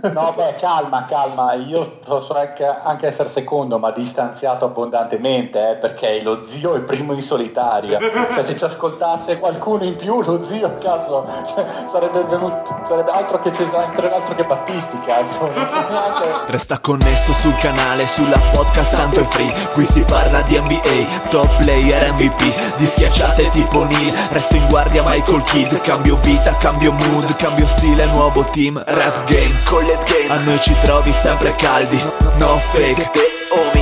No, beh, calma, calma. Io posso anche, anche essere secondo, ma distanziato abbondantemente, eh, perché lo zio è primo in solitaria. Cioè, se ci ascoltasse qualcuno in più, lo zio, cazzo, cioè, sarebbe venuto, sarebbe altro che Cesare, altro che Battisti, cazzo. Resta connesso sul canale, sulla podcast, tanto è free. Qui si parla di NBA, top player MVP, di schiacciate tipo Neil. Resto in guardia Michael Kidd, cambio vita, cambio mood, cambio stile, nuovo team, rap game, collet game. A noi ci trovi sempre caldi, no fake. Homies.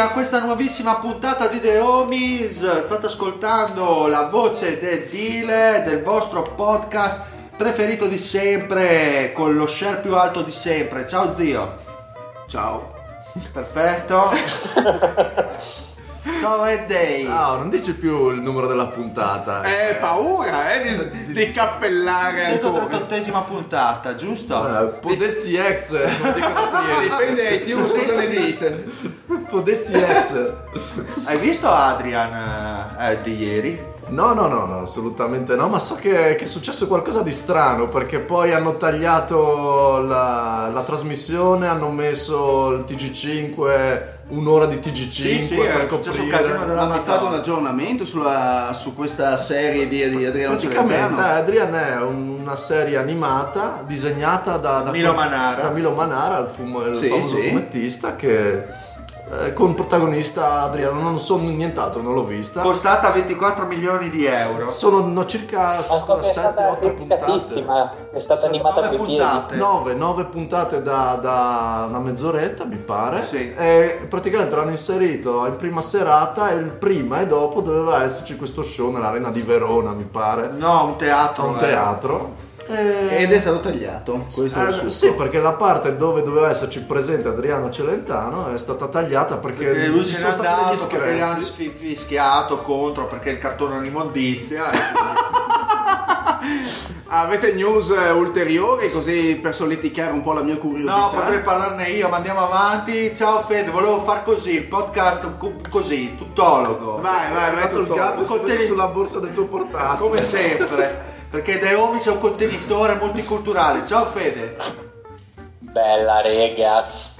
a questa nuovissima puntata di The Homies. State ascoltando la voce del dealer del vostro podcast preferito di sempre, con lo share più alto di sempre. Ciao zio. Ciao. Perfetto. Ciao Ed Day. No, non dice più il numero della puntata. Eh, paura, eh, di, di cappellare ancora. 138esima puntata, giusto? Eh, Podessi ex, non dicono ieri. Dipende dai iTunes cosa ne dice. Podessi ex. Hai visto Adrian eh, di ieri? No, no, no, no, assolutamente no, ma so che, che è successo qualcosa di strano perché poi hanno tagliato la, la trasmissione, hanno messo il TG5, un'ora di TG5 Sì, sì, per coprire. Hanno fatto un aggiornamento sulla, su questa serie di, di Adriano Praticamente eh, Adrian è una serie animata disegnata da, da Milo Manara. da Milo Manara, il, fumo- il Sì, famoso fumettista che eh, con protagonista Adriano, non so nient'altro, non l'ho vista. Costata 24 milioni di euro. Sono no, circa Ma so che è stata 7-8 puntate. criticatissima, è stata animata Nove coi piedi. puntate. 9, 9 puntate da, da una mezz'oretta mi pare Sì. e praticamente l'hanno inserito in prima serata e il prima e dopo doveva esserci questo show nell'arena di Verona mi pare No, un teatro. un eh. teatro E- Ed è stato tagliato. Questo Eh, sì, perché la parte dove doveva esserci presente Adriano Celentano è stata tagliata perché, Perché lui se n'è andato perché gli hanno fischiato contro perché il cartone è un'immondizia. Avete news eh, ulteriori così per solleticare un po' la mia curiosità? No, potrei parlarne io, ma andiamo avanti. Ciao Fede, volevo far così, il podcast co- così, tuttologo. Vai, vai, vai, Fatto il tutto. gatto sulla borsa del tuo portatile Come sempre, perché The Homies è un contenitore multiculturale. Ciao Fede. Bella ragazzi.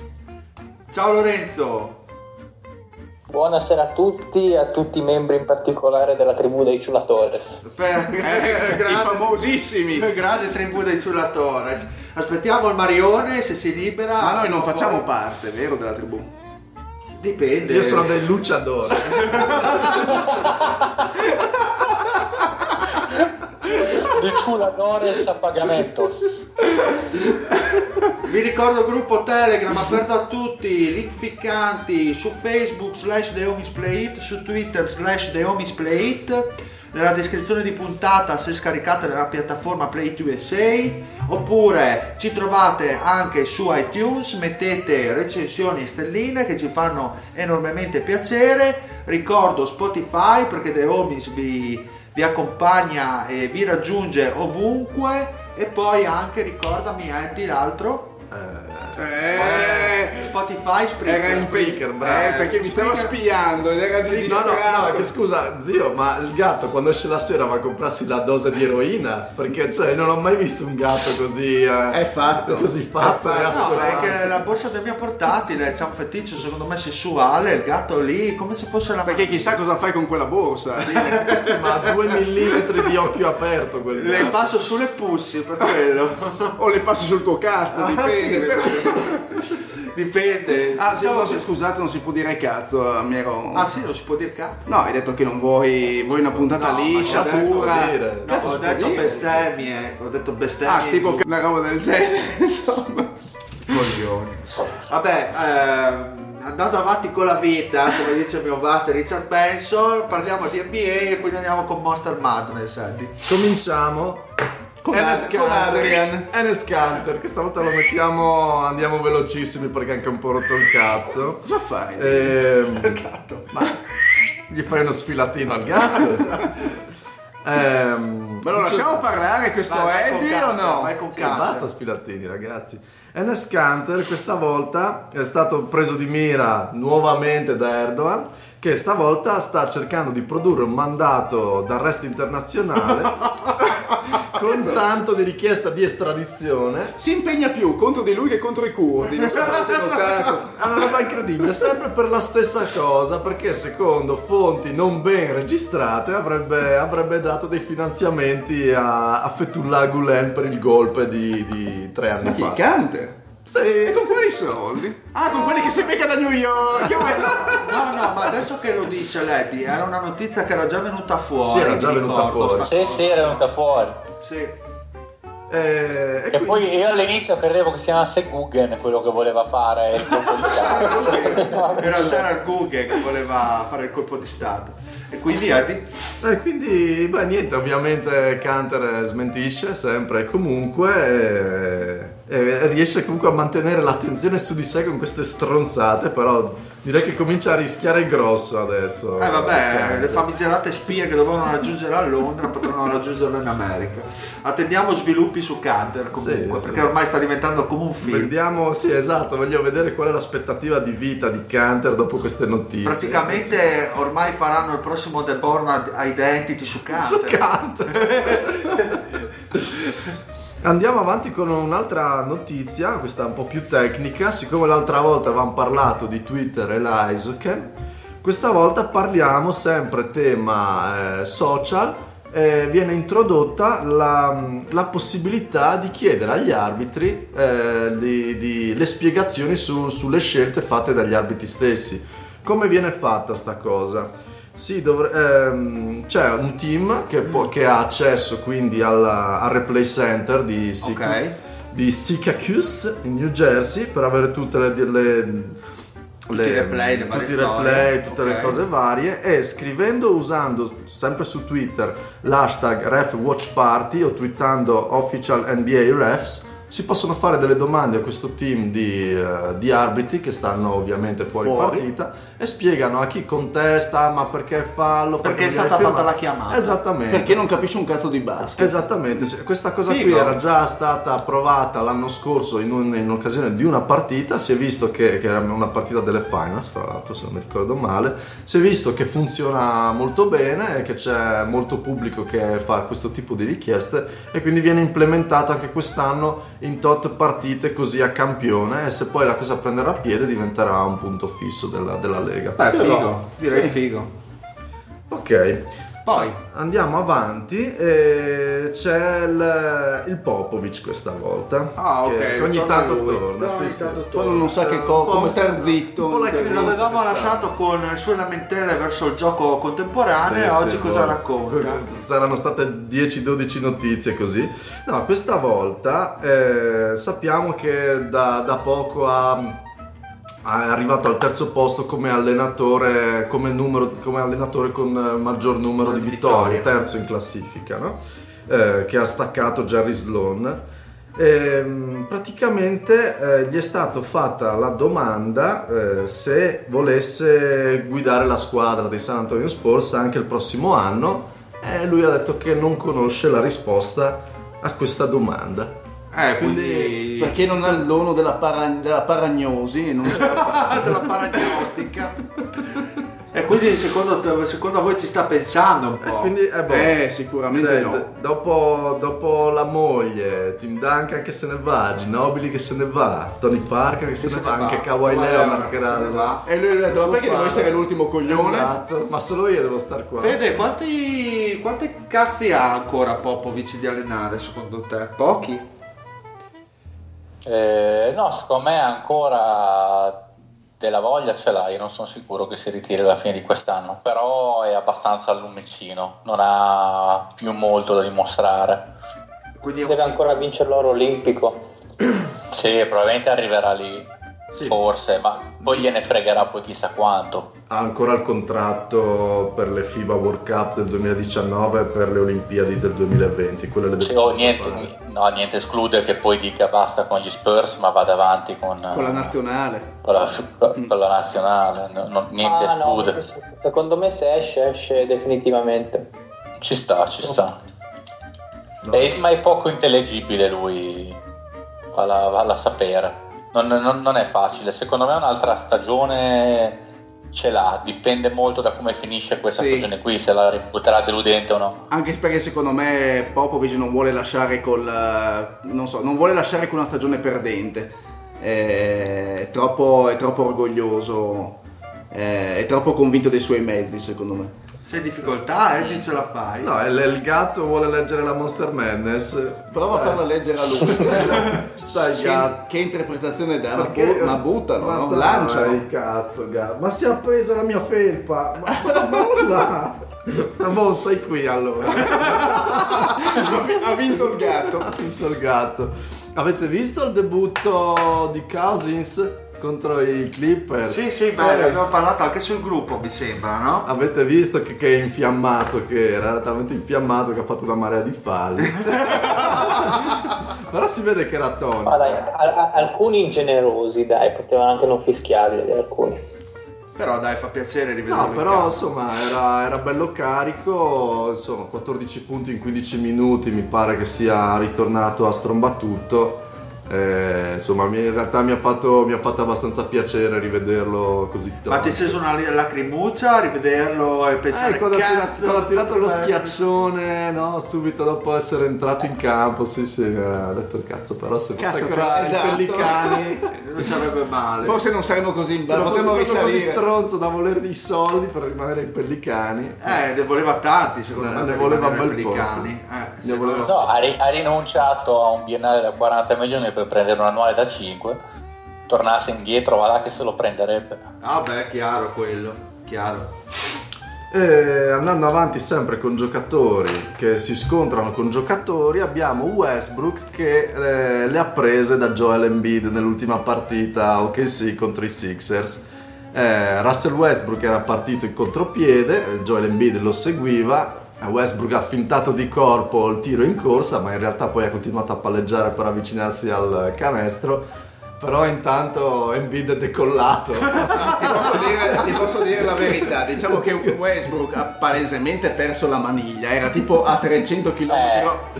Ciao Lorenzo. Buonasera a tutti e a tutti i membri in particolare della tribù dei Ciulatores. Per- Eh, I famosissimi. Grande tribù dei Ciullatores. Aspettiamo il Marione se si libera. Ma noi non Poi- facciamo parte, vero, della tribù? Dipende. io sono dei luciadores Di Ciulatores a pagamento. Vi ricordo il gruppo Telegram aperto a tutti, link ficcanti su Facebook slash The Homies Play It, su Twitter slash The Homies Play It, nella descrizione di puntata se scaricate dalla piattaforma Play It USA, oppure ci trovate anche su iTunes, mettete recensioni e stelline che ci fanno enormemente piacere, ricordo Spotify perché The Homies vi, vi accompagna e vi raggiunge ovunque. E poi anche ricordami Andy l'altro. Eh, Spotify Spreaker. era in Spreaker, bravo. Eh, perché mi stava spiando ed era di No, no, no, scusa, zio, ma il gatto quando esce la sera va a comprarsi la dose di eroina? Perché, cioè, non ho mai visto un gatto così... eh, È fatto. Così fatto, È è fatto. No, perché la borsa del mio portatile c'è un feticcio secondo me sessuale, il gatto lì come se fosse la Perché chissà cosa fai con quella borsa. Sì, ma a due millimetri di occhio aperto quel le gatto. passo sulle pussi per quello. o le passi sul tuo cazzo, Ah, dipende. sì. Dipende. Ah, sì, Diciamo no, che- scusate, non si può dire cazzo, mi ero... Ah sì, non si può dire cazzo. No, hai detto che non vuoi, vuoi una puntata No, liscia, può pura. dire? No, ho detto dire? bestemmie, ho detto bestemmie. Ah, tipo giù. che una roba del genere, insomma. coglioni. Vabbè, ehm, andando avanti con la vita, come dice il mio vate Richard Benson, parliamo di NBA e quindi andiamo con Monster Madness. Senti. Cominciamo. Con Enes Ad- con Kanter. Adrian. Enes Kanter, questa volta lo mettiamo, andiamo velocissimi perché è anche un po' rotto il cazzo. Cosa fai? Ehm, Gatto. ma gli fai uno sfilatino al gatto? Ehm, Ma lo lasciamo parlare questo Vai, con Eddie o no? vai con Sì, basta sfilattini ragazzi. Enes Kanter questa volta è stato preso di mira nuovamente da Erdogan che stavolta sta cercando di produrre un mandato d'arresto internazionale con tanto di richiesta di estradizione. Si impegna più contro di lui che contro i curdi. È una roba incredibile, sempre per la stessa cosa, perché secondo fonti non ben registrate avrebbe, avrebbe dato dei finanziamenti a, a Fethullah Gulen per il golpe di, di tre anni Ma chi? fa. Cante? Sì. E con quali soldi? Ah, con quelli che si becca da New York! No, no, ma adesso che lo dice Lady, era una notizia che era già venuta fuori. Sì, era già venuta ricordo, fuori. Sì, sì, era venuta fuori. Sì. Eh, e E quindi- poi io all'inizio credevo che si chiamasse Guggen quello che voleva fare il colpo di Stato. In realtà era il Google che voleva fare il colpo di Stato. E quindi Eddie? E quindi, beh, niente, ovviamente Canter smentisce sempre e comunque e, e riesce comunque a mantenere l'attenzione su di sé con queste stronzate, però direi che comincia a rischiare grosso adesso. Eh vabbè, le famigerate spie che dovevano raggiungere a Londra potranno raggiungerlo in America. Attendiamo sviluppi su Canter comunque, Sì, perché sì. ormai sta diventando come un film. Vediamo, sì esatto, voglio vedere qual è l'aspettativa di vita di Canter dopo queste notizie. Praticamente ormai faranno il prossimo The Born Identity su Canter. Su Canter. Andiamo avanti con un'altra notizia, questa un po' più tecnica. Siccome l'altra volta avevamo parlato di Twitter e l'Isoken, questa volta parliamo sempre tema eh, social. eh, viene introdotta la, la possibilità di chiedere agli arbitri eh, di- di- le spiegazioni su- sulle scelte fatte dagli arbitri stessi. Come viene fatta sta cosa? Sì, dovre- ehm, c'è un team che, può- che ha accesso quindi alla- al replay center di, Sic- Ok. di Syracuse in New Jersey per avere tutte le, le- Tutti i replay, le varie tutti i storie. replay, tutte Ok. le cose varie e scrivendo usando sempre su Twitter l'hashtag ref watch party o twittando official NBA refs si possono fare delle domande a questo team di, eh, di arbitri che stanno ovviamente fuori, Fuori. partita e spiegano a chi contesta ma perché fallo Perché è non viene stata fatta la chiamata. esattamente Perché non capisci un cazzo di basket? Esattamente, sì. questa cosa qui Figo. era già stata approvata l'anno scorso in, un- in occasione di una partita, si è visto che, che era una partita delle finals, fra l'altro se non mi ricordo male, si è visto che funziona molto bene e che c'è molto pubblico che fa questo tipo di richieste e quindi viene implementato anche quest'anno in tot partite così a campione e se poi la cosa prenderà piede diventerà un punto fisso della, della Lega. Beh, figo. Direi figo. Ok, Poi, Andiamo avanti, e c'è il, il Popovic questa volta. Ah, ok, che ogni torna tanto lui. torna. Sì, sì, ogni sì. tanto Quando non sa che co- come stare zitto. un po' la lasciato con le sue lamentele verso il gioco contemporaneo Sì, e oggi sì, cosa racconta? Saranno state 10-12 notizie così. No, questa volta eh, sappiamo che da, da poco ha è arrivato al terzo posto come allenatore, come, numero, come allenatore con eh, maggior numero di Di vittorie, terzo in classifica, no? Eh, che ha staccato Jerry Sloan. Ehm, praticamente eh, gli è stata fatta la domanda eh, se volesse guidare la squadra dei San Antonio Spurs anche il prossimo anno e lui ha detto che non conosce la risposta a questa domanda. Eh, quindi- quindi... Perché non ha il dono della, para- della paragnosi e non fa. della paragnostica. e quindi secondo, secondo voi ci sta pensando un E po'? quindi, eh, boh, Eh, sicuramente direi, no. d- dopo, dopo la moglie, Tim Duncan che se ne va, Ginobili che se ne va, Tony Parker che se, ne, va, anche Kawhi Leonard che se ne va. E lui ha detto, ma perché devo essere l'ultimo coglione? Esatto, ma solo io devo star qua. Fede, quanti, quanti cazzi ha ancora Popovic di allenare secondo te? Pochi? Eh, no, secondo me ancora della voglia ce l'ha, io non sono sicuro che si ritiri alla fine di quest'anno, però è abbastanza al lumicino, non ha più molto da dimostrare. Quindi Deve ancora vincere l'oro olimpico. Sì, probabilmente arriverà lì, Sì. forse, ma poi gliene fregherà poi chissà quanto. Ha ancora il contratto per le FIBA World Cup del 2019 e per le Olimpiadi del 2020. Quelle le Sì, deve o niente, no, niente esclude che poi dica basta con gli Spurs, ma vada avanti con, Con la nazionale. con la, con la nazionale, no- no- niente Ah, no, esclude. secondo me se esce, esce definitivamente. Ci sta, ci sta. No. E- ma è poco intellegibile lui, valla a sapere. Non, non- non è facile, secondo me un'altra stagione ce l'ha, dipende molto da come finisce questa Sì. stagione qui, se la reputerà deludente o no. Anche perché secondo me Popovic non vuole lasciare col eh, non so, non vuole lasciare con una stagione perdente. È troppo, è troppo orgoglioso, è, è troppo convinto dei suoi mezzi, secondo me. Sei difficoltà, eh, ti ce la fai. No, il, il gatto vuole leggere la Monster Madness. Prova a farla leggere a lui. Dai, che, gatto. che interpretazione dà? Ma, bu- ma buttano, ma no? dai, lanciano. cazzo, gatto. Ma si è presa la mia felpa. Ma, ma molla. Ma boh, stai qui allora. ha vinto il gatto. Ha vinto il gatto. Avete visto il debutto di Cousins contro i Clippers? Sì, sì, beh, ne Eh, abbiamo parlato anche sul gruppo, mi sembra, no? Avete visto che, che è infiammato che era, talmente infiammato che ha fatto una marea di falli. Però si vede che era tono. Ma dai, a- a- alcuni ingenerosi, dai, potevano anche non fischiarli alcuni. Però dai, fa piacere rivederlo No, in però campo. insomma era, era bello carico, insomma 14 punti in 15 minuti mi pare che sia ritornato a stromba tutto. Eh, insomma in realtà mi ha, fatto, mi ha fatto abbastanza piacere rivederlo così Ma ti è sceso una lacrimuccia a rivederlo e pensare Eh, quando, ha tirato, cazzo, quando ha tirato lo schiaccione, no? Subito dopo essere entrato in campo, sì, sì, mi ha detto cazzo, però se fosse Cazzo, ancora esatto. i pellicani, Non sarebbe male. Forse non saremo così in se non potremmo stato così risalire. stronzo da voler dei soldi per rimanere in pellicani. Eh, ne voleva tanti, secondo Ne- me, ne voleva un bel po', Pellicani. sì. Eh, Ne voleva- No, ha, ri- ha rinunciato a un biennale da 40 milioni per prendere un annuale da 5. Tornasse indietro, va là che se lo prenderebbe. Ah beh, chiaro quello, chiaro. E andando avanti sempre con giocatori che si scontrano con giocatori, abbiamo Westbrook che eh, le ha prese da Joel Embiid nell'ultima partita OKC contro i Sixers. Eh, Russell Westbrook era partito in contropiede, Joel Embiid lo seguiva. Eh, Westbrook ha fintato di corpo il tiro in corsa, ma in realtà poi ha continuato a palleggiare per avvicinarsi al canestro. Però intanto Embiid è decollato. Ti posso, dire, ti posso dire la verità, diciamo che Westbrook ha palesemente perso la maniglia, era tipo a 300 km,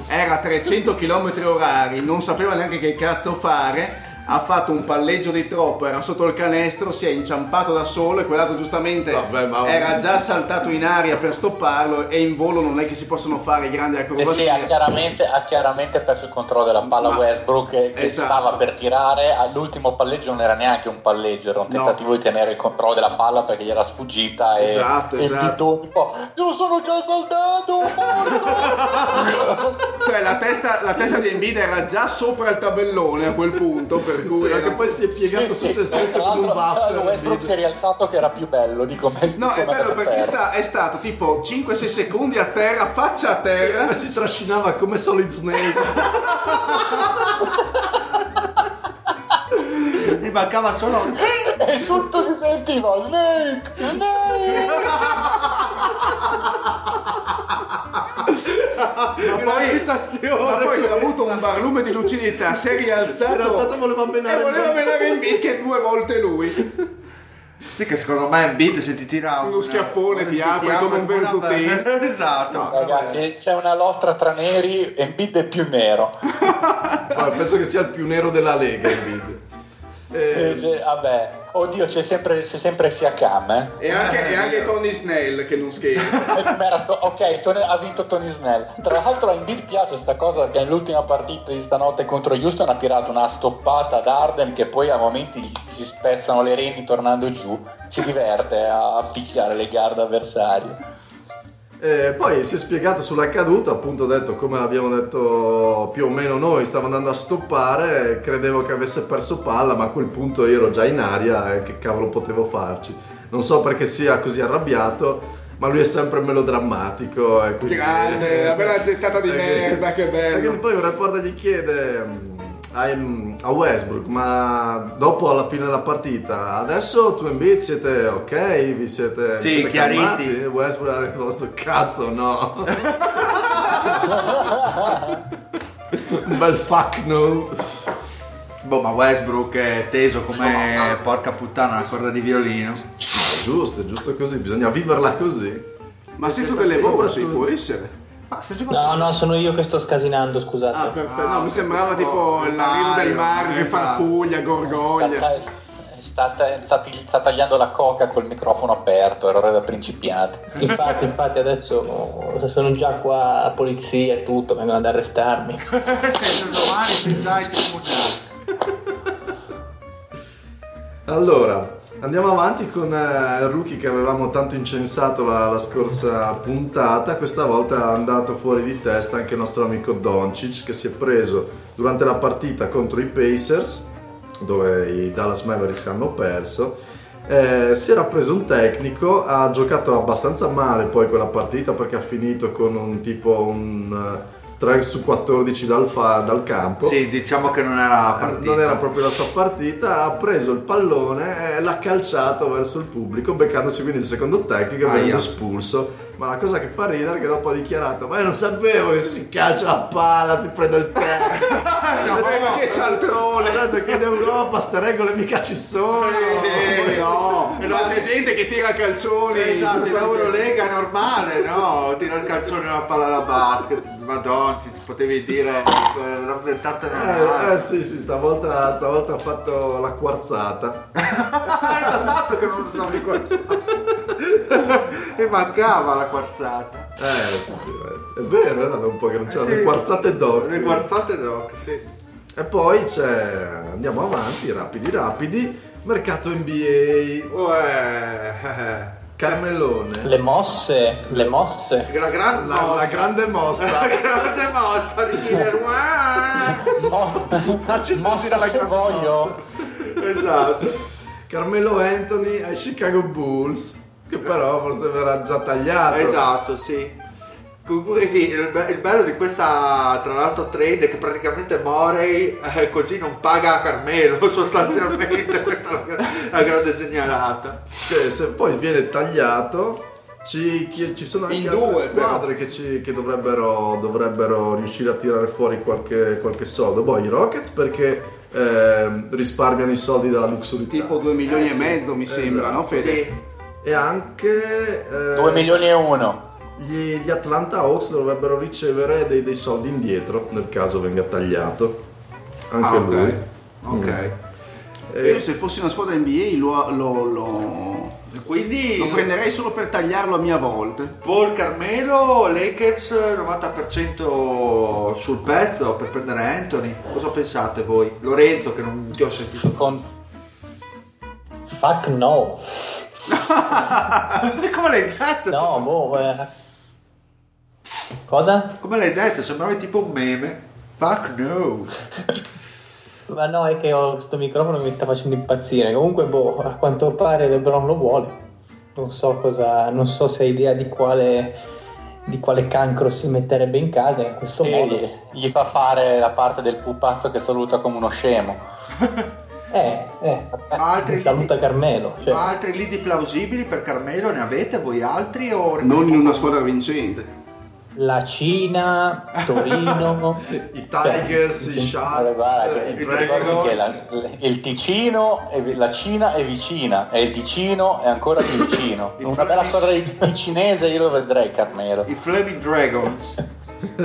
era a 300 km orari, non sapeva neanche che cazzo fare, ha fatto un palleggio di troppo, era sotto il canestro, si è inciampato da solo e quell'altro giustamente Vabbè, ma- era già saltato in aria per stopparlo e in volo non è che si possono fare grandi Sì, sì, acrobazie. ha chiaramente, ha chiaramente perso il controllo della palla Ma- Westbrook che, che Esatto. stava per tirare. All'ultimo palleggio non era neanche un palleggio, era un No. tentativo di tenere il controllo della palla perché gli era sfuggita. E, Esatto, e esatto. Embiid tipo, io sono già saltato, morto! Cioè la testa, la testa di Embiid era già sopra il tabellone a quel punto, per cui... Sì, anche poi si è piegato Sì, su se sì, stesso come un waffle. Westbrook si è rialzato che era più bello di come No, è bello per perché sta- è stato tipo 5-6 secondi a terra, faccia a terra. Ma si trascinava come Solid Snake. Mi mancava solo... E sotto si sentiva Snake, Snake! Ma poi, citazione. ma poi ha avuto un barlume di lucidità, si è rialzato, Si era alzato e voleva menare e voleva menare in beat che due volte lui. Sì, che secondo me in beat se ti tira Uno schiaffone ti apre come un una- Verzutin. Esatto. Ragazzi, c'è una lotta tra neri e Embiid è più nero. Guarda, penso che sia il più nero della Lega Embiid. Eh, Eh, vabbè, oddio, c'è sempre, c'è sempre Siakam, eh. E anche, e anche Tony Snell che non scherza. To- ok, Tony- ha vinto Tony Snell. Tra l'altro a Embiid piace sta cosa perché nell'ultima partita di stanotte contro Houston ha tirato una stoppata ad Arden che poi a momenti si spezzano le reni tornando giù. Si diverte a picchiare le guard avversarie. E poi si è spiegato sull'accaduto, appunto ho detto come l'abbiamo detto più o meno noi, stava andando a stoppare, credevo che avesse perso palla, ma a quel punto io ero già in aria e che cavolo potevo farci. Non so perché sia così arrabbiato, ma lui è sempre melodrammatico. E quindi... Grande, una bella gettata di E quindi- merda, che bello. E quindi poi un reporter gli chiede mm, a, a Westbrook, ma dopo alla fine della partita, adesso tu e Embiid siete ok? Vi siete, Sì, siete chiariti. calmati?" Westbrook ha risposto, cazzo no. un bel fuck no. Boh, ma Westbrook è teso come porca puttana una corda di violino. È giusto, è giusto così, bisogna viverla così. Ma sento delle voci, può essere? Ma gioca No, no, sono io che sto scasinando, scusate. Ah, perfetto. Ah, No, mi ok, sembrava tipo il l'arrivo del mare che esatto. farfuglia, gorgoglia. Sta, sta, sta, sta tagliando la coca col microfono aperto, errore da principiante. Infatti, infatti adesso sono già qua a polizia e tutto, vengono ad arrestarmi. Senza domani sei già in tribunale. Allora, andiamo avanti con eh, il rookie che avevamo tanto incensato la, la scorsa puntata. Questa volta è andato fuori di testa anche il nostro amico Doncic che si è preso durante la partita contro i Pacers, dove i Dallas Mavericks hanno perso. eh, si era preso un tecnico, ha giocato abbastanza male poi quella partita perché ha finito con un tipo un 3 su 14 dal, fa- dal campo. Sì, diciamo che non era la Eh, partita. Non era proprio la sua partita, ha preso il pallone e l'ha calciato verso il pubblico, beccandosi quindi il secondo tecnico e venendo espulso. Ma la cosa che fa ridere è che dopo ha dichiarato: Ma io non sapevo che se si calcia la palla si prende il tecnico. No, ma che cialtrone! Ho detto che in Europa ste regole mica ci sono. Eh, no, no, c'è gente che tira calcioni. Esatto, in Perché- Eurolega è normale, no? Tira il calcione e la palla da basket. Madonna, ci potevi dire eh, rappresentate Eh, eh, sì, sì, stavolta, stavolta ha fatto la quarzata. È da tanto che non usavi quarzata. Mi mancava la quarzata. Eh, sì, sì, è vero, era da un po' che non c'erano Sì. le quarzate d'occhio. Le quarzate doc, sì. E poi c'è, andiamo avanti, rapidi rapidi, mercato NBA, Uè. Carmellone, Le mosse, le mosse. La, gran la, la mossa. grande mossa. La grande mossa di Killer Mo- Facci sentire mossa la grande voglio. Esatto. Carmelo Anthony ai Chicago Bulls, che però forse verrà già tagliato. Esatto, sì. Comunque sì, il, be- il bello di questa, tra l'altro, trade è che praticamente Morey eh, così non paga Carmelo sostanzialmente. Questa è la, la grande genialata. Che se poi viene tagliato, ci, chi- ci sono anche In altre due, squadre che, ci- che dovrebbero, dovrebbero riuscire a tirare fuori qualche, qualche soldo. Poi i Rockets perché ehm, risparmiano i soldi dalla luxury Tipo tax. 2 milioni Eh, e sì. mezzo mi sembra, Esatto. no Fede? Sì. E anche... eh, 2 milioni e uno. Gli, gli Atlanta Hawks dovrebbero ricevere dei, dei soldi indietro nel caso venga tagliato. Anche Ah, ok. lui. Ok. E- Io se fossi una squadra NBA lo, lo, lo, Quindi lo prenderei solo per tagliarlo a mia volta. Paul Carmelo, Lakers 90% sul pezzo per prendere Anthony. Cosa pensate voi? Lorenzo che non ti ho sentito Con... Fuck no. Come l'hai detto? No, boh. eh. Cosa? Come l'hai detto? Sembrava tipo un meme. Fuck no. Ma no, è che ho questo microfono che mi sta facendo impazzire. Comunque, boh, a quanto pare LeBron lo vuole. Non so cosa. Non so se hai idea di quale. di quale cancro si metterebbe in casa in questo modo. Gli, gli fa fare la parte del pupazzo che saluta come uno scemo. Eh, eh. Altri saluta liti- Carmelo. Cioè, Altri lidi plausibili per Carmelo ne avete voi altri? O Non in una squadra vincente. la Cina, Torino. I Tigers, Cioè, i Sharks, i Dragons. la- il Ticino, è la Cina è vicina e il Ticino è ancora più vicino. Una bella Flaming- squadra di, di cinese io lo vedrei Carmelo. I Flaming Dragons.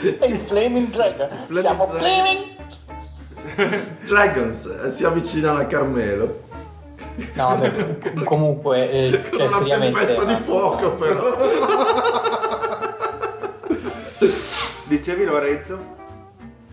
il Flaming Dragon. Flaming Siamo Dragon. Flaming Dragons eh, si avvicinano a Carmelo. No, vabbè, comunque, eh, Con cioè, una seriamente. tempesta di fuoco però. Dicevi Lorenzo?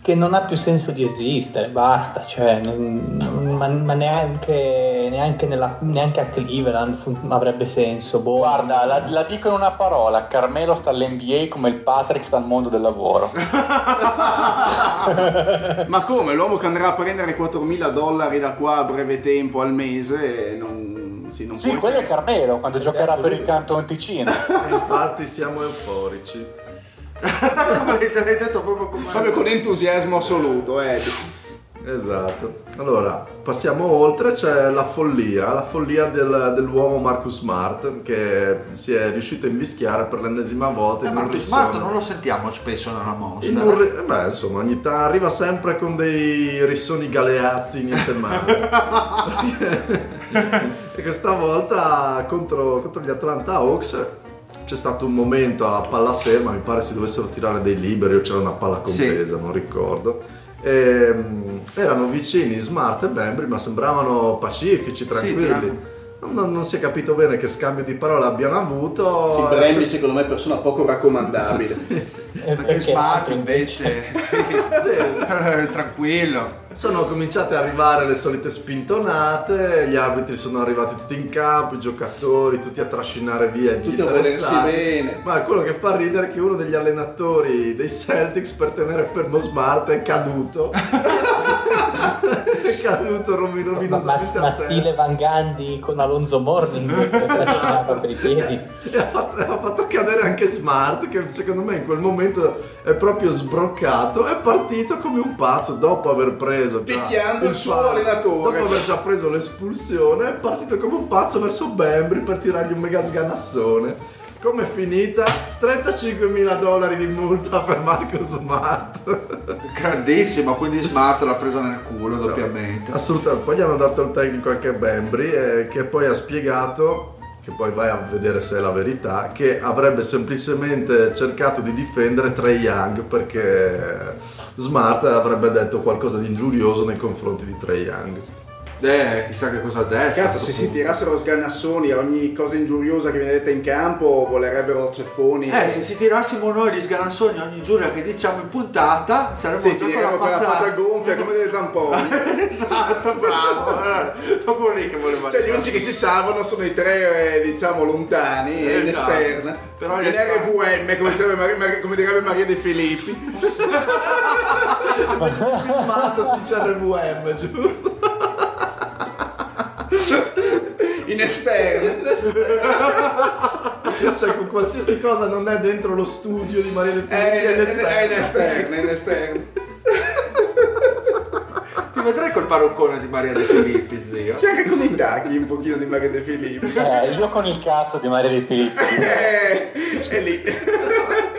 Che non ha più senso di esistere, basta, cioè, non- non- ma, ma neanche neanche, nella- neanche a Cleveland fu- avrebbe senso. Boh. Guarda, la, la dico in una parola, Carmelo sta all'NBA come il Patrick sta al mondo del lavoro. Ma come? L'uomo che andrà a prendere 4.000 dollari da qua a breve tempo al mese non, sì, non Sì, quello è essere- Carmelo, quando giocherà per il Canton Ticino. Infatti siamo euforici. Come l'hai l'hai detto proprio come... Proprio con entusiasmo assoluto, eh. Esatto. Allora, passiamo oltre, c'è la follia, la follia del- dell'uomo Marcus Smart che si è riuscito a invischiare per l'ennesima volta Eh, in Marcus. Smart non lo sentiamo spesso nella Monster. In un ri- eh, beh, insomma, ogni tanto arriva sempre con dei rissoni galeazzi, niente male. e questa volta contro, contro gli Atlanta Hawks c'è stato un momento a palla ferma, mi pare si dovessero tirare dei liberi o c'era una palla contesa, non ricordo. E, mm, erano vicini Smart e Bembry, ma sembravano pacifici, tranquilli. tranquilli. Non, non- non si è capito bene che scambio di parole abbiano avuto. Sì, Bremby c'è- secondo me è persona poco raccomandabile. Perché Smart invece, sì, Sì. tranquillo. Sono cominciate ad arrivare le solite spintonate, gli arbitri sono arrivati tutti in campo, i giocatori tutti a trascinare via Tutti a volersi bene. Ma quello che fa ridere è che uno degli allenatori dei Celtics per tenere fermo Smart è caduto. È caduto rovi- Ma, ma, ma a terra. stile Van Gandhi con Alonso Morning per i piedi. E ha fatto, ha fatto cadere anche Smart, che secondo me in quel momento è proprio sbroccato. È partito come un pazzo dopo aver preso. Picchiando il suo fallo, allenatore. Dopo aver già preso l'espulsione, è partito come un pazzo verso Bembry per tirargli un mega sganassone. Come è finita? 35.000 dollari di multa per Marco Smart. Grandissimo, quindi Smart l'ha presa nel culo doppiamente. Assolutamente. Poi gli hanno dato il tecnico anche a Bembry, eh, che poi ha spiegato, che poi vai a vedere se è la verità, che avrebbe semplicemente cercato di difendere Trey Young perché Smart avrebbe detto qualcosa di ingiurioso nei confronti di Trey Young. Eh, chissà che cosa ha detto. Cazzo, se si tirassero sgannassoni a ogni cosa ingiuriosa che viene detta in campo, volerebbero ceffoni. Eh, se si tirassimo noi gli sganassoni ogni giuria che diciamo in puntata, saremmo Sì, già con la con la faccia... faccia gonfia come delle tamponi. esatto, bravo. Proprio lì che voleva Cioè, gli unici che si salvano sono i tre, eh, diciamo, lontani e in Esatto. esterna. Però in RVM, come, direbbe Maria- come direbbe Maria De Filippi. Filmato su CRVM, giusto? In esterna. cioè con qualsiasi cosa non è dentro lo studio di Maria De Filippi, È, è in- all'esterno. è in esterna, è in esterna. Ti vedrei col parruccone di Maria De Filippi, zio. C'è anche con i tacchi un pochino di Maria De Filippi. Eh, io con il cazzo di Maria De Filippi. Eh, è lì.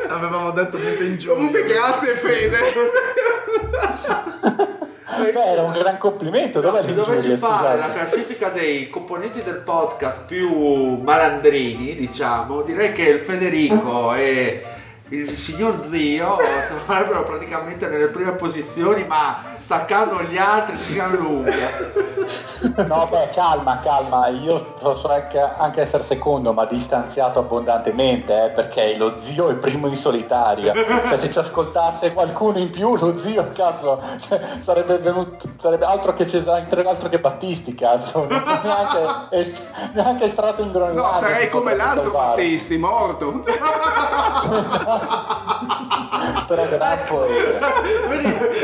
Avevamo detto niente in giù. Comunque grazie Fede. Beh, era un gran complimento. Dov'è Se dovessi fare la classifica dei componenti del podcast più malandrini, diciamo, direi che il Federico e il signor zio sarebbero praticamente nelle prime posizioni, ma staccando gli altri di gran lunga. No, beh, calma, calma. Io posso anche, anche essere secondo, ma distanziato abbondantemente, eh, perché lo zio è primo in solitaria. Cioè, se ci ascoltasse qualcuno in più, lo zio, cazzo, cioè, sarebbe venuto, sarebbe altro che Cesare, altro che Battisti, cazzo. Neanche, neanche estratto in Groenlandia. No, sarei si come l'altro. Battisti, morto. Però gran poeta.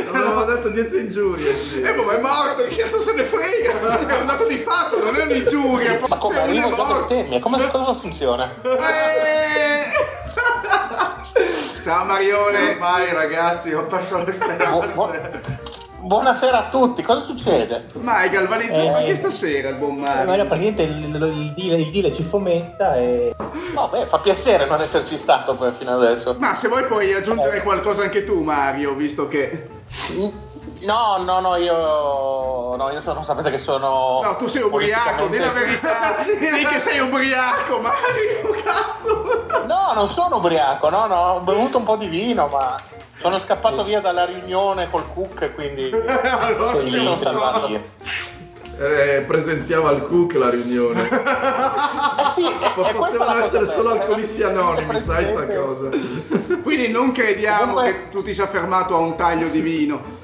Non avevamo detto niente ingiurie, sì. E boh, ma è morto, che cazzo se ne frega? È un dato di fatto, non è un'ingiuria. Ma come Cioè, arrivo già morto. bestemmie? Come cosa funziona? Eh! Ciao Marione. Ormai ragazzi, ho perso le speranze. Bu- Buonasera a tutti, cosa succede? Ma hai galvanizzato Eh. anche stasera il buon Eh, ma Mario. praticamente il, il, deal, il deal ci fomenta e No, beh, fa piacere non esserci stato poi fino adesso. Ma se vuoi puoi aggiungere qualcosa anche tu Mario, visto che... No, no, no, io. No, io sono, sapete che sono. No, tu sei ubriaco, di la verità. Di che sei ubriaco, Mario, cazzo. No, non sono ubriaco, no, no, ho bevuto un po' di vino, ma sono scappato via dalla riunione col cook, quindi. Allora mi c'è sono salvato io. Eh, presenziava il cook la riunione. Eh sì, potevano essere solo bella, alcolisti anonimi, sai sta cosa. Quindi non crediamo Comunque- che tu ti sia fermato a un taglio di vino.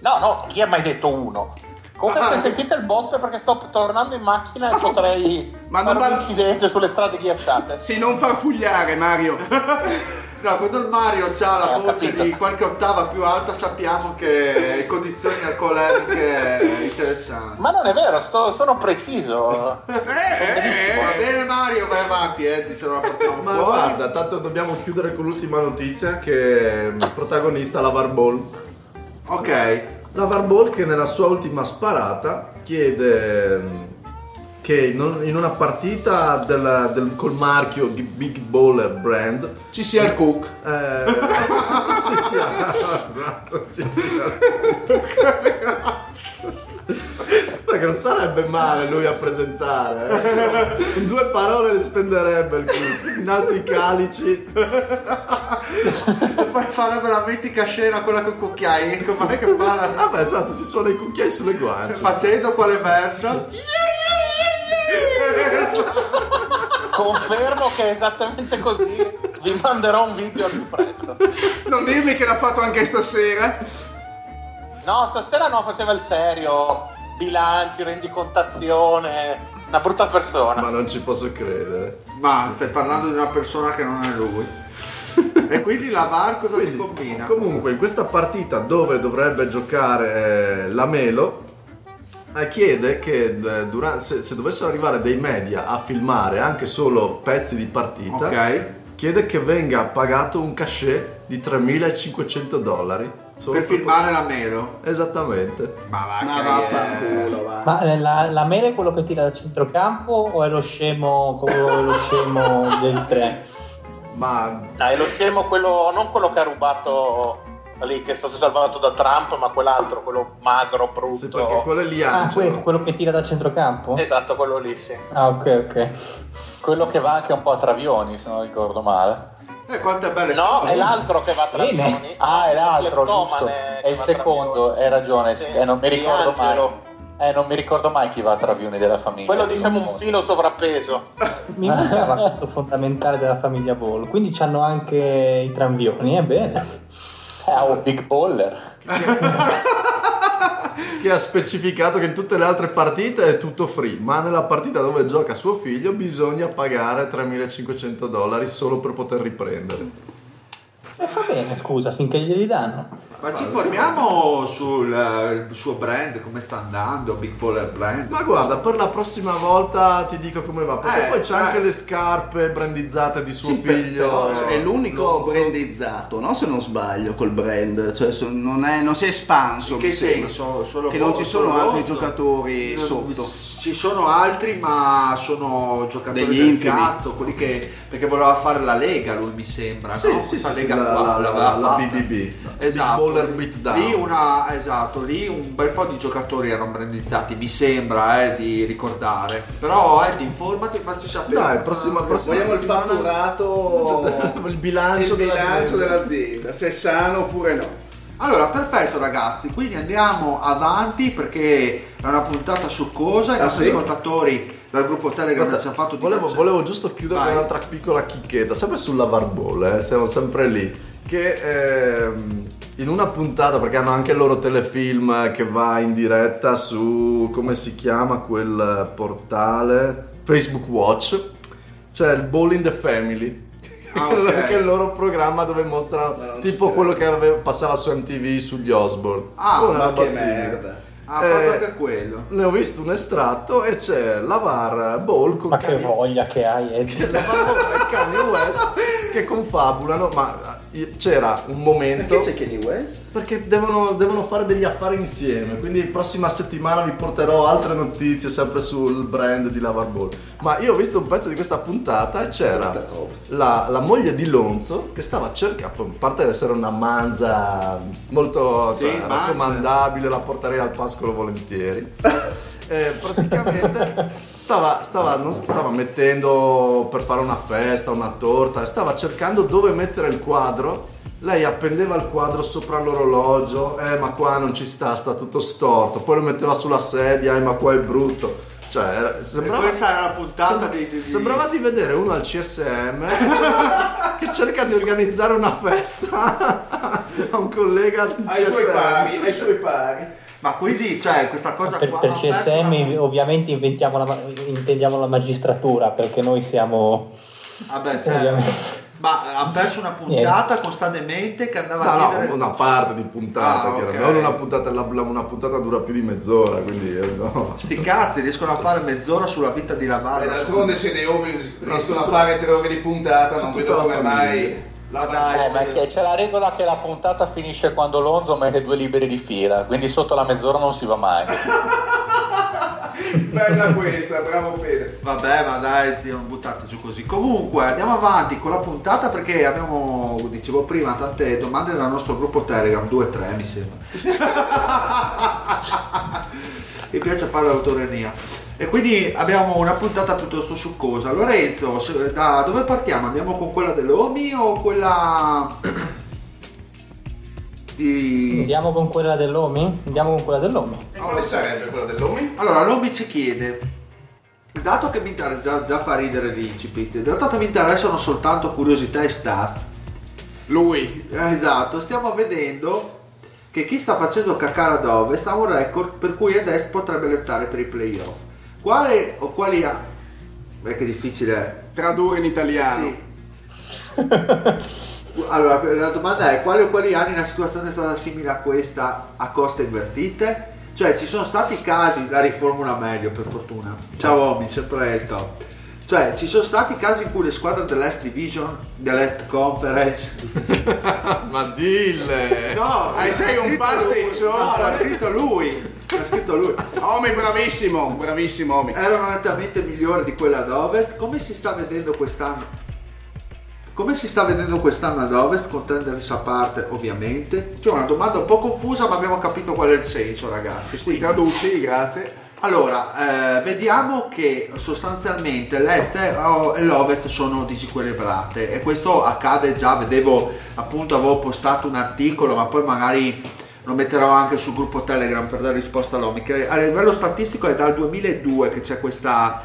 No, no, chi ha mai detto uno? Comunque Ah. se sentite il botto è perché sto tornando in macchina e potrei Ma non fare va- un incidente sulle strade ghiacciate. Sì, non farfugliare, Mario. No, quando il Mario ha la Eh, voce di qualche ottava più alta sappiamo che condizioni alcolemiche interessanti. Ma non è vero, sto- sono preciso. Va bene Mario, vai avanti, eh, se non la portiamo Ma fuori. guarda, tanto dobbiamo chiudere con l'ultima notizia che il protagonista Lavar Ball. Ok, Lavar Ball che nella sua ultima sparata chiede mm, che in una partita del- del- col marchio di Big Ball Brand Ci sia il cook. eh, ci sia esatto, ci sia perché non sarebbe male lui a presentare eh. Con due parole le spenderebbe il cook in altri calici e poi fare veramente scena quella con cucchiai, com'è che fa? la- vabbè esatto si suona i cucchiai sulle guance Facendo quale verso? Confermo che è esattamente così. Vi manderò un video al più presto. Non dirmi che l'ha fatto anche stasera. No, stasera no, faceva il serio. Bilanci, rendicontazione. Una brutta persona. ma non ci posso credere Ma stai parlando di una persona che non è lui. e quindi la VAR cosa ci combina? Comunque, in questa partita dove dovrebbe giocare eh, la Melo, eh, chiede che eh, dura- se, se dovessero arrivare dei media a filmare anche solo pezzi di partita, Ok. chiede che venga pagato un cachet di 3.500 dollari. Per filmare la Melo. Esattamente. Ma va, Ma che- vaffanculo, va. Ma eh, la, la mele è quello che tira da centrocampo o è lo scemo, quello, è lo scemo del 3? Ma Dai, lo scemo quello, non quello che ha rubato lì, che è stato salvato da Trump, ma quell'altro, quello magro, brutto. sì, perché quello è lì Ah, Angelo. que- quello che tira da centrocampo? Esatto, quello lì, sì. Ah, ok, ok. Quello che va anche un po' a travioni, se non ricordo male. Eh, quante belle No, cose. è l'altro che va a Bene. travioni. Ah, è l'altro, Eh, È il secondo, hai ragione, Sì, eh, non mi ricordo mai. Eh, non mi ricordo mai chi va a travioni della famiglia. Quello diciamo un filo sovrappeso. Mi mancava questo fondamentale della famiglia Ball. Quindi c'hanno anche i tranvioni, è bene. Eh, un big baller. che ha specificato che in tutte le altre partite è tutto free, ma nella partita dove gioca suo figlio bisogna pagare 3.500 dollari solo per poter riprendere. E fa bene, scusa, finché glieli danno. Ma ci informiamo sul eh, suo brand, come sta andando, Big Baller Brand. Ma guarda, per la prossima volta ti dico come va, perché Eh, poi c'è eh. anche le scarpe brandizzate di suo Sì, figlio. però è l'unico Non so- brandizzato, no? Se non sbaglio, col brand. Cioè, non, è- non si è espanso. In che senso? Solo Che non ci sono altri giocatori sotto. Ci sono altri, ma sono giocatori Degli del infimi. cazzo, quelli che perché voleva fare la Lega, lui mi sembra, Sì, no? sì, Questa sì, Lega sì, la- qua la- l'aveva la fatta. BBB. Esatto. Big Baller Beatdown. Lì una, esatto, lì un bel po' di giocatori erano brandizzati, mi sembra eh, di ricordare. Però eh, ti informati e facci sapere. Dai, prossima- prossima Vogliamo il fatturato, il bilancio, il bilancio dell'azienda. dell'azienda, se è sano oppure no. Allora, perfetto ragazzi, quindi andiamo avanti perché è una puntata succosa, i Ah, nostri sì? ascoltatori dal gruppo Telegram ci hanno fatto volevo, diverse- volevo giusto chiudere Vai. con un'altra piccola chicchetta, sempre sulla Varball, eh, siamo sempre lì. Che ehm, in una puntata, perché hanno anche il loro telefilm che va in diretta su come si chiama quel portale Facebook Watch, c'è il Ball in the Family. Ah, ok. che è il loro programma dove mostrano tipo quello che aveva- passava su MTV sugli Osborne. Ah, Una Ma roba che merda. Ha Eh, fatto anche quello. Ne ho visto un estratto e c'è la VAR Ball con Ma che Kanye- voglia che hai, Eddie. la VAR Ball e Kanye West che confabulano, ma c'era un momento Perché c'è Kanye West? perché devono, devono fare degli affari insieme. Quindi prossima settimana vi porterò altre notizie sempre sul brand di Lavar Ball. Ma io ho visto un pezzo di questa puntata e c'era la, la moglie di Lonzo che stava cercando, a parte ad essere una manza molto Sì, cioè, raccomandabile, la porterei al pascolo volentieri. Eh, praticamente stava, stava, non stava mettendo per fare una festa, una torta, stava cercando dove mettere il quadro. Lei appendeva il quadro sopra l'orologio, eh ma qua non ci sta, sta tutto storto. Poi lo metteva sulla sedia, eh ma qua è brutto. Cioè, era- sembrava, questa era la puntata sem- di, di- sembrava di vedere uno al CSM che cerca di organizzare una festa a un collega del Ai suoi CSM. pari, ai suoi pari. Ma quindi, cioè, questa cosa Per, qua per CSM una- ovviamente inventiamo la, intendiamo la magistratura perché noi siamo... Vabbè, certo. Ma ha perso una puntata con sta demente che andava No, a no, chiedere... una parte di puntata, Ah, chiaramente. ok. non una puntata, la- la- una puntata dura più di mezz'ora, quindi eh, no. Sti cazzi riescono a fare mezz'ora sulla vita di E Lavarra. d'altronde se le ore riescono a su- fare tre ore di puntata, su non vedo come mai. La dai, Eh, ma è che c'è la regola che la puntata finisce quando Lonzo mette due liberi di fila, quindi sotto la mezz'ora non si va mai. Bella questa, bravo Fede. Vabbè, ma dai, zio, non buttate giù così. Comunque, andiamo avanti con la puntata perché abbiamo, dicevo prima, tante domande nel nostro gruppo Telegram, 2-3 mi sembra. mi piace fare l'autorenia. E quindi abbiamo una puntata piuttosto succosa. Lorenzo, da dove partiamo? Andiamo con quella dell'Omi o quella di... Andiamo con quella dell'OMI? Andiamo con quella dell'OMI. E quale sarebbe quella dell'Omi? Allora, l'Omi ci chiede, dato che mi interessa, già, già fa ridere l'incipit, dato che mi interessano soltanto curiosità e stats, Lui. eh, esatto, stiamo vedendo che chi sta facendo cacare ad ovest ha un record per cui ad est potrebbe lottare per i playoff. Quale o quali ha... Beh, che difficile è. Tradurre in italiano. Sì. Allora, la domanda è quali o quali anni una situazione è stata simile a questa a coste invertite? Cioè, ci sono stati casi, la riformula meglio per fortuna. Ciao Omi, sempre il top. Cioè, ci sono stati casi in cui le squadre dell'Est Division, dell'Est Conference... Ma dille! No, Eh, l'ha sei un pasticcio. No, l'ha scritto lui. L'ha scritto lui. Omi, bravissimo, bravissimo Omi. erano nettamente migliori di quella ad ovest. Come si sta vedendo quest'anno? Come si sta vedendo quest'anno ad ovest? Contenders a parte, ovviamente. C'è una domanda un po' confusa, ma abbiamo capito qual è il senso, ragazzi. Sì, traduci, grazie. Allora, eh, vediamo che sostanzialmente l'est e l'ovest sono disequilibrate e questo accade già, vedevo appunto, avevo postato un articolo, ma poi magari lo metterò anche sul gruppo Telegram per dare risposta all'OMI, che a livello statistico è dal 2002 che c'è questa,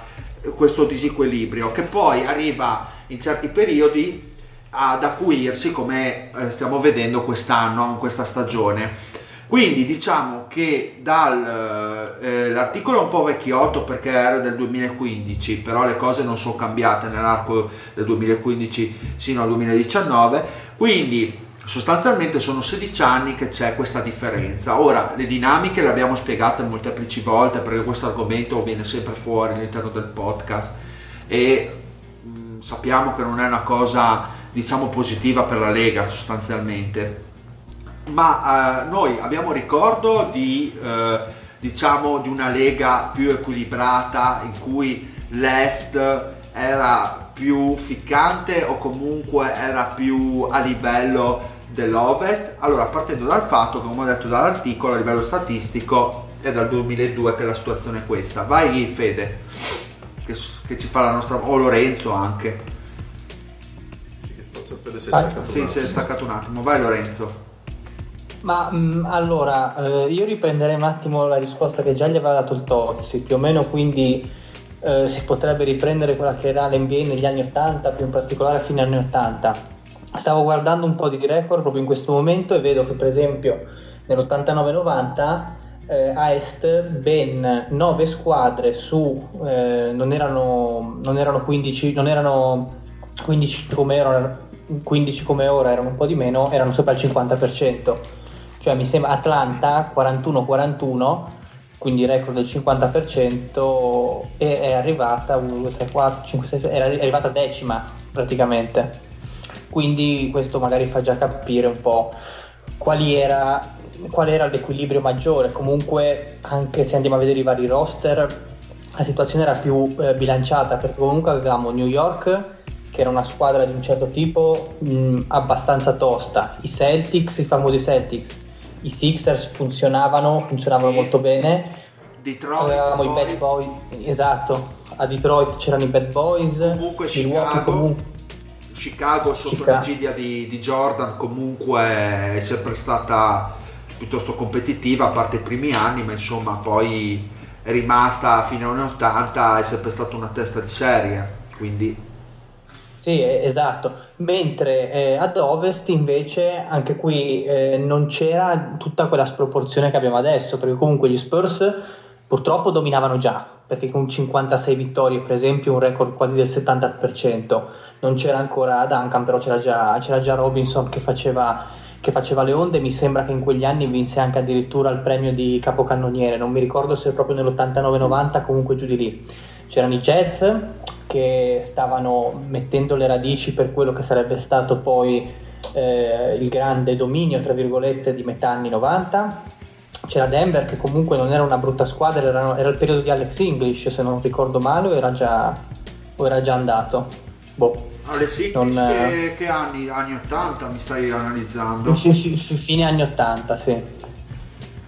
questo disequilibrio, che poi arriva in certi periodi ad acuirsi come eh, stiamo vedendo quest'anno, in questa stagione. Quindi diciamo che dal, eh, l'articolo è un po' vecchiotto perché era del 2015, però le cose non sono cambiate nell'arco del 2015 sino al 2019, quindi sostanzialmente sono 16 anni che c'è questa differenza. Ora, le dinamiche le abbiamo spiegate molteplici volte perché questo argomento viene sempre fuori all'interno del podcast e mh, sappiamo che non è una cosa diciamo positiva per la Lega sostanzialmente ma eh, noi abbiamo ricordo di, eh, diciamo, di una lega più equilibrata in cui l'est era più ficcante o comunque era più a livello dell'ovest. Allora, partendo dal fatto che, come ho detto dall'articolo, a livello statistico è dal 2002 che la situazione è questa. Vai Fede, che, che ci fa la nostra... o Lorenzo anche. Forse Fede si è Vai. staccato Sì, un si è attimo. staccato un attimo. Vai Lorenzo. Ma mh, allora, eh, io riprenderei un attimo la risposta che già gli aveva dato il Tozzi, più o meno quindi eh, si potrebbe riprendere quella che era l'NBA negli anni 80, più in particolare a fine anni 80. Stavo guardando un po' di record proprio in questo momento e vedo che per esempio nell'89-90 eh, a Est ben 9 squadre su, eh, non, erano, non erano 15, non erano 15 come, erano, 15 come ora, erano un po' di meno, erano sopra il 50% cioè mi sembra Atlanta 41-41 quindi record del 50% e è arrivata 1, 2, 3, 4, 5, 6, 6, era arrivata decima praticamente. Quindi questo magari fa già capire un po' era, qual era l'equilibrio maggiore. Comunque anche se andiamo a vedere i vari roster la situazione era più eh, bilanciata perché comunque avevamo New York che era una squadra di un certo tipo mh, abbastanza tosta. I Celtics, i famosi Celtics i Sixers funzionavano, funzionavano Sì. molto bene. Detroit, Avevamo i poi- Bad Boys, esatto. A Detroit c'erano i Bad Boys. Comunque Chicago. comunque. Chicago sotto Chicago. l'egidia di, di Jordan comunque è sempre stata piuttosto competitiva a parte i primi anni ma insomma poi è rimasta fino agli anni 80 è sempre stata una testa di serie quindi Sì, esatto. Mentre eh, ad ovest invece anche qui eh, non c'era tutta quella sproporzione che abbiamo adesso, perché comunque gli Spurs purtroppo dominavano già, perché con 56 vittorie per esempio un record quasi del 70%, non c'era ancora Duncan, però c'era già, c'era già Robinson che faceva, che faceva le onde, mi sembra che in quegli anni vinse anche addirittura il premio di capocannoniere, non mi ricordo se proprio nell'89-90, comunque giù di lì. C'erano i Jets che stavano mettendo le radici per quello che sarebbe stato poi eh, il grande dominio, tra virgolette, di metà anni 90. C'era Denver che comunque non era una brutta squadra, era, era il periodo di Alex English, se non ricordo male, o era già, o era già andato. Boh. Alex English Non, che, eh, che anni? Anni 80 mi stai analizzando? Sì, sì, fine anni 80, sì.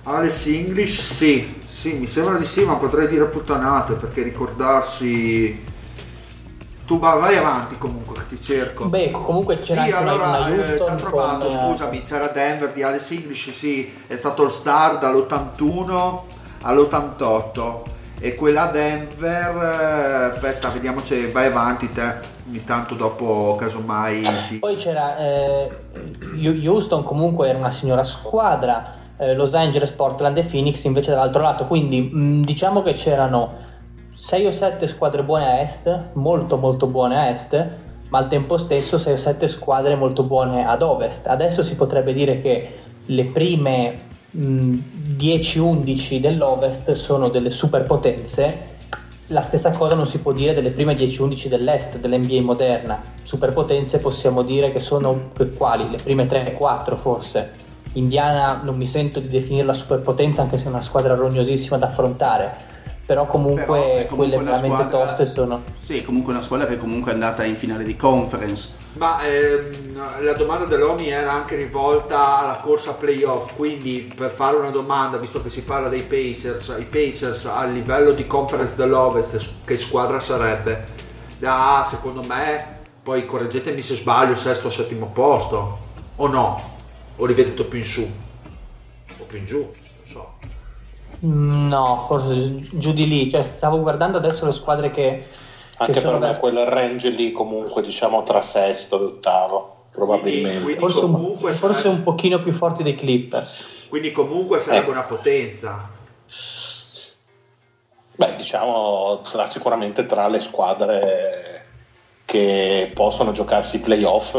Alex English sì, sì, mi sembra di sì, ma potrei dire puttanate perché ricordarsi... Tu va- vai avanti comunque, che ti cerco. Beh, comunque c'era Sì, allora eh, ha trovato, con, eh, scusami, c'era Denver di Alex English, sì, è stato il star dall'81 all'88 e quella Denver, eh, aspetta, vediamo se vai avanti te, ogni tanto dopo casomai ti... Poi c'era eh, Houston, comunque era una signora squadra, eh, Los Angeles, Portland e Phoenix invece dall'altro lato, quindi mh, diciamo che c'erano 6 o 7 squadre buone a est, molto molto buone a est, ma al tempo stesso 6 o 7 squadre molto buone ad ovest. Adesso si potrebbe dire che le prime mh, 10-11 dell'ovest sono delle superpotenze, la stessa cosa non si può dire delle prime 10-11 dell'est, dell'NBA moderna. Superpotenze possiamo dire che sono quali? Le prime 3-4 forse. Indiana non mi sento di definirla superpotenza anche se è una squadra rognosissima da affrontare. Però comunque, Però comunque quelle veramente squadra- toste sono. Sì, comunque una squadra che comunque è andata in finale di conference. Ma ehm, la domanda dell'Omi era anche rivolta alla corsa playoff, quindi per fare una domanda, visto che si parla dei Pacers, i Pacers a livello di conference dell'Ovest, che squadra sarebbe? Da, secondo me, poi correggetemi se sbaglio, sesto o settimo posto, o no? O li vedete più in su? O più in giù? Non so. No, forse giù di lì. Cioè, stavo guardando adesso le squadre che, che Anche sono per me da- quel range lì comunque diciamo tra sesto e ottavo, probabilmente. Quindi- forse, un, comunque forse un pochino più forti dei Clippers. Quindi comunque sarebbe Eh. una potenza. Beh, diciamo tra- sicuramente tra le squadre che possono giocarsi i playoff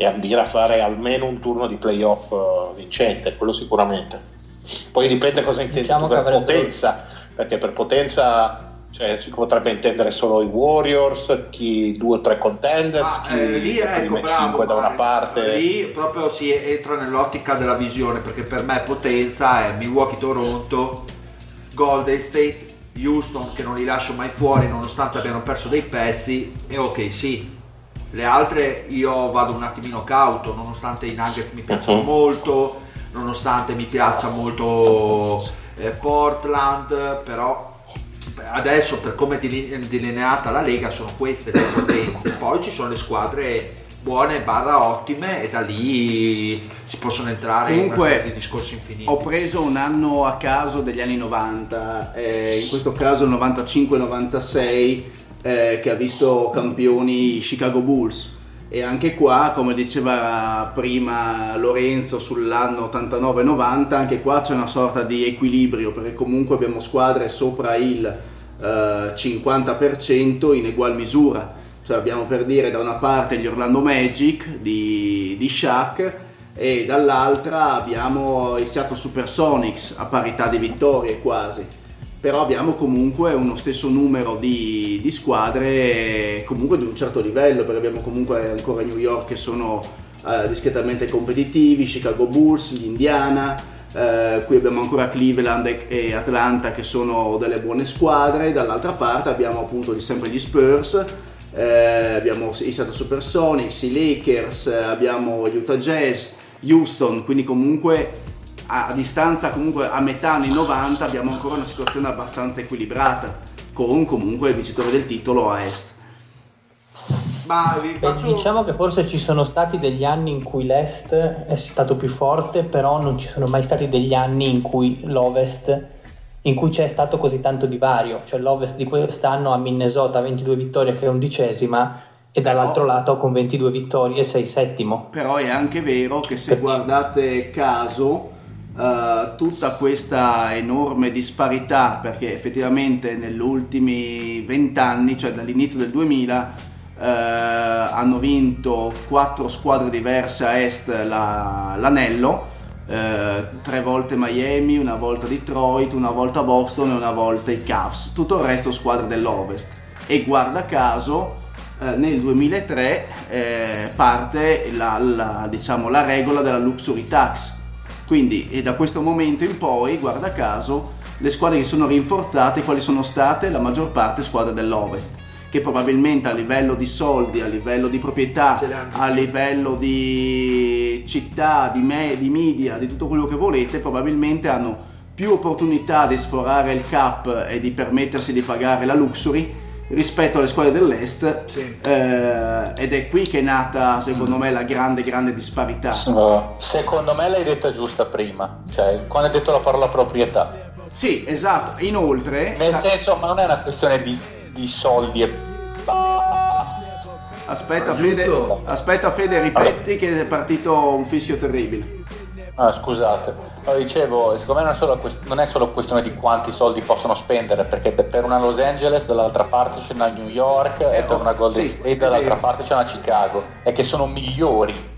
e ambire a fare almeno un turno di playoff eh, vincente, quello sicuramente. Poi dipende cosa intendi Diciamo per potenza, perché per potenza cioè, si potrebbe intendere solo i Warriors, chi due o tre contenders, Ah, chi eh, lì ecco bravo da una parte. lì proprio si entra nell'ottica della visione perché per me potenza è Milwaukee Toronto Golden State Houston che non li lascio mai fuori nonostante abbiano perso dei pezzi e ok sì le altre io vado un attimino cauto nonostante i Nuggets mi piacciono Mhm. molto nonostante mi piaccia molto eh, Portland però adesso per come è deli- delineata la Lega sono queste le potenze poi ci sono le squadre buone barra ottime e da lì si possono entrare in Comunque, una serie di discorsi infiniti Ho preso un anno a caso degli anni 90, eh, in questo caso il 95-96, eh, che ha visto campioni Chicago Bulls. E anche qua, come diceva prima Lorenzo sull'anno 89-90, anche qua c'è una sorta di equilibrio, perché comunque abbiamo squadre sopra il eh, 50% in egual misura. Cioè abbiamo per dire da una parte gli Orlando Magic di, di Shaq e dall'altra abbiamo i Seattle Supersonics a parità di vittorie quasi. Però abbiamo comunque uno stesso numero di, di squadre comunque di un certo livello, perché abbiamo comunque ancora New York che sono eh, discretamente competitivi, Chicago Bulls, gli Indiana, eh, qui abbiamo ancora Cleveland e- Atlanta che sono delle buone squadre, dall'altra parte abbiamo appunto sempre gli Spurs, eh, abbiamo i Seattle Supersonics, i Lakers, abbiamo gli Utah Jazz, Houston, quindi comunque a, a distanza comunque a metà anni 90 abbiamo ancora una situazione abbastanza equilibrata con comunque il vincitore del titolo a est. ma vi Beh, faccio Diciamo che forse ci sono stati degli anni in cui l'Est è stato più forte, però non ci sono mai stati degli anni in cui l'Ovest, in cui c'è stato così tanto divario. Cioè l'Ovest di quest'anno a Minnesota 22 vittorie che è undicesima e dall'altro lato con 22 vittorie sei settimo. Però è anche vero che se guardate caso eh, tutta questa enorme disparità, perché effettivamente negli ultimi vent'anni, cioè dall'inizio del 2000, eh, hanno vinto quattro squadre diverse a est la- l'anello. eh, tre volte Miami, una volta Detroit, una volta Boston e una volta i Cavs, tutto il resto squadre dell'Ovest. E guarda caso, nel 2003 eh, parte la, la- diciamo, la regola della luxury tax. Quindi e da questo momento in poi, guarda caso, le squadre che sono rinforzate, quali sono state? La maggior parte squadre dell'Ovest, che probabilmente a livello di soldi, a livello di proprietà, a livello di città, di, me- di media, di tutto quello che volete, probabilmente hanno più opportunità di sforare il cap e di permettersi di pagare la luxury rispetto alle squadre dell'est Sì. eh, ed è qui che è nata secondo me la grande grande disparità No, Secondo me l'hai detta giusta prima, cioè quando hai detto la parola proprietà. sì esatto inoltre Nel senso, ma non è una questione di, di soldi e basta. aspetta. Fede aspetta Fede ripeti che è partito un fischio terribile Ah, scusate, no, dicevo, secondo me non è, solo quest- non è solo questione di quanti soldi possono spendere, perché per una Los Angeles dall'altra parte c'è una New York e per una Golden sì, State è dall'altra parte c'è una Chicago, e che sono migliori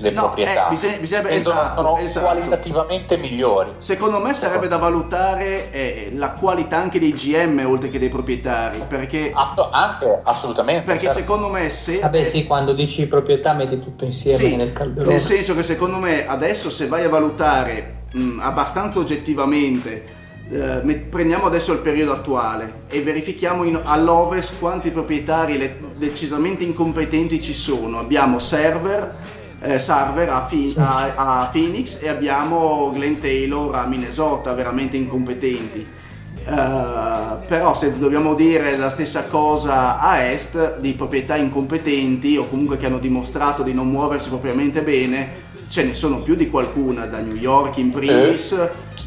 le No, proprietà. eh, bisogna- bisogna- sono- esatto, sono esatto. qualitativamente migliori. Secondo me sarebbe da valutare eh, la qualità anche dei GM oltre che dei proprietari, perché, Ass- anche assolutamente. perché certo. secondo me se... Vabbè sì, quando dici proprietà metti tutto insieme Sì, nel calderone. nel senso che secondo me adesso se vai a valutare mh, abbastanza oggettivamente, eh, prendiamo adesso il periodo attuale e verifichiamo in- all'ovest quanti proprietari le- decisamente incompetenti ci sono. Abbiamo server. Eh, Sarver a, Phi- a- a Phoenix e abbiamo Glenn Taylor a Minnesota veramente incompetenti. Eh, però se dobbiamo dire la stessa cosa a est di proprietà incompetenti o comunque che hanno dimostrato di non muoversi propriamente bene ce ne sono più di qualcuna da New York in primis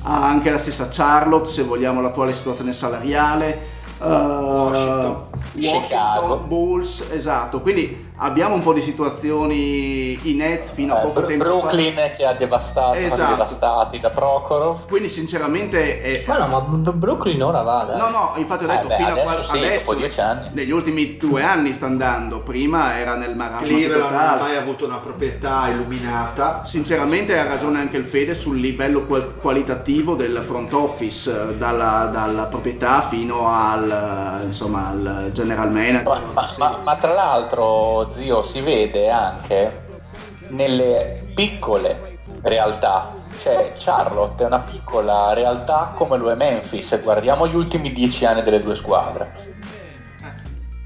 a anche la stessa Charlotte se vogliamo l'attuale situazione salariale. Eh, Washington. Chicago. Bulls esatto quindi abbiamo un po' di situazioni in est fino a Eh, poco Bru- tempo Brooklyn fa che ha devastato, Esatto. stati devastati da Prokhorov. quindi sinceramente è, Ma no, ma Br- Brooklyn ora va, dai. No, no, infatti ho Eh detto beh, fino a adesso qua- sì, adesso, dopo dieci anni. negli ultimi due anni sta andando, prima era nel marasma Cleveland non ha mai avuto una proprietà illuminata. Sinceramente ha ragione anche il Fede sul livello qual- qualitativo del front office, eh, dalla, dalla proprietà fino al, eh, insomma, al general manager. Ma, ma- ma- ma tra l'altro, zio, si vede anche nelle piccole realtà. Cioè, Charlotte è una piccola realtà come lo è Memphis. Guardiamo gli ultimi dieci anni delle due squadre,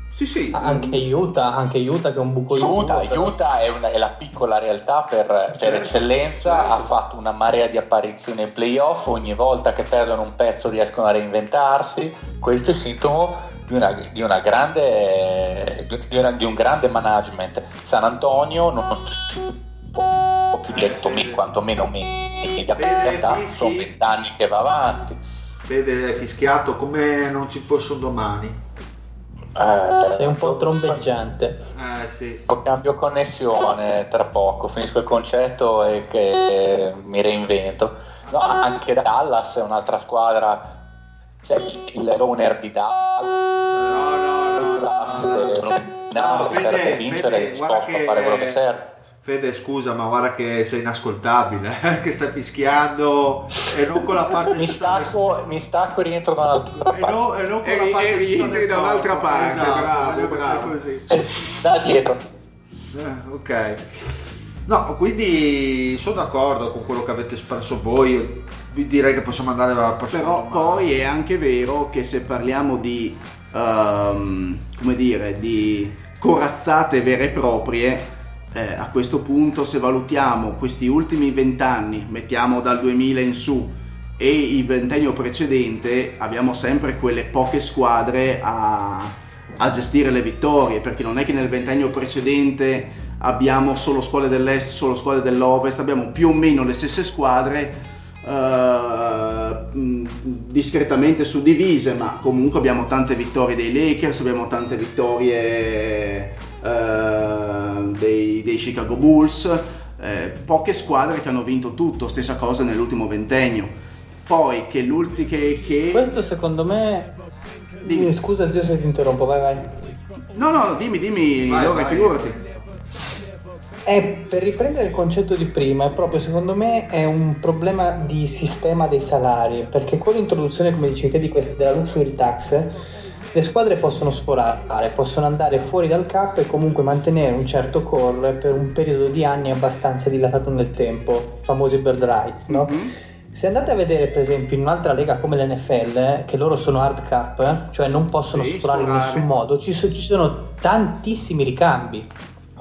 Sì, sì, Anche Utah, anche Utah che è un buco di Utah, però. Utah è, una- è la piccola realtà per, per Certo, eccellenza. certo. Ha fatto una marea di apparizioni ai playoff. Ogni volta che perdono un pezzo riescono a reinventarsi. Questo è sintomo di, una, di, una grande, di, una- di un grande management. San Antonio non si può più detto me, quantomeno fischi. Sono vent'anni che va avanti. Vede fischiato come non ci fosse un domani. Eh, Sei un po' trombeggiante. Eh sì. Cambio connessione tra poco, finisco il concetto e che mi reinvento. No, anche Dallas è un'altra squadra, cioè il l'owner di Dallas, no, no, no, no. no, No, Fede, vincere Fede, disposto a fare quello che serve. Fede, scusa, ma guarda che sei inascoltabile, eh, che stai fischiando e non con la parte Mi stacco, mi stacco e rientro da un'altra e parte. non, e non con E la parte e rientri da un'altra parte, Esatto, bravo, voglio bravo. fare così. Da dietro. Eh, ok. No, quindi sono d'accordo con quello che avete espresso voi. Vi direi che possiamo andare alla prossima Però domanda. poi è anche vero che se parliamo di, ehm, come dire, di corazzate vere e proprie, eh, a questo punto se valutiamo questi ultimi vent'anni, mettiamo dal 2000 in su, e il ventennio precedente, abbiamo sempre quelle poche squadre a, a gestire le vittorie, perché non è che nel ventennio precedente abbiamo solo squadre dell'est, solo squadre dell'ovest, abbiamo più o meno le stesse squadre mh, discretamente suddivise, ma comunque abbiamo tante vittorie dei Lakers, abbiamo tante vittorie eh, dei, dei Chicago Bulls, eh, poche squadre che hanno vinto tutto, stessa cosa nell'ultimo ventennio. Poi che l'ultimo che, che... Questo secondo me... Dimmi. Scusa zio se ti interrompo, vai vai. No, no, dimmi, dimmi, Vai, Lore, vai. figurati. Eh, per riprendere il concetto di prima, è proprio secondo me è un problema di sistema dei salari, perché con l'introduzione, come dicevi te, di queste, della luxury tax, le squadre possono sforare, possono andare fuori dal cap e comunque mantenere un certo core per un periodo di anni abbastanza dilatato nel tempo, famosi bird rights, no? Mhm. Se andate a vedere per esempio in un'altra lega come l'NFL, che loro sono hard cap, cioè non possono Sì, sforare in nessun modo, ci, so- ci sono tantissimi ricambi.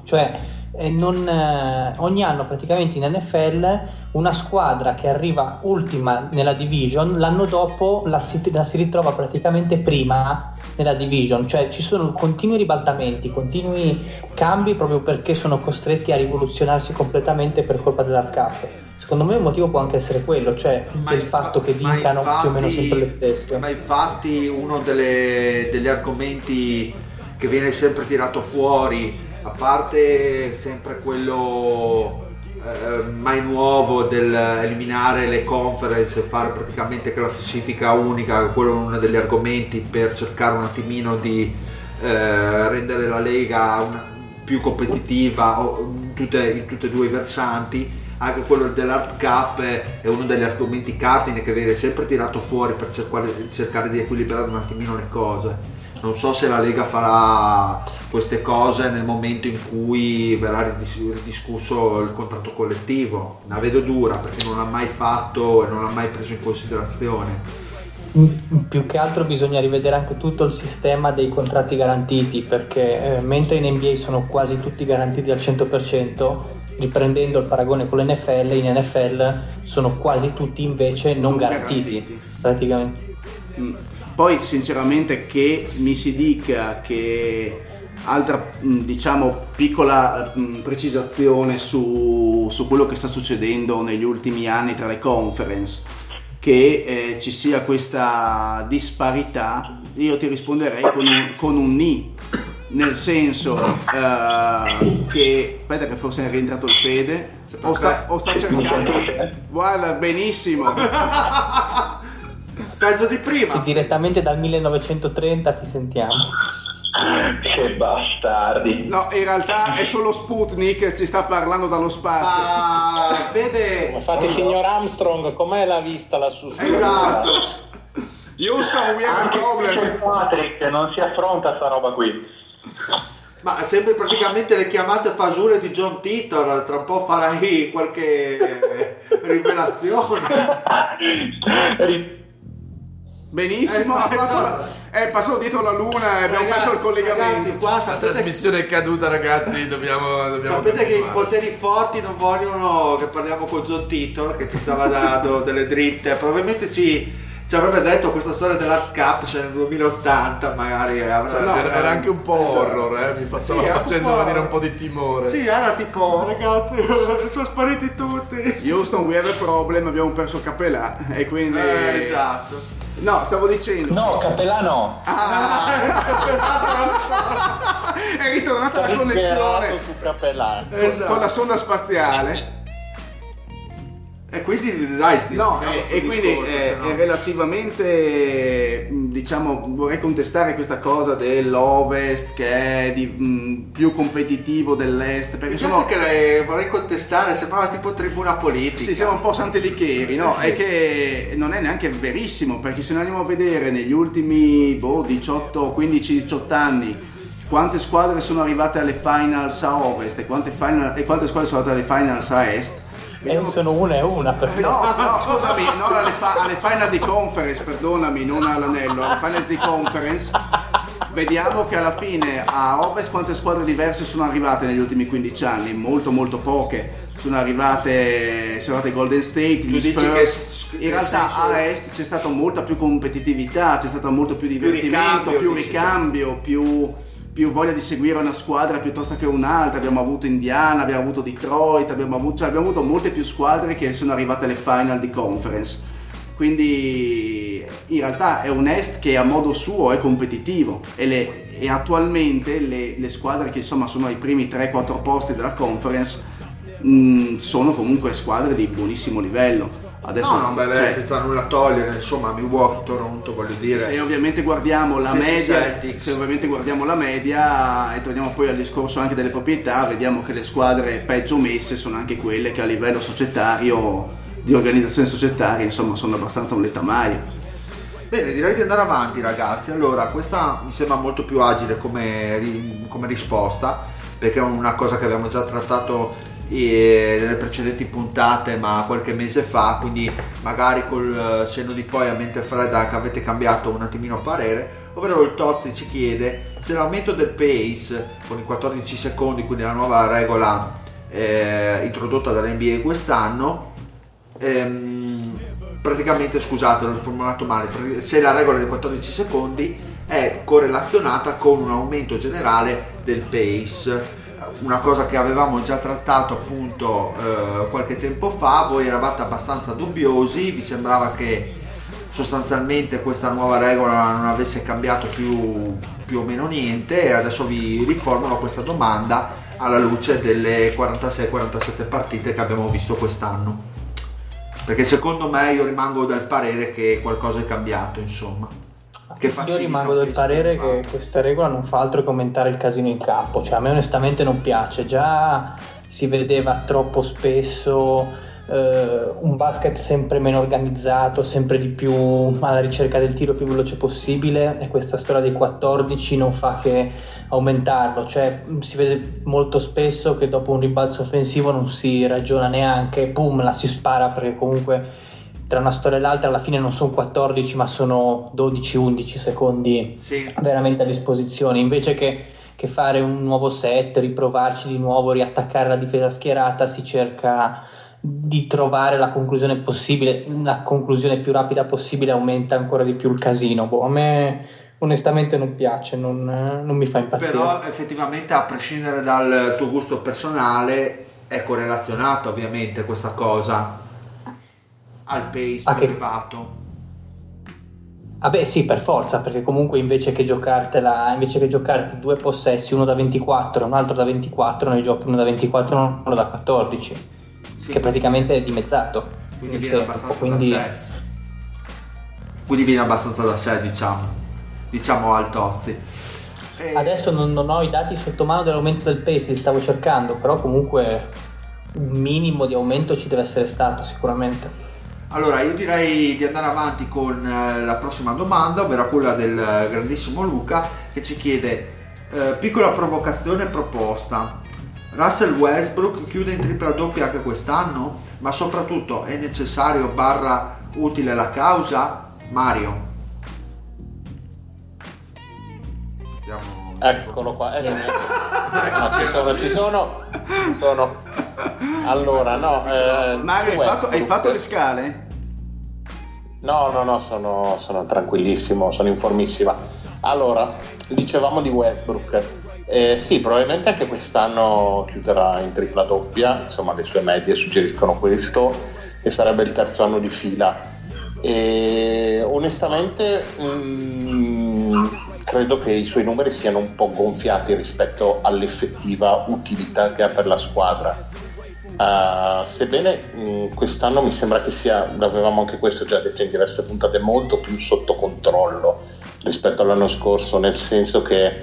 Cioè non, eh, ogni anno praticamente in NFL una squadra che arriva ultima nella division, l'anno dopo la si, la si ritrova praticamente prima nella division, cioè ci sono continui ribaltamenti, continui cambi proprio perché sono costretti a rivoluzionarsi completamente per colpa dell'hard cap. Secondo me un motivo può anche essere quello, cioè il infa- fatto che ma vincano più o meno infatti- sempre le stesse. Ma infatti uno delle- degli argomenti che viene sempre tirato fuori, a parte sempre quello eh, mai nuovo del eliminare le conference e fare praticamente classifica unica, quello è uno degli argomenti per cercare un attimino di eh, rendere la Lega una- più competitiva in tutte, in tutte e due i versanti. Anche quello dell'art cap è è uno degli argomenti cardine che viene sempre tirato fuori per cercare, cercare di equilibrare un attimino le cose non so se la Lega farà queste cose nel momento in cui verrà ridis- ridiscusso il contratto collettivo la vedo dura perché non l'ha mai fatto e non l'ha mai preso in considerazione Mm, Più che altro bisogna rivedere anche tutto il sistema dei contratti garantiti perché eh, mentre in NBA sono quasi tutti garantiti al 100%, riprendendo il paragone con l'NFL, in NFL sono quasi tutti invece non, Non garantiti, garantiti. praticamente. Mm. Poi sinceramente che mi si dica che altra diciamo piccola precisazione su, su quello che sta succedendo negli ultimi anni tra le conference che eh, ci sia questa disparità io ti risponderei con un, con un ni. Nel senso eh, che aspetta che forse è rientrato il Fede. O sta, o sta cercando. Guarda benissimo peggio di E prima direttamente dal 1930 ti sentiamo. Che bastardi. No, in realtà è solo Sputnik che ci sta parlando dallo spazio. ma Fede Infatti, signor Armstrong, com'è la vista lassù? esatto Houston, we have a Anche problem. Patrick non si affronta sta roba qui. Ma sembri praticamente le chiamate fasure di John Titor, tra un po' farai qualche rivelazione. Benissimo, Eh, fatto la- esatto. è passato dietro la luna e abbiamo Ragazzi- perso il collegamento. Ragazzi, qua La trasmissione è caduta, ragazzi. Dobbiamo. dobbiamo sapete che i continuare. poteri forti non vogliono che parliamo con John Titor che ci stava dando delle dritte. Probabilmente ci, ci avrebbe detto questa storia dell'Art Cup se nel 2080 magari avrebbe- Cioè, era, era anche un po' Esatto. horror, eh? mi passava Sì, facendo po'- venire un po' di timore. Sì, era tipo, ragazzi, sono spariti tutti. Houston, we have a problem, abbiamo perso il cappellà e quindi... Eh, esatto. No, stavo dicendo... No, Cappellano! è ritornata la connessione Cappellano. Esatto. con la sonda spaziale. E quindi dai, zio, No, e, e quindi discorso, eh, se no. è relativamente, mh, diciamo, vorrei contestare questa cosa dell'Ovest che è di, mh, più competitivo dell'Est, perché sono... che le vorrei contestare, sembrava tipo tribuna politica. Sì, siamo un po' santelicheri, no? Eh, sì. È che non è neanche verissimo, perché se noi andiamo a vedere negli ultimi boh, 18, 15, 18 anni quante squadre sono arrivate alle finals a Ovest e quante, final- e quante squadre sono arrivate alle finals a Est, E sono una e una No, no, scusami, non alle, fa- alle final di conference, perdonami, non all'anello, alle finals di conference. Vediamo che alla fine a Ovest quante squadre diverse sono arrivate negli ultimi 15 anni, molto molto poche. Sono arrivate, sono arrivate Golden State, gli dici Spurs. che- In realtà senso- a Est c'è stata molta più competitività, c'è stato molto più divertimento, ricambio, più dici tu. ricambio, più, più voglia di seguire una squadra piuttosto che un'altra. Abbiamo avuto Indiana, abbiamo avuto Detroit, abbiamo avuto, cioè abbiamo avuto molte più squadre che sono arrivate alle final di conference. Quindi in realtà è un Est che a modo suo è competitivo e, le- e attualmente le, le squadre che insomma sono ai primi 3-4 posti della conference mh, sono comunque squadre di buonissimo livello. Adesso, no, no, beh, beh, cioè, senza nulla togliere, insomma, Milwaukee, Toronto, voglio dire. se ovviamente guardiamo la media, se ovviamente guardiamo la media e torniamo poi al discorso anche delle proprietà, vediamo che le squadre peggio messe sono anche quelle che a livello societario, di organizzazione societaria, insomma, sono abbastanza un letamaio. Bene, direi di andare avanti ragazzi. Allora, questa mi sembra molto più agile come, come risposta, perché è una cosa che abbiamo già trattato eh, nelle precedenti puntate, ma qualche mese fa, quindi magari col eh, senno di poi a mente fredda che avete cambiato un attimino parere, ovvero il Tozzi ci chiede se l'aumento del pace con i 14 secondi, quindi la nuova regola eh, introdotta dall'NBA quest'anno, ehm, praticamente scusate l'ho formulato male se la regola dei 14 secondi è correlazionata con un aumento generale del pace una cosa che avevamo già trattato appunto eh, qualche tempo fa voi eravate abbastanza dubbiosi vi sembrava che sostanzialmente questa nuova regola non avesse cambiato più, più o meno niente e adesso vi riformulo questa domanda alla luce delle 46-47 partite che abbiamo visto quest'anno. Perché secondo me io rimango del parere che qualcosa è cambiato insomma che Io facilita rimango un del parere che questa regola non fa altro che aumentare il casino in campo, cioè a me onestamente non piace, già si vedeva troppo spesso eh, un basket sempre meno organizzato, sempre di più alla ricerca del tiro più veloce possibile e questa storia dei 14 non fa che aumentarlo, cioè si vede molto spesso che dopo un ribalzo offensivo non si ragiona neanche, boom, la si spara perché comunque tra una storia e l'altra alla fine non sono 14 ma sono 12-11 secondi Sì. veramente a disposizione invece che, che fare un nuovo set, riprovarci di nuovo, riattaccare la difesa schierata si cerca di trovare la conclusione possibile, la conclusione più rapida possibile aumenta ancora di più il casino. Boh, a me onestamente non piace, non, non mi fa impazzire. Però effettivamente a prescindere dal tuo gusto personale è correlazionata ovviamente questa cosa al pace Ah, elevato. Ah beh sì, per forza, perché comunque invece che giocartela, invece che giocarti due possessi, uno da 24 e un altro da 24, ne giochi uno da 24 e uno da 14, Sì, che praticamente è dimezzato. quindi viene tempo, abbastanza quindi- da sé. Quindi viene abbastanza da sé, diciamo. Diciamo al Tozzi. E- Adesso non, non ho i dati sotto mano dell'aumento del pace, li stavo cercando, però comunque un minimo di aumento ci deve essere stato sicuramente. Allora, io direi di andare avanti con eh, la prossima domanda, ovvero quella del eh, grandissimo Luca, che ci chiede, eh, piccola provocazione proposta, Russell Westbrook chiude in tripla doppia anche quest'anno? Ma soprattutto è necessario barra utile la causa? Mario. Eccolo qua, eh, no, ci sono, ci sono, ci sono. Allora, no, eh, Mario, hai fatto, hai fatto le scale? No, no, no, sono, sono tranquillissimo, sono informissima. Allora, dicevamo di Westbrook. Eh, sì, probabilmente anche quest'anno chiuderà in tripla doppia, insomma le sue medie suggeriscono questo e sarebbe il terzo anno di fila. E onestamente mm, credo che i suoi numeri siano un po' gonfiati rispetto all'effettiva utilità che ha per la squadra. Uh, sebbene mh, quest'anno mi sembra che sia, l'avevamo anche questo già detto in diverse puntate, molto più sotto controllo rispetto all'anno scorso, nel senso che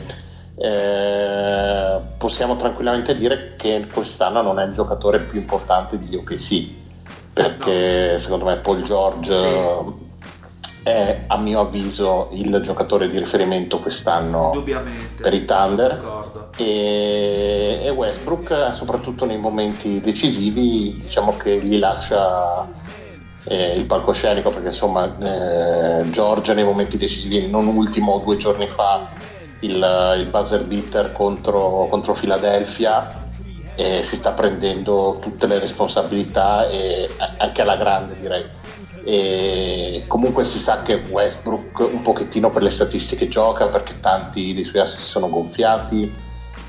eh, possiamo tranquillamente dire che quest'anno non è il giocatore più importante di OKC, perché secondo me Paul George Sì. È a mio avviso il giocatore di riferimento quest'anno per i Thunder. e, e Westbrook eh, soprattutto nei momenti decisivi diciamo che gli lascia eh, il palcoscenico perché insomma eh, George nei momenti decisivi non ultimo due giorni fa il, il buzzer beater contro, contro Philadelphia e si sta prendendo tutte le responsabilità e anche alla grande direi e comunque si sa che Westbrook un pochettino per le statistiche gioca perché tanti dei suoi assist sono gonfiati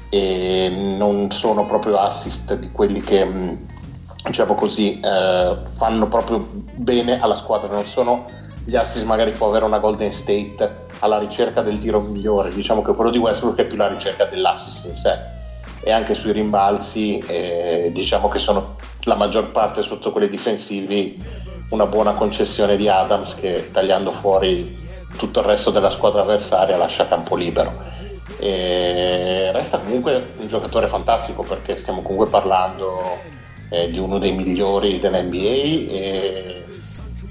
e non sono proprio assist di quelli che mh, diciamo così eh, fanno proprio bene alla squadra non sono gli assist magari può avere una Golden State alla ricerca del tiro migliore, diciamo che quello di Westbrook è più la ricerca dell'assist in sé e anche sui rimbalzi eh, diciamo che sono la maggior parte sotto quelli difensivi una buona concessione di Adams che tagliando fuori tutto il resto della squadra avversaria lascia campo libero. E resta comunque un giocatore fantastico perché stiamo comunque parlando eh, di uno dei migliori dell'NBA e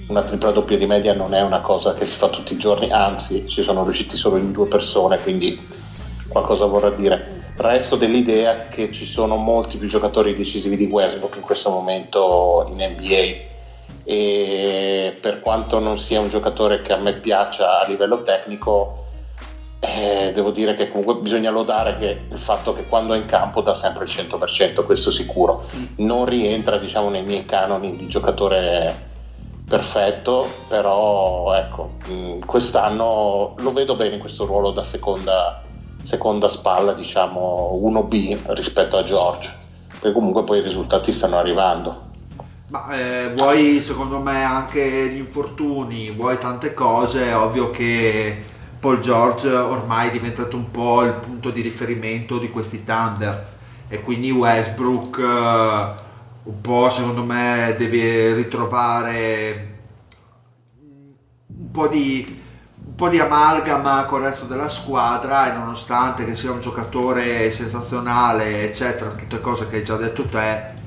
una tripla doppia di media non è una cosa che si fa tutti i giorni, anzi ci sono riusciti solo in due persone, quindi qualcosa vorrà dire. Resto dell'idea che ci sono molti più giocatori decisivi di Westbrook in questo momento in NBA e per quanto non sia un giocatore che a me piaccia a livello tecnico eh, devo dire che comunque bisogna lodare che il fatto che quando è in campo dà sempre il 100%, questo sicuro. Non rientra diciamo nei miei canoni di giocatore perfetto, però ecco, mh, quest'anno lo vedo bene in questo ruolo da seconda, seconda spalla, diciamo 1B rispetto a George, perché comunque poi i risultati stanno arrivando. Ma eh, vuoi secondo me anche gli infortuni, vuoi tante cose, è ovvio che Paul George ormai è diventato un po' il punto di riferimento di questi Thunder. E quindi Westbrook eh, un po' secondo me deve ritrovare un po' di un po' di amalgama con il resto della squadra e nonostante che sia un giocatore sensazionale eccetera tutte cose che hai già detto te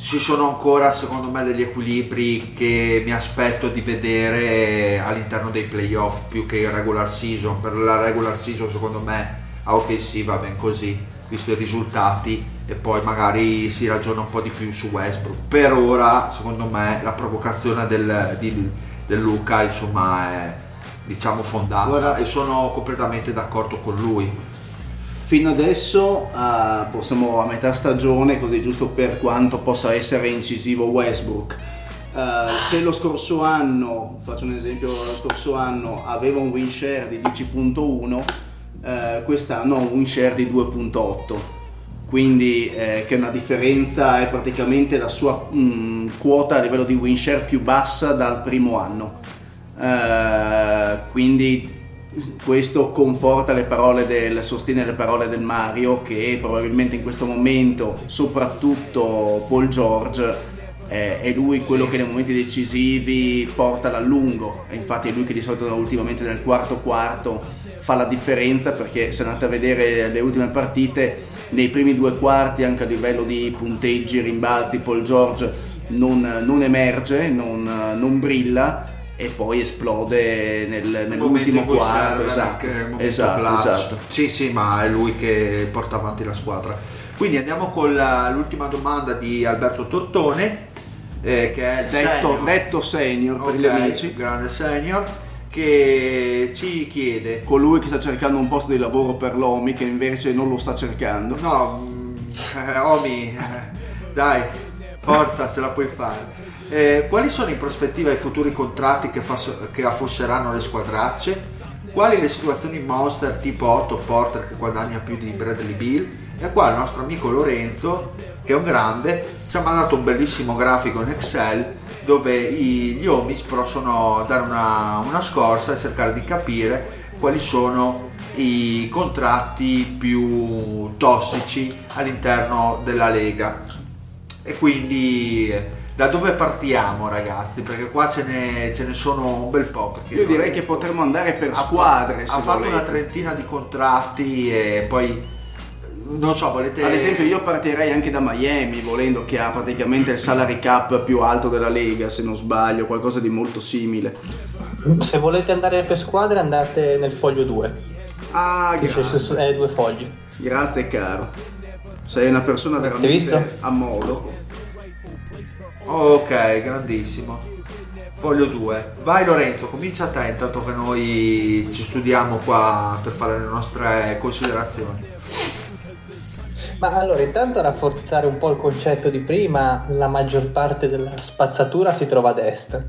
ci sono ancora secondo me degli equilibri che mi aspetto di vedere all'interno dei playoff più che il regular season. Per la regular season secondo me a OKC va ben così visto i risultati e poi magari si ragiona un po' di più su Westbrook. Per ora secondo me la provocazione del, di, del Luca insomma è diciamo fondata Guarda- e sono completamente d'accordo con lui Fino adesso eh, siamo a metà stagione, così giusto per quanto possa essere incisivo Westbrook. Eh, se lo scorso anno, faccio un esempio, lo scorso anno aveva un win share di 10.1, eh, quest'anno ha un win share di 2.8. Quindi eh, che è una differenza, è praticamente la sua mh, quota a livello di win share più bassa dal primo anno. Eh, quindi questo conforta le parole del, sostiene le parole del Mario che probabilmente in questo momento soprattutto Paul George eh, è lui quello che nei momenti decisivi porta l'allungo. E infatti è lui che di solito ultimamente nel quarto quarto fa la differenza perché se andate a vedere le ultime partite nei primi due quarti anche a livello di punteggi, rimbalzi Paul George non, non emerge, non, non brilla e poi esplode nel, nell'ultimo quarto. Esatto, esatto, esatto. Sì, sì, ma è lui che porta avanti la squadra. Quindi andiamo con la- l'ultima domanda di Alberto Tortone, eh, che è il Detto, senior. detto senior per gli amici, grande senior, che ci chiede... colui che sta cercando un posto di lavoro per l'OMI che invece non lo sta cercando. No, mm, eh, Omi, eh, dai, forza, ce la puoi fare. Eh, quali sono in prospettiva i futuri contratti che, fas- che affosseranno le squadracce? Quali le situazioni monster tipo Otto Porter che guadagna più di Bradley Bill? E qua il nostro amico Lorenzo, che è un grande, ci ha mandato un bellissimo grafico in Excel dove i- gli Omis possono dare una, una scorsa e cercare di capire quali sono i contratti più tossici all'interno della Lega. E quindi eh, da dove partiamo ragazzi? Perché qua ce ne, ce ne sono un bel po'. perché Io direi Lorenzo che potremmo andare per ha squadre. se Ha fatto volete. una trentina di contratti e poi non so, volete... Ad esempio io partirei anche da Miami volendo che ha praticamente il salary cap più alto della Lega se non sbaglio, qualcosa di molto simile. Se volete andare per squadre andate nel foglio 2. Ah, grazie, è due fogli. grazie caro. Sei una persona veramente a modo. Ok, grandissimo. Foglio 2. Vai Lorenzo, comincia te intanto che noi ci studiamo qua per fare le nostre considerazioni. Ma allora, intanto a rafforzare un po' il concetto di prima, la maggior parte della spazzatura si trova ad est,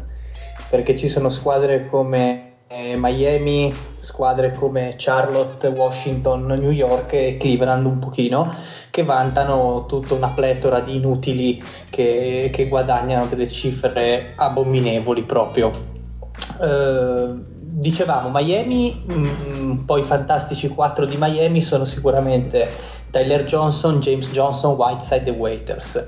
perché ci sono squadre come eh, Miami, squadre come Charlotte, Washington, New York e Cleveland un pochino, che vantano tutta una pletora di inutili che, che guadagnano delle cifre abominevoli proprio. eh, dicevamo Miami, mm, poi i fantastici 4 di Miami sono sicuramente Tyler Johnson, James Johnson, Whiteside e Waiters.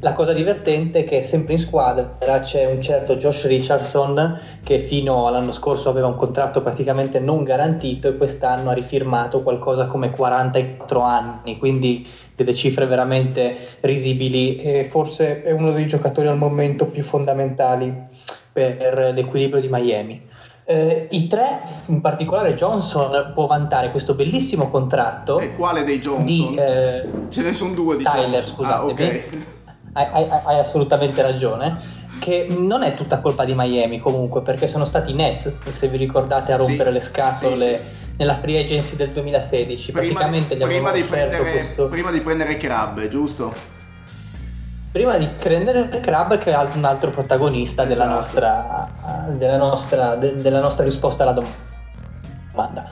La cosa divertente è che sempre in squadra c'è un certo Josh Richardson che fino all'anno scorso aveva un contratto praticamente non garantito e quest'anno ha rifirmato qualcosa come 44 anni, quindi delle cifre veramente risibili e forse è uno dei giocatori al momento più fondamentali per l'equilibrio di Miami. Eh, I tre, in particolare Johnson, può vantare questo bellissimo contratto. E quale dei Johnson? Di, eh, Ce ne sono due di Tyler, Johnson. scusate. Ah, ok. Hai, hai- assolutamente ragione. Che non è tutta colpa di Miami comunque, perché sono stati i Nets, se vi ricordate, a Sì, rompere le scatole sì, nella free agency del 2016. Prima, Praticamente gli prima di prendere, questo. prima di prendere Crabbe, giusto? prima di prendere Crab che è un altro protagonista della, Esatto. nostra, della, nostra, de- della nostra risposta alla domanda.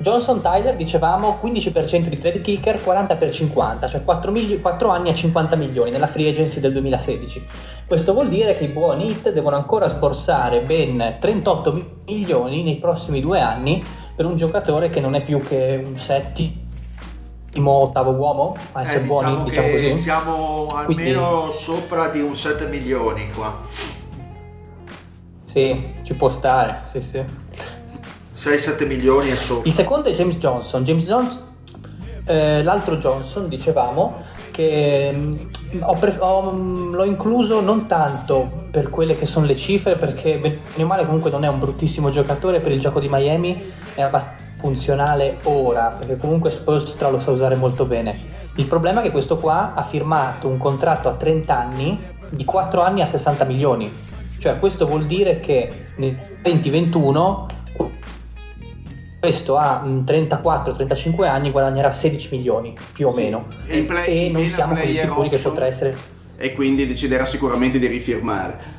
Johnson Tyler, dicevamo, 15% di trade kicker, 40 per 50, cioè 4, mili- 4 anni a 50 milioni nella free agency del 2016. Questo vuol dire che i buoni hit devono ancora sborsare ben 38 mi- milioni nei prossimi due anni per un giocatore che non è più che un settimo, ottavo uomo, a essere Eh, buoni, diciamo diciamo così. siamo Quindi- almeno sopra di un 7 milioni qua. Sì, ci può stare, sì, sì. 6-7 milioni è sopra. Il secondo è James Johnson. James Johnson, eh, l'altro Johnson, dicevamo, che mm, ho pre- ho, mm, l'ho incluso non tanto per quelle che sono le cifre, perché bene o male comunque non è un bruttissimo giocatore per il gioco di Miami, è abbastanza funzionale ora, perché comunque Spolstra lo sa usare molto bene. Il problema è che questo qua ha firmato un contratto a 30 anni, di 4 anni a 60 milioni. Cioè questo vuol dire che nel 2021 questo a mm, 34-35 anni guadagnerà 16 milioni più o Sì. meno E il play- e non siamo così player sicuri che potrà essere E quindi deciderà sicuramente di rifirmare.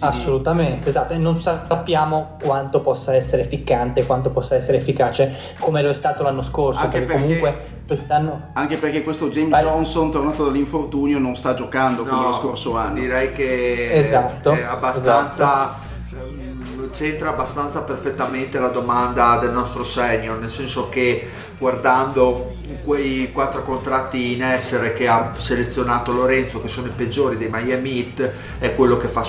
assolutamente esatto e non sappiamo quanto possa essere ficcante quanto possa essere efficace come lo è stato l'anno scorso Anche perché, perché- comunque quest'anno Anche perché questo James Vai. Johnson, tornato dall'infortunio, non sta giocando come No, lo scorso anno. Direi che Esatto, è abbastanza ehm, c'entra abbastanza perfettamente la domanda del nostro senior, nel senso che guardando quei quattro contratti in essere che ha selezionato Lorenzo, che sono i peggiori dei Miami Heat, è quello che fa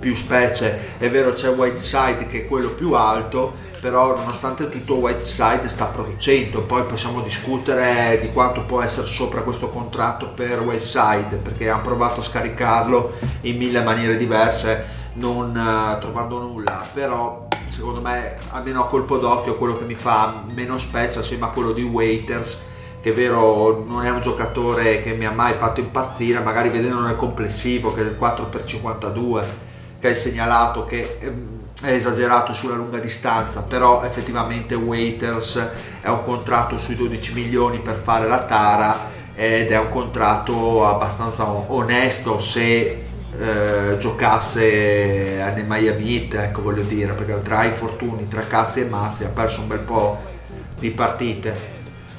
più specie. È vero c'è Whiteside che è quello più alto, però nonostante tutto Whiteside sta producendo, poi possiamo discutere di quanto può essere sopra questo contratto per Whiteside, perché hanno provato a scaricarlo in mille maniere diverse non eh, trovando nulla, però secondo me almeno a colpo d'occhio quello che mi fa meno specie assieme a quello di Waiters che è vero non è un giocatore che mi ha mai fatto impazzire, magari vedendo nel complessivo che è il 4x52 che hai segnalato che ehm, è esagerato sulla lunga distanza, però effettivamente Waiters è un contratto sui 12 milioni per fare la tara ed è un contratto abbastanza onesto se eh, giocasse nel Miami Heat, ecco voglio dire, perché tra infortuni, tra cazzi e mazzi ha perso un bel po' di partite,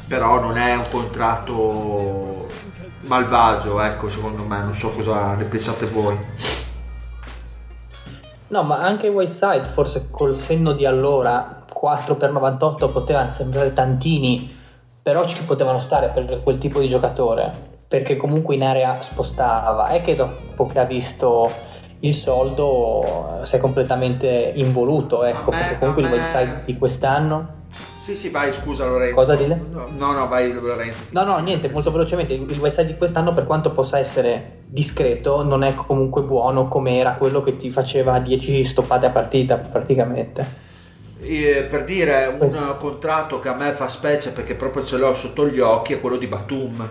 però non è un contratto malvagio, ecco secondo me, non so cosa ne pensate voi. no ma anche Whiteside forse col senno di allora 4 per 98 potevano sembrare tantini però ci potevano stare per quel tipo di giocatore perché comunque in area spostava è che dopo che ha visto il soldo eh, si è completamente involuto ecco me- perché comunque il Whiteside di quest'anno Sì, sì, vai, scusa Lorenzo. Cosa dile? No, no, no, vai Lorenzo. No, no, niente, molto velocemente. Il il Whiteside di quest'anno, per quanto possa essere discreto, non è comunque buono come era quello che ti faceva 10 stoppate a partita praticamente. Eh, per dire un contratto che a me fa specie perché proprio ce l'ho sotto gli occhi è quello di Batum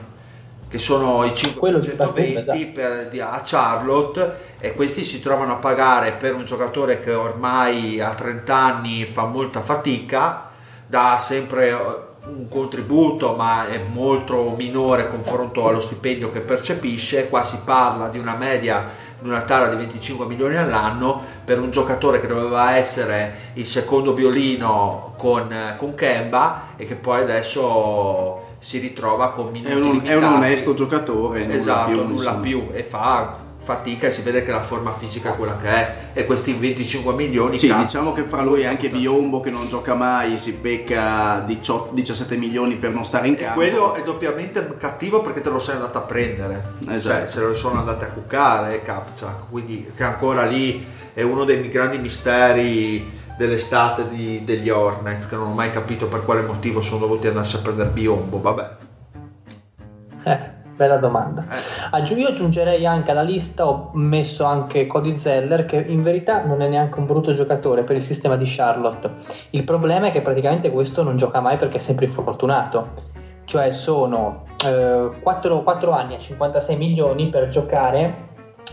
che sono i Quello di Batum, 520 esatto. per- a Charlotte e questi si trovano a pagare per un giocatore che ormai a 30 anni fa molta fatica dà sempre eh, un contributo ma è molto minore confronto allo stipendio che percepisce qua si parla di una media di una tara di 25 milioni all'anno per un giocatore che doveva essere il secondo violino con, eh, con Kemba e che poi adesso si ritrova con minuti È un, è un limitati. onesto giocatore, nulla esatto più, nulla insomma. più e fa fatica e si vede che la forma fisica è quella che è e questi 25 milioni Sì, cazzo, diciamo che fra lui e anche Biombo che non gioca mai si becca 18 17 milioni per non stare in E campo. quello è doppiamente cattivo perché te lo sei andato a prendere, Esatto. cioè se lo sono andati a cuccare Capcia, quindi che ancora lì è uno dei grandi misteri dell'estate di- degli Hornets che non ho mai capito per quale motivo sono dovuti andarsi a prendere Biombo, vabbè. Eh, bella domanda. Eh. Io aggiungerei anche alla lista, ho messo anche Cody Zeller, che in verità non è neanche un brutto giocatore per il sistema di Charlotte. Il problema è che praticamente questo non gioca mai perché è sempre infortunato. Cioè sono 4, anni a 56 milioni per giocare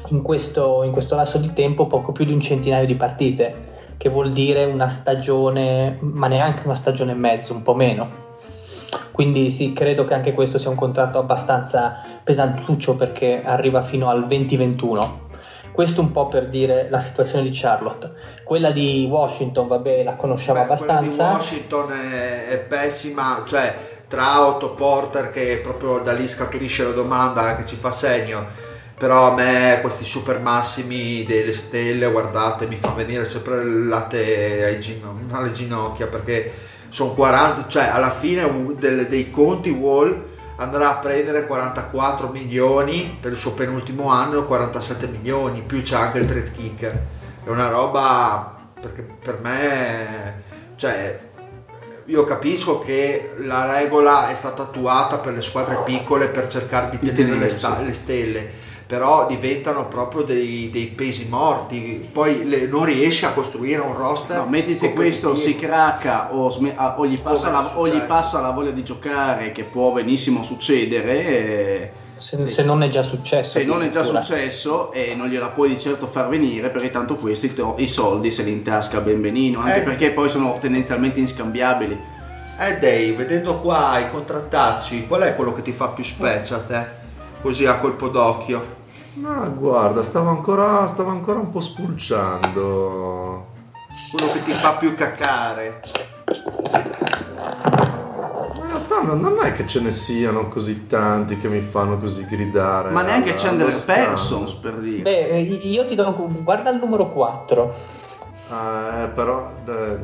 in questo, in questo lasso di tempo poco più di un centinaio di partite, che vuol dire una stagione, ma neanche una stagione e mezzo, un po' meno. Quindi sì, credo che anche questo sia un contratto abbastanza pesantuccio perché arriva fino al 2021. Questo un po' per dire la situazione di Charlotte. Quella di Washington, vabbè, la conosciamo Beh, quella di abbastanza. Washington è, è pessima, cioè tra Otto Porter che proprio da lì scaturisce la domanda che ci fa segno, però a me questi super massimi delle stelle, guardate, mi fa venire sempre il latte ai gino- alle ginocchia perché sono 40, cioè alla fine un- del- dei conti Wall andrà a prendere 44 milioni per il suo penultimo anno e 47 milioni, più c'è anche il trade kicker. È una roba perché per me, cioè, io capisco che la regola è stata attuata per le squadre piccole per cercare di tenere le, sta- le stelle, però diventano proprio dei, dei pesi morti. Poi le- non riesci a costruire un roster. No, metti se questo si cracca o, sme- o gli passa la, o gli passa la voglia di giocare, che può benissimo succedere, eh, Se, se non è già successo. se non è già successo e non gliela puoi di certo far venire, perché tanto questi to- i soldi se li intasca ben benino, anche Eh. perché poi sono tendenzialmente inscambiabili. Eh Dave, vedendo qua i contrattacci, qual è quello che ti fa più specie a te? Così a colpo d'occhio. No, guarda, stavo ancora, stavo ancora un po' spulciando. Quello che ti fa più cacare. Ma in realtà non, non è che ce ne siano così tanti che mi fanno così gridare. Ma neanche allo Chandler. Parsons per dire. Beh, eh, io ti do guarda il numero 4. Eh, però eh,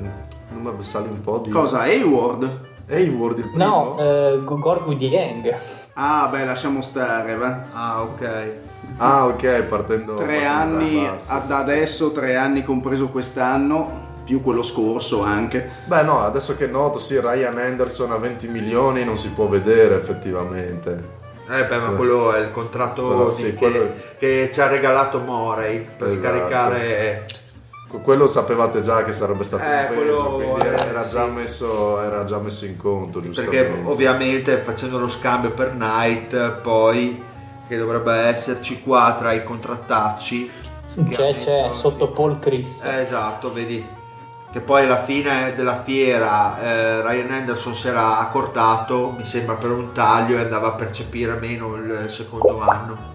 numero- sali un po' di... Cosa? Hayward? Hayward il primo? No, eh, Gorgu Dieng. Ah, beh, lasciamo stare, va. Ah, ok. Ah, ok, partendo... Tre partendo anni ad adesso, tre anni compreso quest'anno, più quello scorso anche. Beh no, adesso che noto, sì, Ryan Anderson a 20 milioni non si può vedere effettivamente. Eh beh, ma quello è il contratto di- sì, che, quello- che ci ha regalato Morey per Esatto. scaricare. Que- Quello sapevate già che sarebbe stato Eh, un peso, quello, eh, era, già sì. messo, era già messo in conto, giustamente. Perché ovviamente facendo lo scambio per Knight, poi che dovrebbe esserci qua tra i contrattacci. che C'è, c'è sotto Paul Chris. Eh, esatto, vedi. Che poi alla fine della fiera eh, Ryan Anderson si era accordato, mi sembra per un taglio e andava a percepire meno il secondo anno.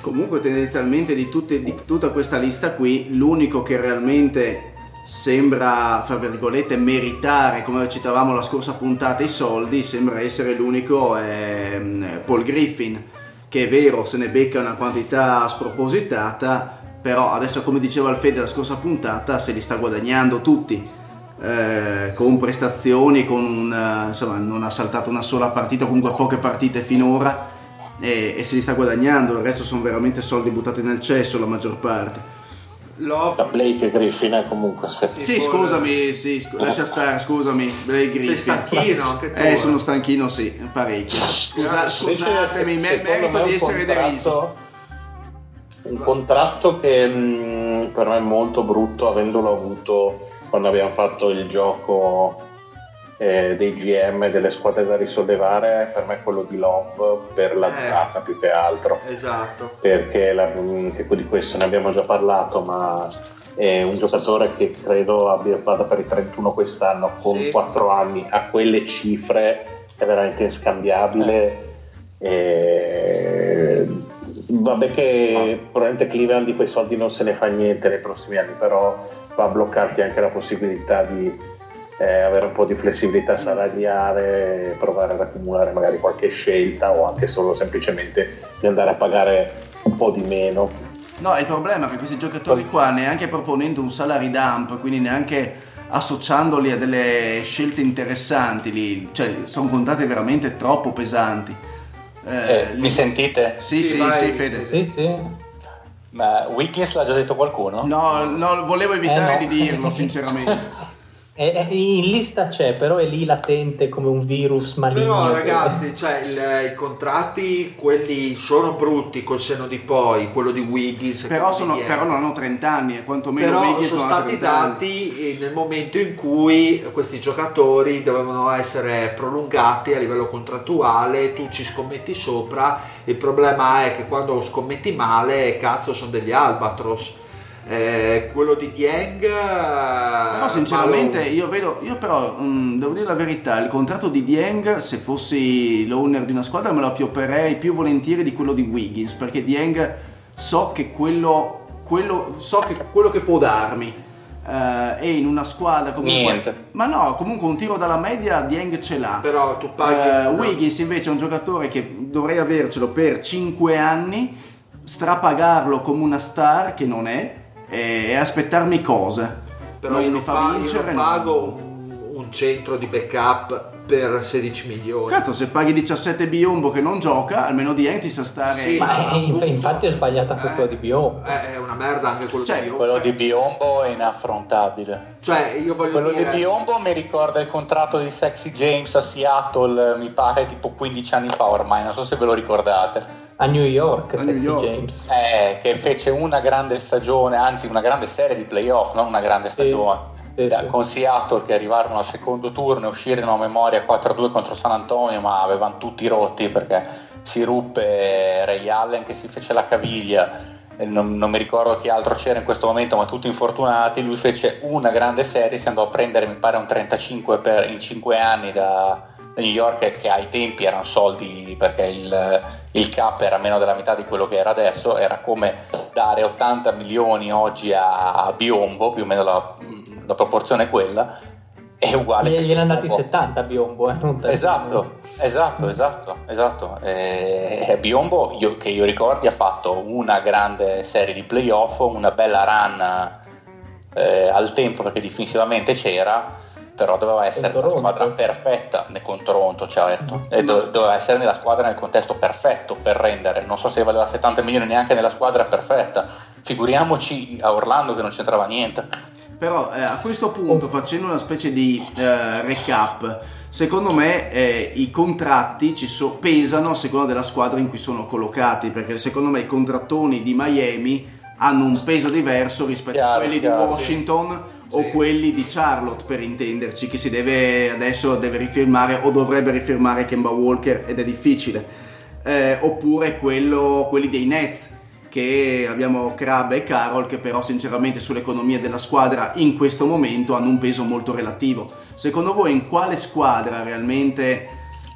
Comunque tendenzialmente di, tutte- di tutta questa lista qui, l'unico che realmente sembra, fra virgolette, meritare, come citavamo la scorsa puntata, i soldi, sembra essere l'unico ehm, Paul Griffin, che è vero, se ne becca una quantità spropositata, però adesso come diceva il Fede la scorsa puntata, se li sta guadagnando tutti. eh, con prestazioni, con un, eh, insomma, non ha saltato una sola partita, comunque poche partite finora e, e se li sta guadagnando, il resto sono veramente soldi buttati nel cesso la maggior parte. Love, Blake Griffin è comunque se- Sì, poi- scusami, sì, scu- lascia stare, scusami, Blake Griffin. sei stanchino anche tu. Eh, sono stanchino, sì, parecchio. Scusa, Invece, scusatemi, me- merito me di essere contratto- deriso. Un contratto che mh, per me è molto brutto, avendolo avuto quando abbiamo fatto il gioco eh, dei GM delle squadre da risollevare, per me è quello di Love per la Eh. durata più che altro. esatto. perché la- di questo ne abbiamo già parlato, ma è un giocatore che credo abbia vada per i 31 quest'anno con Sì. 4 anni a quelle cifre è veramente inscambiabile. E... Vabbè che probabilmente Cleveland di quei soldi non se ne fa niente nei prossimi anni, però va a bloccarti anche la possibilità di eh, avere un po' di flessibilità salariale, provare ad accumulare magari qualche scelta o anche solo semplicemente di andare a pagare un po' di meno. No, il problema è che questi giocatori qua, neanche proponendo un salary dump, quindi neanche associandoli a delle scelte interessanti, li, cioè sono contratti veramente troppo pesanti. Eh, Eh, li- mi sentite? Sì, Sì, sì, vai. sì, Fede. Sì, sì. Ma Wiggins l'ha già detto qualcuno? No, no, volevo evitare Eh, no. di dirlo, sinceramente. È- è- in lista c'è, però è lì latente come un virus maligno. Però ragazzi, cioè, il- i contratti, quelli sono brutti col senno di poi, quello di Wiggins. però, sono, però non hanno 30 anni, e quantomeno Però Wiggins sono ha stati 30 anni. dati eh, nel momento in cui questi giocatori dovevano essere prolungati a livello contrattuale, tu ci scommetti sopra, il problema è che quando scommetti male, cazzo, sono degli albatros. Eh, quello di Dieng... Però sinceramente io vedo, io però mh, devo dire la verità, il contratto di Dieng se fossi l'owner di una squadra me lo piopperei più volentieri di quello di Wiggins, perché Dieng so che quello, quello, so che, quello che può darmi eh, e in una squadra comunque... Niente. Ma no, comunque un tiro dalla media Dieng ce l'ha. Però tu paghi... Eh, no. Wiggins invece è un giocatore che dovrei avercelo per 5 anni, strapagarlo come una star che non è e, e aspettarmi cose. Però non io mi fa pa- io vincere. non no. pago un, un centro di backup per 16 milioni. Cazzo, se paghi 17 biombo che non gioca, almeno di ti sa stare. Sì, Ma è- appunto. infatti è sbagliata anche quella di Bio. Eh, È una merda anche quello Cioè, di Biombo. Quello di Biombo è inaffrontabile. Cioè, io voglio Quello dire... di Biombo mi ricorda il contratto di Sexy James a Seattle, mi pare tipo 15 anni fa ormai, non so se ve lo ricordate. A New York, A New York. James. Eh, che fece una grande stagione, anzi una grande serie di playoff, non una grande stagione. sì, sì. Con Seattle che arrivarono al secondo turno e uscirono a memoria 4-2 contro San Antonio, ma avevano tutti rotti perché si ruppe Ray Allen che si fece la caviglia. e Non, non mi ricordo chi altro c'era in questo momento, ma tutti infortunati. Lui fece una grande serie, si andò a prendere, mi pare, un 35 per- in 5 anni da New York, che ai tempi erano soldi perché il, il cap era meno della metà di quello che era adesso. Era come dare 80 milioni oggi a, a Biombo, più o meno la, la proporzione è quella. È uguale. Gli- Gliene andati Biombo. 70 Biombo, eh, non. Esatto, esatto, esatto, esatto. Eh, Biombo, io- che io ricordi, ha fatto una grande serie di playoff, una bella run eh, al tempo perché difensivamente c'era, però doveva essere la squadra perfetta con Toronto, certo, e do- doveva essere nella squadra nel contesto perfetto per rendere. Non so se valeva 70 milioni neanche nella squadra perfetta. Figuriamoci a Orlando che non c'entrava niente. Però eh, a questo punto, facendo una specie di eh, recap, secondo me eh, i contratti ci so- pesano a seconda della squadra in cui sono collocati, perché secondo me i contrattoni di Miami hanno un peso diverso rispetto a Chiaro, quelli chiaro, di Washington o quelli di Charlotte, per intenderci, che si deve adesso deve rifirmare o dovrebbe rifirmare Kemba Walker ed è difficile. Eh, oppure quello- quelli dei Nets che abbiamo Crabbe e Carol che però sinceramente sull'economia della squadra in questo momento hanno un peso molto relativo. Secondo voi in quale squadra realmente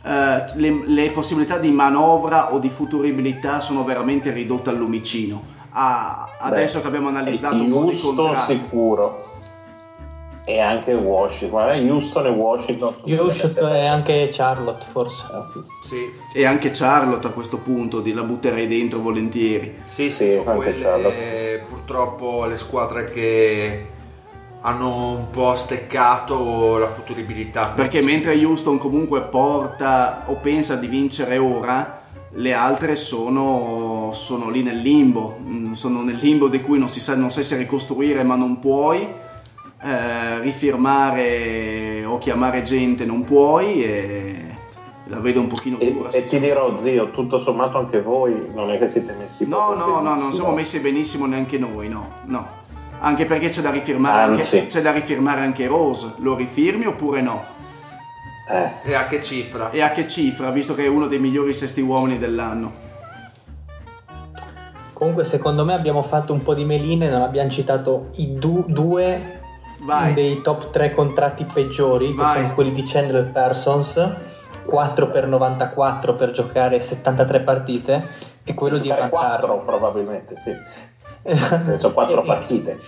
eh, le, le possibilità di manovra o di futuribilità sono veramente ridotte al lumicino? Ah, adesso Beh, che abbiamo analizzato un po' di contratti. sicuro e anche Washington guarda Houston e Washington Houston e anche Charlotte forse. Sì, E anche Charlotte a questo punto di- la butterei dentro volentieri. sì, sì, Sì, anche Charlotte. purtroppo le squadre che hanno un po' steccato la futuribilità. Perché mentre Houston comunque porta o pensa di vincere ora, le altre sono, sono lì nel limbo, Mm, sono nel limbo di cui non si sa, non sai se ricostruire ma non puoi, eh, rifirmare o chiamare gente non puoi e la vedo un pochino e, dura. e ti dirò zio tutto sommato anche voi non è che siete messi No, no, no, non benissimo. siamo messi benissimo neanche noi, no, no. Anche perché c'è da rifirmare, anche, c'è da rifirmare anche Rose, lo rifirmi oppure no? Eh, E a che cifra? E a che cifra, visto che è uno dei migliori sesti uomini dell'anno? Comunque secondo me abbiamo fatto un po' di meline, non abbiamo citato i du- due Vai. dei top 3 contratti peggiori, Vai. che sono quelli di Chandler Parsons, 4 per 94 per giocare 73 partite, e quello di Evan quattro Turner. probabilmente sì nel senso quattro E- partite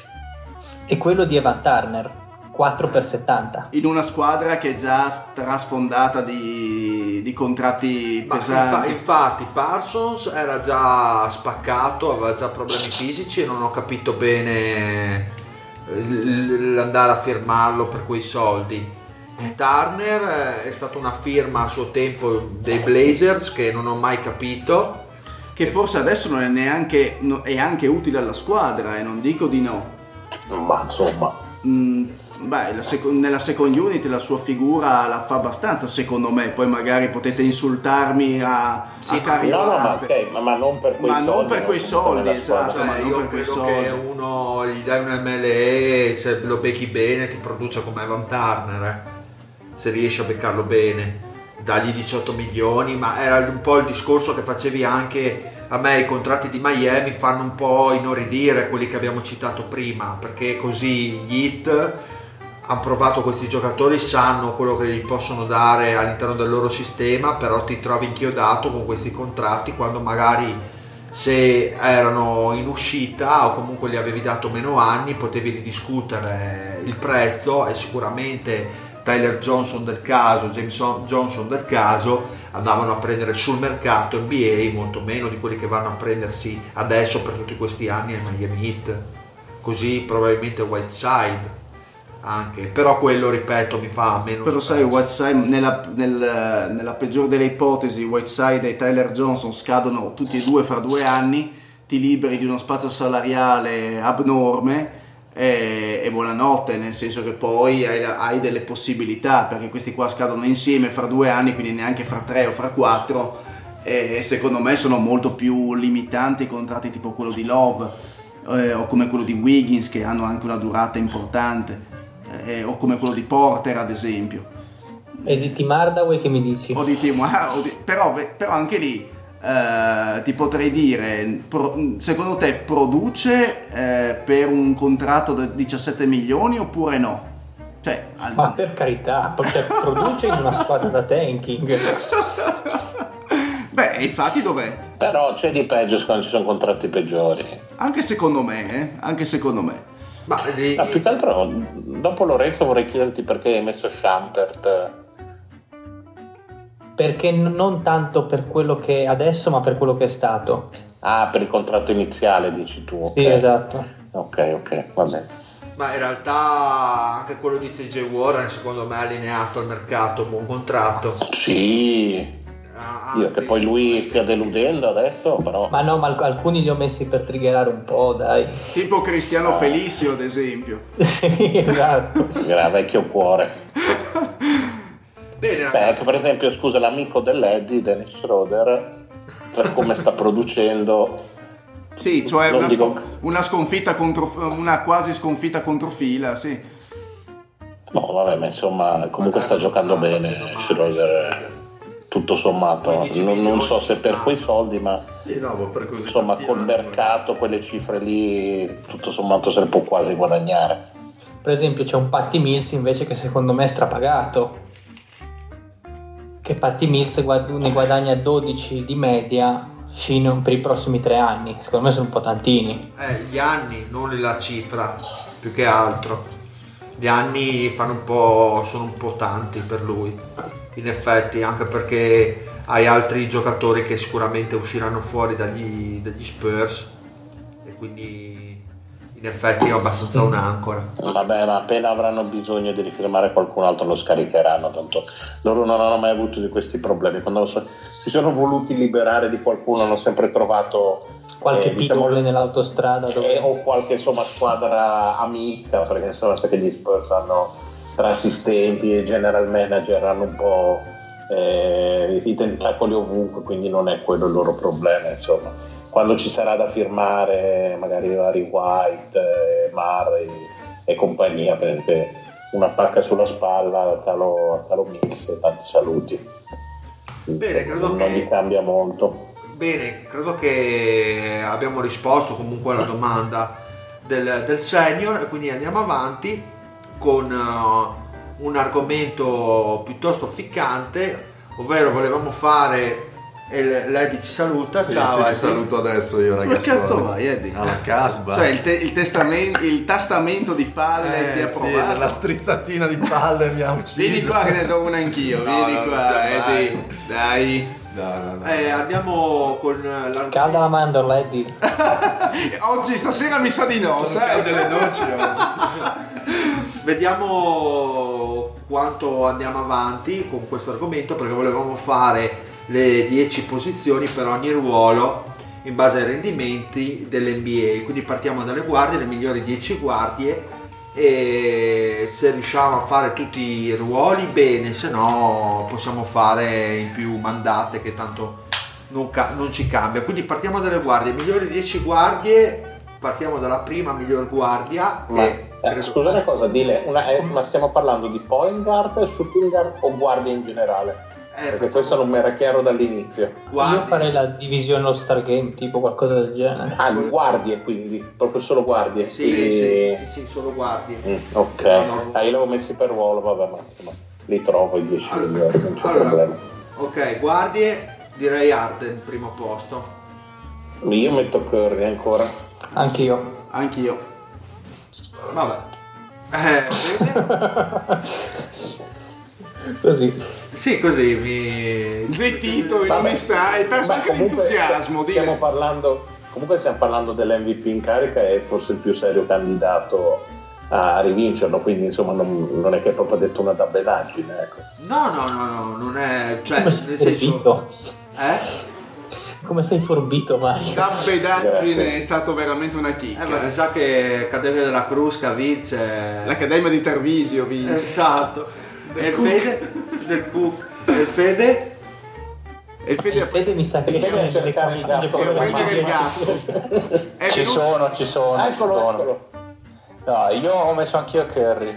E quello di Evan Turner, 4 per 70. in una squadra che è già strasfondata di, di contratti Ma pesanti. infa- infatti Parsons era già spaccato, aveva già problemi fisici e non ho capito bene l'andare a firmarlo per quei soldi. E Turner eh, è stata una firma a suo tempo dei Blazers che non ho mai capito. che forse adesso non è neanche no- è anche utile alla squadra e non dico di no. Ma insomma, Mm, beh, la seco- nella second unit la sua figura la fa abbastanza secondo me, poi magari potete insultarmi a, a cari no, no, ma, volte. ok, ma, ma non per quei Ma soldi. non per quei soldi, nella squadra. esatto. ma Cioè, non io per quei credo soldi. che uno gli dai un MLE, se lo becchi bene ti produce come Evan Turner, eh. se riesci a beccarlo bene, dagli 18 milioni, ma era un po' il discorso che facevi anche a me, i contratti di Miami fanno un po' inorridire quelli che abbiamo citato prima, perché così gli hit hanno provato questi giocatori, sanno quello che gli possono dare all'interno del loro sistema, però ti trovi inchiodato con questi contratti quando magari se erano in uscita o comunque li avevi dato meno anni potevi ridiscutere il prezzo e sicuramente Tyler Johnson del caso, Jameson Johnson del caso andavano a prendere sul mercato NBA molto meno di quelli che vanno a prendersi adesso per tutti questi anni al Miami Heat. Così probabilmente Whiteside anche però quello ripeto mi fa meno Però sai. Whiteside, nella, nel- nella peggiore delle ipotesi, Whiteside e Tyler Johnson scadono tutti e due fra due anni, ti liberi di uno spazio salariale abnorme e, e buonanotte, nel senso che poi hai, hai delle possibilità, perché questi qua scadono insieme fra due anni, quindi neanche fra tre o fra quattro, e secondo me sono molto più limitanti i contratti tipo quello di Love eh, o come quello di Wiggins che hanno anche una durata importante eh, o come quello di Porter ad esempio E di Tim Hardaway che mi dici? o di o di- però, però anche lì eh, ti potrei dire pro- secondo te produce eh, per un contratto da 17 milioni oppure no? cioè al- Ma per carità, cioè, produce in una squadra da tanking. beh infatti dov'è? Però c'è di peggio quando ci sono contratti peggiori. anche secondo me eh? anche secondo me Ma di- Ma più che altro, dopo Lorenzo vorrei chiederti perché hai messo Schampert. Perché non tanto per quello che è adesso, ma per quello che è stato. Ah, per il contratto iniziale dici tu. ok. Sì, esatto. Ok, ok, va bene. Ma in realtà anche quello di TJ Warren secondo me è allineato al mercato, buon contratto. Sì, Ah, io che poi lui stia deludendo adesso, però... Ma no, ma alc- alcuni li ho messi per triggerare un po', dai. tipo Cristiano Felicio ad esempio. Sì, esatto. Gra- vecchio cuore. Bene Beh, ecco, per esempio, scusa, l'amico dell'Eddie, Dennis Schroeder, per come sta producendo... sì cioè una, dico- una sconfitta contro una quasi sconfitta contro fila sì. No, vabbè, ma insomma, comunque sta giocando bene Schroeder, tutto sommato. 15 Non, non so se per quei soldi, ma Sì, no, ma per così insomma col anni, mercato, quelle cifre lì, tutto sommato se ne può quasi guadagnare. Per esempio c'è un Patti Mills invece che secondo me è strapagato. Che Patti Mills guad- ne guadagna 12 di media fino per i prossimi tre anni. Secondo me sono un po' tantini. eh, gli anni, non la cifra, più che altro. Gli anni fanno un po', sono un po' tanti per lui, in effetti, anche perché hai altri giocatori che sicuramente usciranno fuori dagli, dagli Spurs e quindi in effetti è abbastanza un'ancora. Vabbè, ma appena avranno bisogno di rifirmare qualcun altro lo scaricheranno, tanto loro non hanno mai avuto di questi problemi. Quando so- si sono voluti liberare di qualcuno hanno sempre trovato Qualche eh, diciamo, nell'autostrada eh, dove... o qualche insomma squadra amica, perché insomma sai che gli Spurs hanno tra assistenti e general manager hanno un po' eh, i tentacoli ovunque, quindi non è quello il loro problema, insomma. Quando ci sarà da firmare, magari Harry White, eh, Murray e compagnia, prende una pacca sulla spalla a talo mix e tanti saluti. Bene, credo non che- gli cambia molto. Bene, credo che abbiamo risposto comunque alla domanda del, del senior quindi andiamo avanti con uh, un argomento piuttosto ficcante, ovvero volevamo fare E Lady ci saluta, Sì, ciao. sì, saluto adesso io Dove ragazzi. cazzo vai, Eddie? Alla casba. Cioè il, te- il testamen- il tastamento di palle ti Eh, ha sì, provato. la strizzatina di palle mi ha ucciso. Vieni qua che ne do una anch'io, No, vieni qua. Eddie. Dai. No, no, no. Eh, andiamo con l'argomento. Calda la mandorla, Eddie. Oggi, stasera mi sa di no, Sono sai? calde le noci oggi. Vediamo quanto andiamo avanti con questo argomento perché volevamo fare le 10 posizioni per ogni ruolo in base ai rendimenti dell'NBA. Quindi partiamo dalle guardie, le migliori 10 guardie e se riusciamo a fare tutti i ruoli bene, se no possiamo fare in più mandate che tanto non, ca- non ci cambia. Quindi partiamo dalle guardie, migliori 10 guardie, partiamo dalla prima miglior guardia. Che eh, scusa una cosa, dile, una- eh, ma stiamo parlando di point guard, shooting guard o guardie in generale? Eh, Perché facciamo questo non mi era chiaro dall'inizio. guardie. Io farei la divisione All Star Game, tipo qualcosa del genere. Ah, guardie quindi, proprio solo guardie. Sì, E- sì, sì, sì, sì, solo guardie. Mm, ok, No, no. ah, io l'avevo messi per ruolo, vabbè, ma insomma, li trovo i 10 Allora, migliori, non c'è allora. problema. Ok, guardie, direi Arden, primo posto. Io metto Curry ancora. Anch'io. Anch'io. Vabbè. Eh? Così. sì, così mi... Zittito, mi stai, hai perso anche l'entusiasmo. Stiamo Dire. parlando, comunque stiamo parlando dell'MVP in carica e forse il più serio candidato a rivincerlo, quindi insomma non, non è che è proprio detto una dabbenaggine. Ecco. No, no, no, no, non è... Cioè, nel senso... Eh? Come sei forbito, Mario? Da bedaggine è stato veramente una chicca. Eh, ma si sa che Accademia della Crusca vince... L'Accademia di Tarvisio vince. Esatto. E il Fede? Del Cook. E il Fede? E il Fede Il Fede mi sa che è gatto come per la prendere il gatto. Ci sono, ci sono, ci Eccolo, sono. eccolo. No, io ho messo anch'io Curry.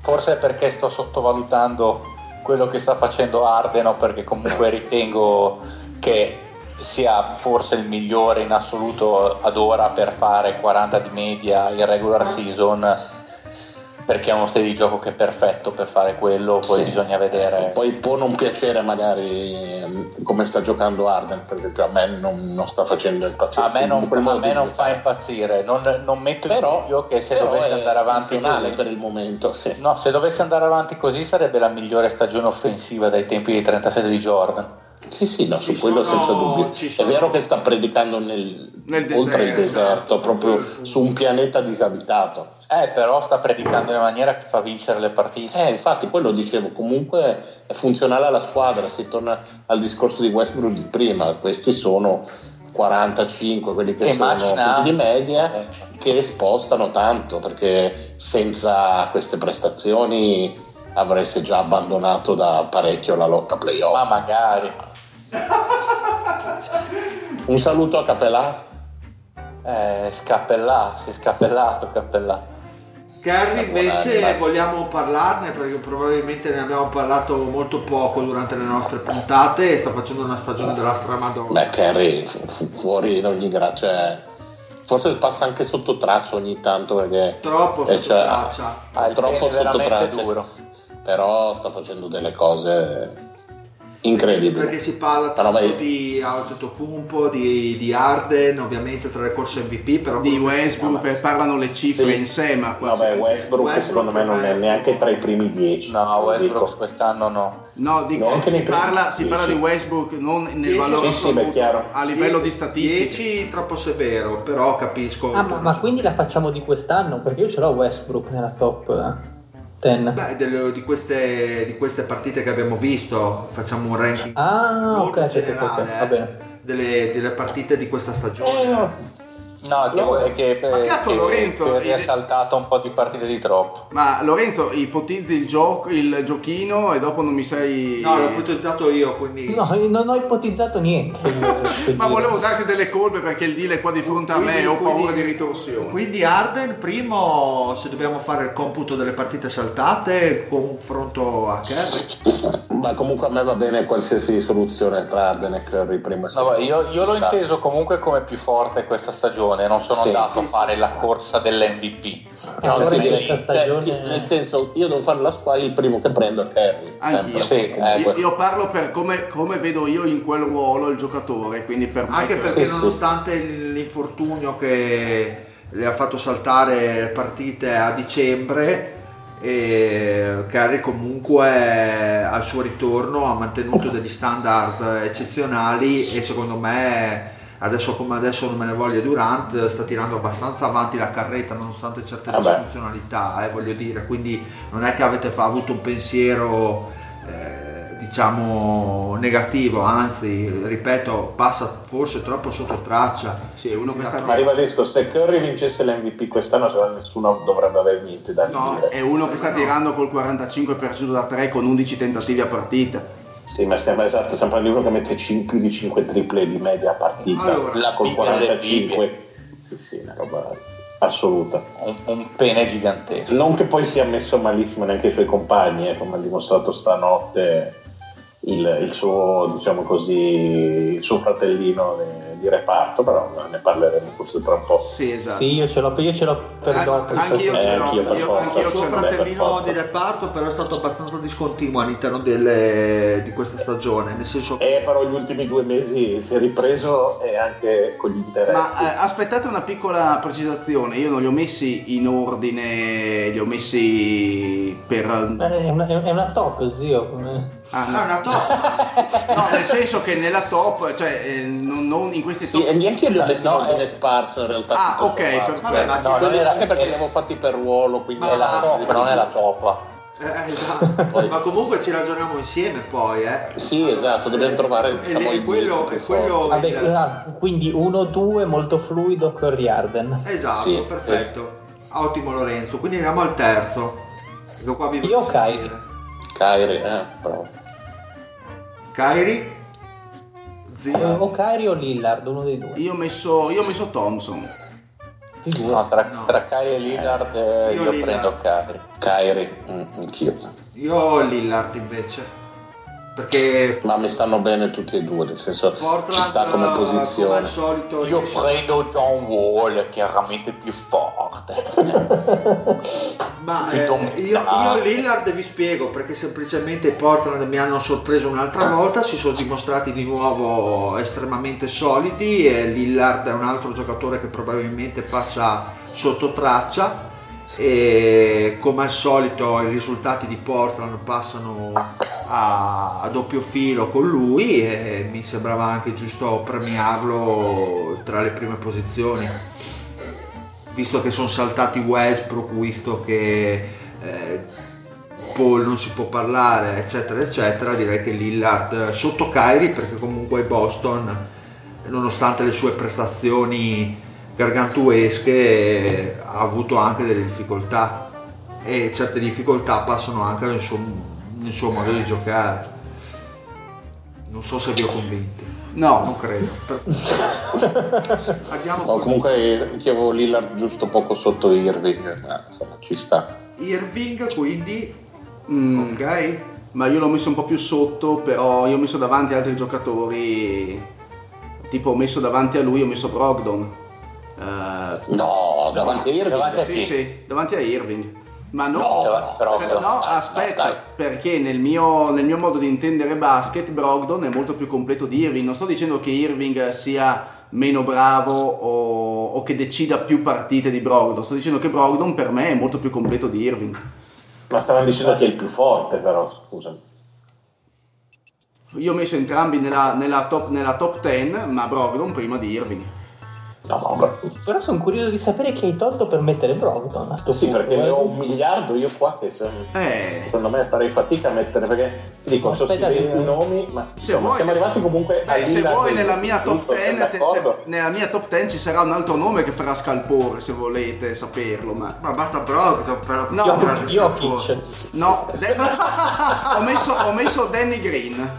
Forse perché sto sottovalutando quello che sta facendo Arden perché comunque ritengo che sia forse il migliore in assoluto ad ora per fare 40 di media in regular season perché è uno stile di gioco che è perfetto per fare quello, poi Sì. bisogna vedere. Poi può non piacere magari ehm, come sta giocando Arden, per esempio a me non, non sta facendo impazzire. A me non, in a me non fa impazzire, non, non metto in Però- dubbio che se dovesse andare avanti così, per il momento, sì. No, se dovesse andare avanti così sarebbe la migliore stagione offensiva dai tempi di 37 di Jordan. Sì, sì, no, Ci su quello sono- senza dubbio. È vero che sta predicando nel, Nel oltre il deserto, deserto, proprio su un pianeta disabitato. Eh, però sta predicando in una maniera che fa vincere le partite. Eh, infatti, quello dicevo, comunque è funzionale alla squadra, si torna al discorso di Westbrook di prima, questi sono 45, quelli che E sono immagina- punti di media, che spostano tanto, perché senza queste prestazioni avreste già abbandonato da parecchio la lotta playoff. Ma magari. Un saluto a Capelà. Eh, scappellà, si è scappellato Cappellà. Curry invece Buonanima. vogliamo parlarne perché probabilmente ne abbiamo parlato molto poco durante le nostre puntate e sta facendo una stagione della stramadonna. Beh, Kerry fu- fu- fuori in ogni gra- cioè, forse passa anche sotto traccia ogni tanto perché Troppo eh, sotto cioè, traccia. Ha il troppo sotto traccia. duro. Però sta facendo delle cose incredibili. Perché si parla no, tanto ma- di Antetokounmpo, di, di Arden, ovviamente tra le corse MVP, però Di che- Westbrook eh, parlano le cifre Sì. in sé, ma qua Vabbè, Westbrook, Westbrook secondo me non è neanche tra i primi dieci. No, lo Westbrook dico. quest'anno no. No, dico, Neanche si, parla, si dieci. parla di Westbrook non nel Dieci, valore sì, sì, beh, assoluto, chiaro. a livello di Die- statistiche. 10 troppo severo, però capisco. Ah, ma, ma quindi la facciamo di quest'anno? Perché io ce l'ho Westbrook nella top eh, 10. Beh, delle- di, queste, di queste partite che abbiamo visto, facciamo un ranking Ah, molto ok, ok, ok, generale ok, va eh, delle, delle partite di questa stagione. Eh, no. No, che, No, è che, ma cazzo, che- Lorenzo, che è il- saltato un po' di partite di troppo. Ma Lorenzo, ipotizzi il gioco, il giochino e dopo non mi sei... No, l'ho ipotizzato io, quindi... No, io non ho ipotizzato niente. Ma volevo darti delle colpe perché il deal è qua di fronte a me Quindi- e ho paura quindi- di ritorsioni. Quindi Arden, primo, se dobbiamo fare il computo delle partite saltate, confronto a Kerry. Ma comunque a me va bene qualsiasi soluzione tra Arden e Curry prima. e No, io, io l'ho inteso comunque come più forte questa stagione. Stagione, non sono Sì, andato sì, a fare sì. la corsa dell'MVP. No, No, quindi quindi, questa cioè, stagione- ti- nel senso, io devo fare la squadra, il primo che prendo è Kerry. Anch'io. Sì, eh, io, io parlo per come, come vedo io in quel ruolo il giocatore, quindi per Anche che- perché Sì, sì. nonostante l'infortunio che le ha fatto saltare le partite a dicembre, e Curry comunque al suo ritorno ha mantenuto degli standard eccezionali e secondo me adesso come adesso non me ne voglia Durant sta tirando abbastanza avanti la carretta nonostante certe Vabbè. disfunzionalità eh, voglio dire quindi non è che avete fa- avuto un pensiero eh, diciamo negativo anzi ripeto passa forse troppo sotto traccia Sì, è uno che sta- Ma ribadisco, se Curry vincesse l'MVP quest'anno, nessuno dovrebbe avere niente da No, dire. è uno che sta No. tirando col 45% da 3 con 11 tentativi a partita. Sì, ma stiamo, esatto, stiamo parlando di uno che mette cin- più di 5 triple di media a partita. Allora, la col Bibbia delle 45. Sì, sì, una roba assoluta. Un, un pene gigantesco. Non che poi sia messo malissimo neanche i suoi compagni, eh, come ha dimostrato stanotte il, il suo, diciamo così, il suo fratellino di, di reparto, però ne parleremo forse tra un po'. Sì, esatto. Sì, io ce l'ho, io ce l'ho per Eh, dopo. anche io Eh, ce l'ho, per io- forza. anche suo ce l'ho, per fratellino di reparto però è stato abbastanza discontinuo all'interno delle- di questa stagione nel senso che Eh, però gli ultimi due mesi si è ripreso e anche con gli interessi. Ma eh, aspettate una piccola precisazione, io non li ho messi in ordine, li ho messi per... Eh, È una, è una top, zio. come- Ah, Ah, no. una top No, nel senso che nella top, cioè eh, non, non in questi Sì, top... e neanche io messi No, in eh. sparso in realtà. Ah, ok, sommato. perfetto. Vabbè, ma Cioè, no, era- anche perché li avevo fatti per ruolo, quindi Ma È la Ah, top, non è la top. Eh, esatto. ma comunque ci ragioniamo insieme poi eh Sì, esatto, dobbiamo trovare E- diciamo, e il quello, e quello. Vabbè, il- ah, quindi 1-2 molto fluido Curry Arden. esatto Sì, perfetto ottimo Lorenzo quindi andiamo al terzo Ecco qua vi Io. Kyrie. Kyrie, eh, bravo. Eh, zio O Kyrie o Lillard, uno dei due. Io ho messo, io ho messo Thompson. No, tra, No. tra Kyrie e Lillard eh, Io io, Lillard. prendo Kyrie. Kyrie, mm, anch'io. io ho Lillard invece perché Ma mi stanno bene tutti e due, nel senso Portland ci sta come eh, come posizione. al solito Io riesce- prendo John Wall, chiaramente più forte. Ma eh, io, io Lillard vi spiego perché semplicemente i Portland mi hanno sorpreso un'altra volta, si sono dimostrati di nuovo estremamente solidi e Lillard è un altro giocatore che probabilmente passa sotto traccia e come al solito i risultati di Portland passano a, a doppio filo con lui e mi sembrava anche giusto premiarlo tra le prime posizioni. Visto che sono saltati Westbrook, visto che eh, Paul non si può parlare, eccetera, eccetera, direi che Lillard sotto Kyrie, perché comunque Boston, nonostante le sue prestazioni gargantuesche, ha avuto anche delle difficoltà e certe difficoltà passano anche nel suo, nel suo modo di giocare. Non so se vi ho convinti. No, Non credo. Andiamo No, comunque anche avevo Lillard giusto poco sotto Irving, ma insomma ci sta. Irving, quindi, mm, ok? ma io l'ho messo un po' più sotto, però io ho messo davanti altri giocatori. Tipo ho messo davanti a lui, ho messo Brogdon. Eh, No, davanti a Irving. davanti a sì, sì, davanti a Irving. Ma no, No, però- per- no, dai, aspetta, dai. perché nel mio, nel mio modo di intendere basket, Brogdon è molto più completo di Irving. Non sto dicendo che Irving sia meno bravo o, o che decida più partite di Brogdon, sto dicendo che Brogdon per me è molto più completo di Irving. Ma stavano dicendo che è il più forte però, scusami. Io ho messo entrambi nella, nella top, nella top 10, ma Brogdon prima di Irving. No, no, ma- Però sono curioso di sapere chi hai tolto per mettere Brogdon a sto sì, punto. perché ne eh. ho un miliardo io qua che se- Eh, secondo me farei fatica a mettere perché ti dico, sono scriventi eh. nomi, ma Se vuoi- siamo arrivati comunque a beh, se Lillard vuoi e- nella mia top giusto, 10, siamo te- d'accordo? cioè, nella mia top 10 ci sarà un altro nome che farà scalpore se volete saperlo, ma Ma basta Brogdon però No, Io no, ho, messo, ho messo Danny Green.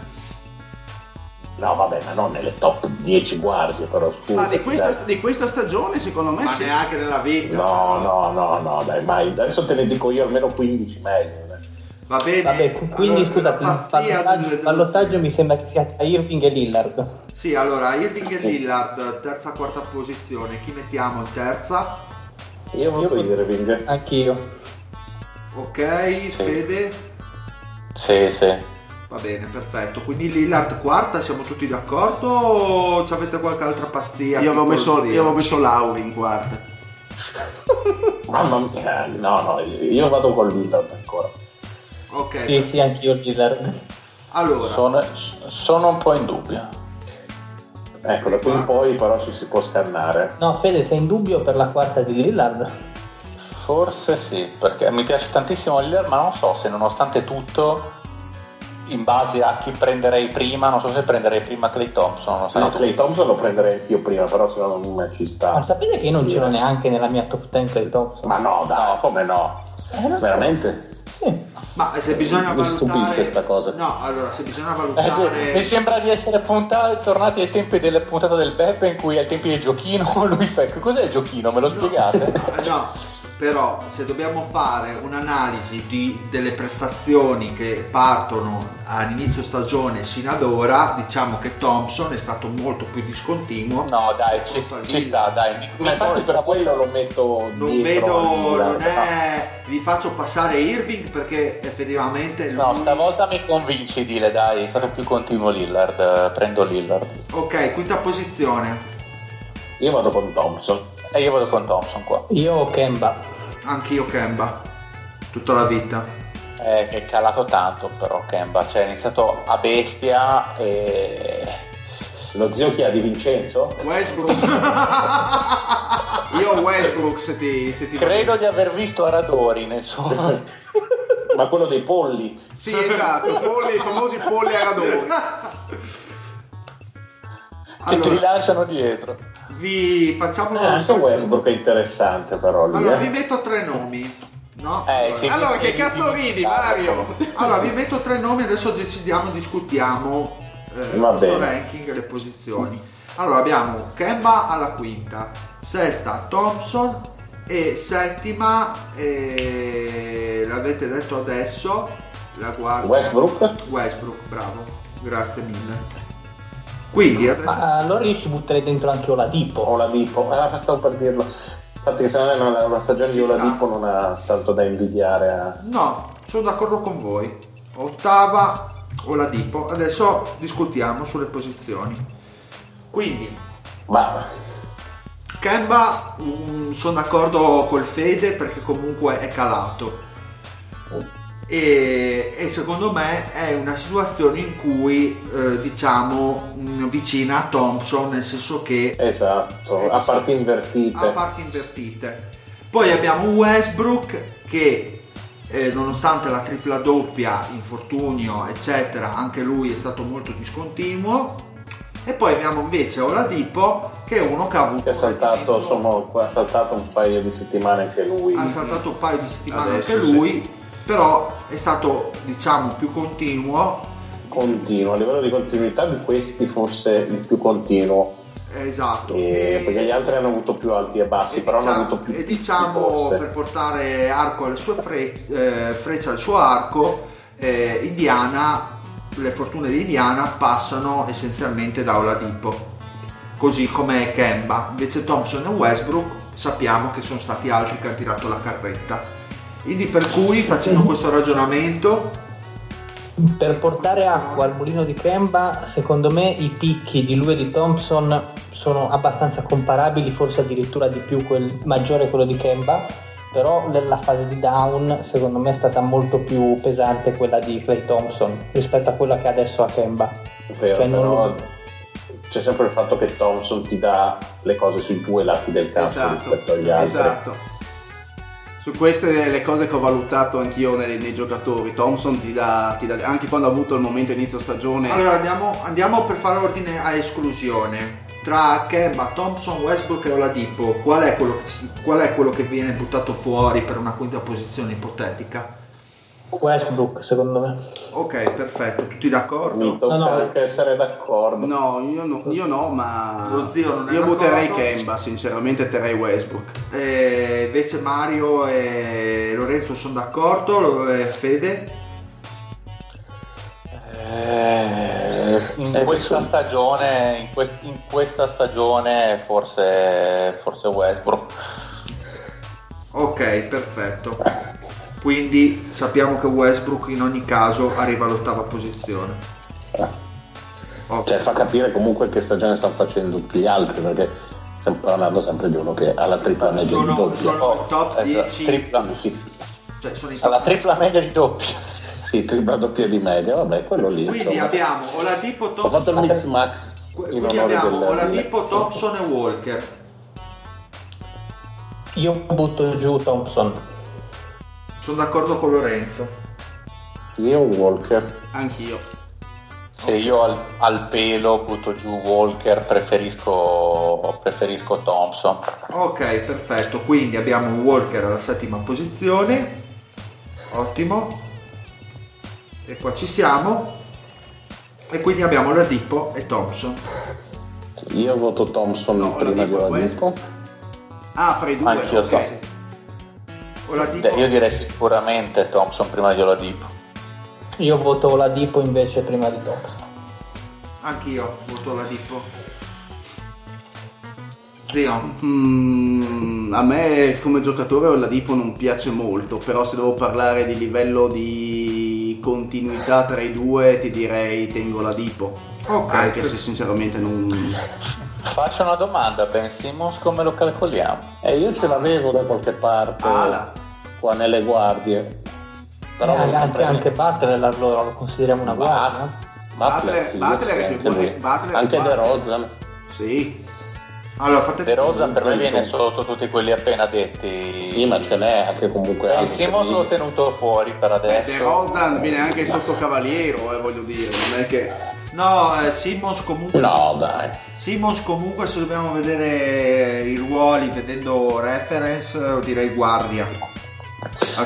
No, vabbè, ma non nelle top 10 guardie, però scusa. Ma di questa, di questa stagione secondo me Ma sì. neanche nella vita No, no, no, no, dai, mai. Adesso te ne dico io almeno 15 meglio. eh. Va bene. Vabbè, qu- quindi Allora, scusate, il ballottaggio, mi sembra che sia tra Irving e Lillard. Sì, allora Irving e Lillard, terza quarta posizione. Chi mettiamo in terza? Io voto Io- Irving. Anch'io. Ok, Fede? Sì, sì. Va bene, perfetto. Quindi Lillard quarta, siamo tutti d'accordo o ci avete qualche altra pazzia? Io avevo messo, io avevo messo Lauri in quarta. Mamma mia, no, no, io vado con Lillard ancora. Ok, Sì, sì, anch'io Lillard. allora. Sono, sono un po' in dubbio. Ecco, da qui in poi però ci si può scannare. No, Fede, sei in dubbio per la quarta di Lillard? Forse sì, perché mi piace tantissimo Lillard, ma non so se nonostante tutto, in base a chi prenderei prima, non so se prenderei prima Clay Thompson. No, Clay. Thompson lo prenderei anch'io prima, però secondo me ci Ma sta. sapete che io non c'ero neanche nella mia top 10 Clay Thompson? Ma no, dai, come no? Eh, non. Veramente? Sì. Ma se bisogna Mi stupisce valutare. sta cosa. No, allora, se bisogna Eh valutare. mi sembra di essere puntati, tornati ai tempi delle puntate del Beppe in cui ai tempi del giochino lui fa cos'è il giochino? Me lo spiegate? No, però se dobbiamo fare un'analisi di- delle prestazioni che partono all'inizio stagione sino ad ora, diciamo che Thompson è stato molto più discontinuo. No, dai, ci, ci sta, dai. Ma Infatti, per quello lo metto Non vedo, non è. Vi faccio passare Irving perché effettivamente. No, lui- stavolta mi convinci, Dile, dai, è stato più continuo Lillard, prendo Lillard. Ok, quinta posizione. Io vado con Thompson. E io vado con Thompson qua. Io ho Kemba. Anch'io Kemba. Tutta la vita. Eh, che è calato tanto però Kemba, cioè è iniziato a bestia e... Lo zio chi ha di Vincenzo? Westbrook. Io ho Westbrook se ti, se ti Credo di aver visto Aradori nel suo... Ma quello dei polli. Sì, esatto, polli, i famosi polli a radoni. che ti rilanciano dietro. Vi facciamo Eh, anche Westbrook è interessante però lì. Allora, eh. vi metto tre nomi. No? Eh, sì. Allora, che cazzo ridi, Mario? Allora, vi metto tre nomi, adesso decidiamo, discutiamo eh, Va questo bene. ranking e le posizioni. Allora, abbiamo Kemba alla quinta, sesta Thompson e settima, eh, l'avete detto adesso, la guardia Westbrook? Westbrook, bravo, grazie mille. Quindi adesso... Ma allora io ci butterei dentro anche Oladipo. O la Dipo? Ah, stavo per dirlo. Infatti secondo me una stagione di Ci sta. Oladipo non ha tanto da invidiare a... No, sono d'accordo con voi. Ottava Oladipo, adesso discutiamo sulle posizioni. Quindi, Ma Kemba mm, sono d'accordo col Fede perché comunque è calato e, e secondo me è una situazione in cui eh, diciamo mm, vicina a Thompson nel senso che esatto, a parti invertite. a parti invertite poi abbiamo Westbrook che eh, nonostante la tripla doppia infortunio eccetera anche lui è stato molto discontinuo e poi abbiamo invece Oladipo che è uno che ha avuto Che ha saltato, un insomma, ha saltato un paio di settimane anche lui. ha saltato un paio di settimane Adesso anche sì. Però è stato diciamo più continuo. Continuo, a livello di continuità di questi forse il più continuo. Esatto. E- E- perché gli altri hanno avuto più alti e bassi, e però hanno diciamo- avuto più e diciamo forse. per portare arco alle sue fre- eh, frecce al suo arco, eh, Indiana, le fortune di Indiana passano essenzialmente da Oladipo, così come Kemba. Invece Thompson e Westbrook sappiamo che sono stati altri che hanno tirato la carretta. Quindi per cui facendo questo ragionamento Per portare acqua al mulino di Kemba, secondo me i picchi di lui e di Thompson sono abbastanza comparabili, forse addirittura di più quel maggiore quello di Kemba, però la fase di down secondo me è stata molto più pesante quella di Clay Thompson rispetto a quella che adesso ha Kemba. Vero, Cioè, non- però c'è sempre il fatto che Thompson ti dà le cose sui due lati del campo Esatto, rispetto agli altri. esatto. Su queste le cose che ho valutato anch'io nei, nei giocatori. Thompson ti dà, ti dà- anche quando ha avuto il momento inizio stagione. Allora andiamo, andiamo per fare ordine a esclusione. Tra Kemba, Thompson, Westbrook e Oladipo, qual è, quello qual è quello che viene buttato fuori per una quinta posizione ipotetica? Westbrook, secondo me. Ok, perfetto, tutti d'accordo? No, no. anche essere d'accordo. No, io no, io no, ma. Lo zio non è Io d'accordo? Kemba, sinceramente terrei Westbrook. Eh, invece Mario e Lorenzo sono d'accordo, eh, Fede? Eh, in, questa stagione, in, quest- in questa stagione forse, forse Westbrook. Ok, perfetto. Quindi sappiamo che Westbrook in ogni caso arriva all'ottava posizione. Ok. Cioè fa capire comunque che stagione stanno facendo tutti gli altri perché stiamo parlando sempre di uno che ha la tripla media di sono, doppia. sono il top Esatto, 10, tripla, cioè sono i alla top tripla media di doppia. Sì, tripla doppia di media, vabbè, quello lì. Quindi insomma. abbiamo Oladipo Ho fatto il Thompson, mix max in quindi abbiamo del, Oladipo Thompson e Walker. Io butto giù Thompson. Sono d'accordo con Lorenzo. Io Walker. Anch'io. Se io al, al pelo butto giù Walker, preferisco, preferisco Thompson. Ok, perfetto. Quindi abbiamo Walker alla settima posizione. Ottimo. E qua ci siamo. E quindi abbiamo Oladipo e Thompson. Io voto Thompson No, prima di Oladipo e Oladipo. Ah, fra i due. Anch'io ok. so. Oladipo. Beh, io direi sicuramente Thompson prima di Oladipo. Io voto Oladipo invece prima di Thompson. Anch'io voto Oladipo. Zion. Mm, a me come giocatore Oladipo non piace molto, però se devo parlare di livello di continuità tra i due ti direi tengo Oladipo. Ok. Anche se sinceramente non... Faccio una domanda, Ben Simmons come lo calcoliamo? E io ce l'avevo da qualche parte Ala. qua nelle guardie. Però Eh, anche, sempre- anche Butler allora lo consideriamo una guardia. Butler- sì, Butler è sì, lui. Butler è Anche De. Rozan. Sì, Allora fate De Rosa per me viene sotto tutti quelli appena detti. Sì, ma ce n'è anche comunque altri. Simmons l'ho tenuto fuori per Beh, adesso. De Rozan viene anche sotto cavaliero, eh, voglio dire, non è che... No, eh, Simmons comunque. No, dai. Simmons comunque se dobbiamo vedere i ruoli vedendo reference eh, direi guardia.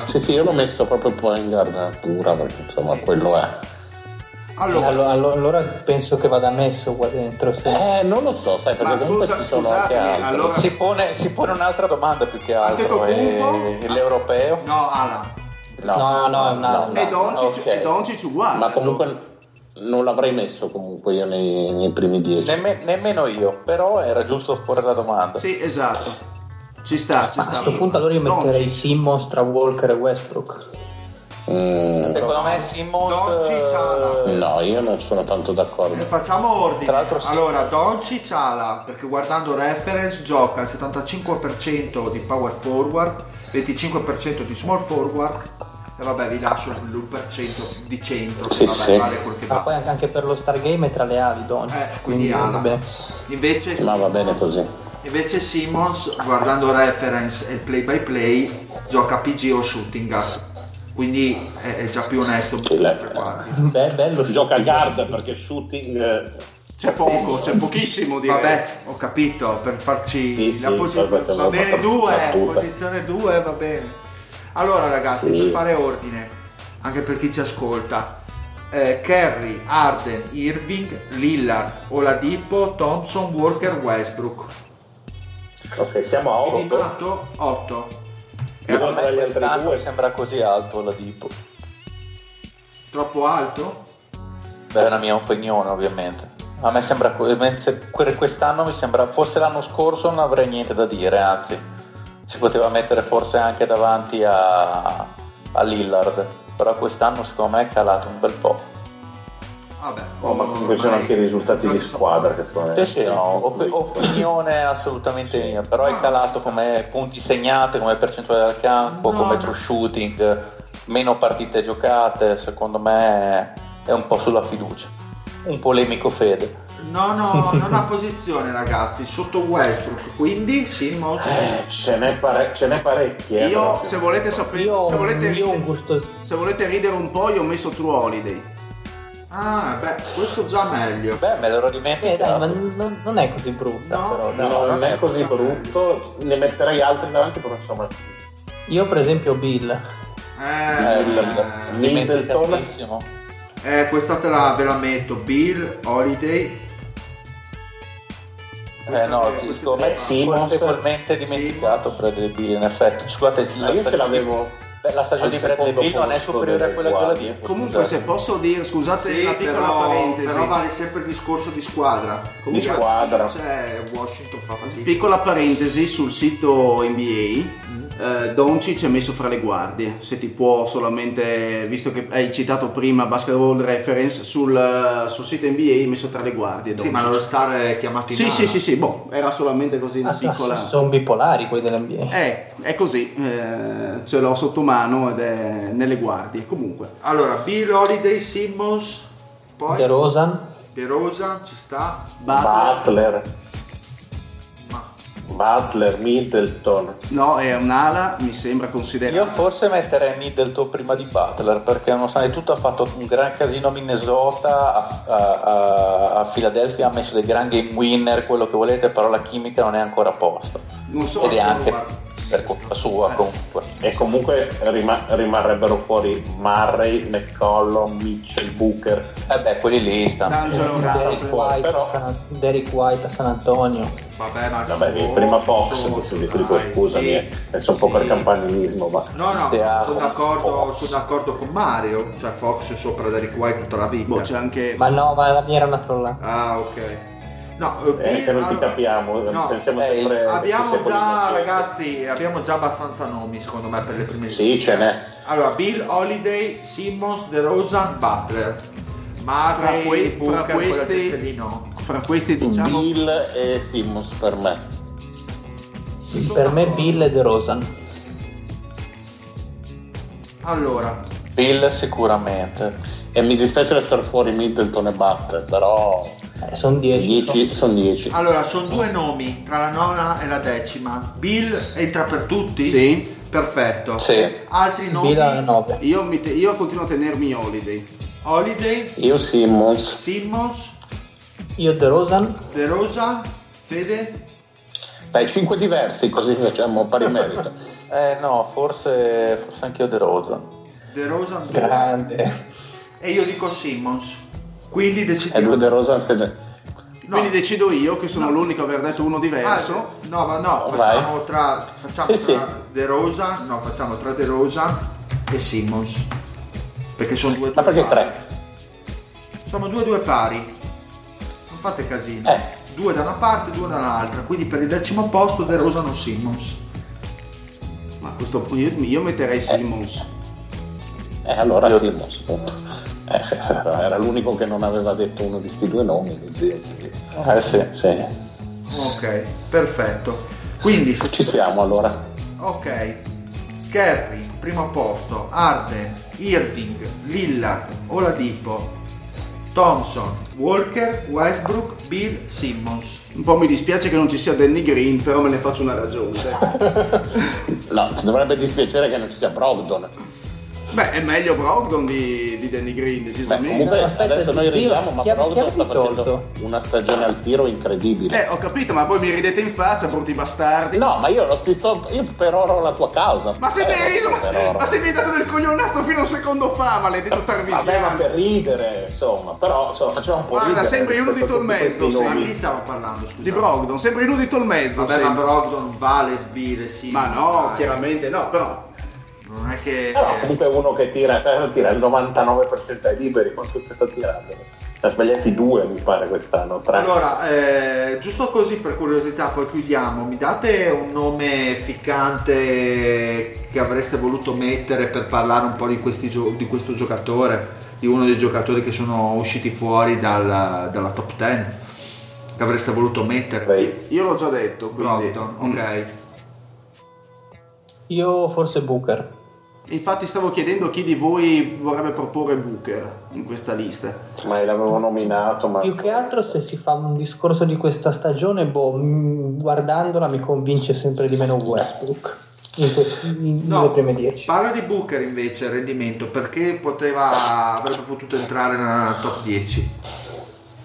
Sì, sì, io l'ho messo proprio poi in gardatura perché insomma Sì. quello è. Allora, Allora, allora- allora penso che vada messo qua dentro. sì. Eh, non lo so, sai, perché Ma comunque scusa- ci sono anche scusatemi, altri. allora- Si pone, si pone un'altra domanda più che altro. Antetokounmpo? è l'europeo? no, Ala. No, No, no, no, E Doncic, ok. e Doncic uguale. ma comunque non l'avrei messo comunque io nei, nei primi dieci. Nemme- nemmeno io, però era giusto porre la domanda. Sì, esatto. Ci sta, ci Ma a sta. questo punto allora io metterei. Simmons tra Walker e Westbrook. Mm, Secondo me Simmons... Doncic, Ala. eh, no, io non sono tanto d'accordo. facciamo ordine. Tra l'altro sì. Allora, Doncic ala, perché guardando reference gioca il 75% di power forward, 25% di small forward e vabbè vi lascio l'1% di centro, Sì, vabbè, sì. vale quel che Ma va. poi anche, anche per lo Stargame è tra le ali Doncic. Eh, quindi ala. vabbè. Invece Ma va bene Simmons- così. Invece Simmons, guardando reference e il play by play, gioca PG o shooting guard. Quindi è, è già più onesto. Beh, bello. Gioca a guard perché shooting eh, C'è poco, c'è pochissimo direi. Vabbè, ho capito, per farci Sì, la sì, posizione. Va bene una due, battuta. posizione 2, va bene. Allora ragazzi, Sì. per fare ordine, anche per chi ci ascolta, eh, Kerry, Arden, Irving, Lillard, Oladipo, Thompson, Walker, Westbrook. Ok, siamo a Quindi 8. matto 8. Io A me andrei agli altri quest'anno due. sembra così alto la Dipo. Troppo alto? Beh, è la mia opinione ovviamente. A me sembra que- se- que- quest'anno mi sembra, forse l'anno scorso non avrei niente da dire, anzi si poteva mettere forse anche davanti a, a Lillard, però quest'anno secondo me è calato un bel po'. Vabbè. Oh, ma comunque ci sono anche i risultati di squadra che secondo me. Sì, sì, no, op- opinione assolutamente mia, però è calato come punti segnati, come percentuale del campo, No, come true shooting, meno partite giocate, secondo me è un po' sulla fiducia. Un polemico fede. No, no, non ha posizione ragazzi, sotto Westbrook, quindi Simmons. Eh, ce n'è, pare- ce n'è parecchie. eh, Io, se volete sapere, se volete ridere un po', io ho messo True Holiday. Ah, beh, questo già meglio. Beh, me l'ero Eh, dimenticato. dai, ma non, non è così brutta, No, però. dai. No, non è così già brutto. Ne metterei altri davanti, però insomma. Io, per esempio, Bill. Eh, Middleton. Dimenticatissimo. eh, questa te la, ve la metto. Bill, Holiday. Eh no, Queste- secondo me queste- sì, Simmons. colpevolmente dimenticato Simmons. Bradley Beal in effetti. Scusate, Ma io ce l'avevo. Beh, la stagione di Bradley Bill non è superiore a quella di Oladipo. Comunque, se posso dire, scusate Sì, una piccola però, parentesi. però vale sempre il discorso di squadra. Di squadra. Cioè, Washington fa fatica. Piccola parentesi sul sito NBA, eh, Doncic è messo fra le guardie, se ti può solamente, visto che hai citato prima Basketball Reference, sul, eh, sul sito NBA è messo tra le guardie. Sì, Doncic. ma lo star è chiamato in Sì, sì, sì, sì, boh, era solamente così una Ah, piccola... Sono bipolari quelli dell'NBA. Eh, è così, eh, ce l'ho sotto mano ed è nelle guardie. Comunque, Allora, Bill Holiday, Simmons, poi De Rosan, De Rosa, ci sta. Butler, Butler, Butler, Middleton. no, è un'ala, mi sembra Io considerato. forse metterei Middleton prima di Butler perché nonostante tutto ha fatto un gran casino a Minnesota, a, a, a- a Philadelphia ha messo dei gran game winner, quello che volete, però la chimica non è ancora a posto. Non so, Ed è anche guarda. Per colpa sua comunque. E comunque rima- rimarrebbero fuori Murray, McCollum, Mitchell, Booker. Eh beh, quelli lì stanno. Derek. White, però- a San, Derek White a San Antonio. Vabbè, ma Vabbè, su- prima Fox, su- adesso dico, dai, scusami, sì, eh, adesso un po' per sì. campanilismo, ma No, no, Stiamo- sono d'accordo, sono d'accordo con Mario. Cioè, Fox è sopra Derek White tutta la vita. Boh, c'è anche... Ma no, ma la mia era una trollata. Ah, ok. No, eh, eh, che non ti capiamo, no, pensiamo eh, sempre... Abbiamo già, ragazzi, abbiamo già abbastanza nomi secondo me per le prime Sì, ce n'è. Allora, Bill Holiday, Simmons, De Rosa, Butler. Murray, Fra que- Booker, fra questi- lì no. Fra questi diciamo... Bill e Simmons per me. Per me Bill e De Rosan. Allora, Bill sicuramente. E mi dispiace lasciare fuori Middleton e Butler, però Eh, sono 10. 10 sono 10. allora, sono due nomi tra la nona e la decima. Bill entra per tutti? Sì. Perfetto. Sì. Altri nomi? Bill a 9. Io, mi te- io continuo a tenermi Holiday. Holiday, Io Simmons, Simmons, Io De Rosan. De Rosa, Fede? dai 5 diversi così facciamo pari merito. Eh no, forse, forse anche io De Rosa. De Rosa Grande. E io dico Simmons. Quindi E decidiamo. due De Rosa se ne... No. Quindi decido io, che sono No. l'unico a aver detto uno diverso. Ah, no, ma no, Vai. facciamo tra, facciamo Sì, tra sì. De Rosa, no, facciamo tra De Rosa e Simmons. Perché sono due Ma due perché pari. tre? Sono due due pari. Non fate casino. Eh. Due da una parte, due dall'altra. Quindi per il decimo posto De Rosa non Simmons. Ma a questo punto io, io metterei Simmons. E allora Simmons, punto. Eh, sì, era l'unico che non aveva detto uno di questi due nomi, lo zio. quindi- Eh sì. Sì, Ok, perfetto. Quindi se ci siamo allora. Ok. Kerry, primo posto. Arden, Irving, Lillard, Oladipo, Thompson, Walker, Westbrook, Bill, Simmons. Un po' mi dispiace che non ci sia Danny Green, però me ne faccio una ragione. No, ti dovrebbe dispiacere che non ci sia Brogdon. Beh, è meglio Brogdon di, di Danny Green, Beh, decisamente. comunque No, aspetta, adesso noi ridiamo, ma Brogdon sta facendo tolto? una stagione al tiro incredibile. Eh, ho capito, ma voi mi ridete in faccia, brutti bastardi. No, ma io lo sto. Io peroro la tua causa. Ma se Eh, mi hai riso, ma, ma se mi hai dato del coglionazzo fino a un secondo fa, maledetto Vabbè, ma Tarvisiano. per ridere, insomma, però insomma, facciamo un po' Guarda, ridere. sembri uno di Tolmezzo, sì. Ma nomi. chi stiamo parlando? Scusa. Di Brogdon, sempre inudito il mezzo. Vabbè, ma. Brogdon vale Bill e Simmons. Ma no, chiaramente no, però. Che... Però comunque uno che tira, eh, tira il 99% ai liberi, quanto sta tirando? Ne ha sbagliati due, mi pare, quest'anno. Tre. Allora, eh, giusto così per curiosità, poi chiudiamo. Mi date un nome ficcante che avreste voluto mettere per parlare un po' di, questi gio- di questo giocatore, di uno dei giocatori che sono usciti fuori dal- dalla top 10? Che avreste voluto mettere? Beh, Io l'ho già detto, quindi. Mm. ok. Io forse Booker. Infatti stavo chiedendo chi di voi vorrebbe proporre Booker in questa lista. ma l'avevo nominato, ma Più che altro se si fa un discorso di questa stagione, boh, mh, guardandola mi convince sempre di meno Westbrook. In questi, in- nelle prime 10. parla di Booker invece, rendimento, perché poteva, avrebbe potuto entrare nella top 10.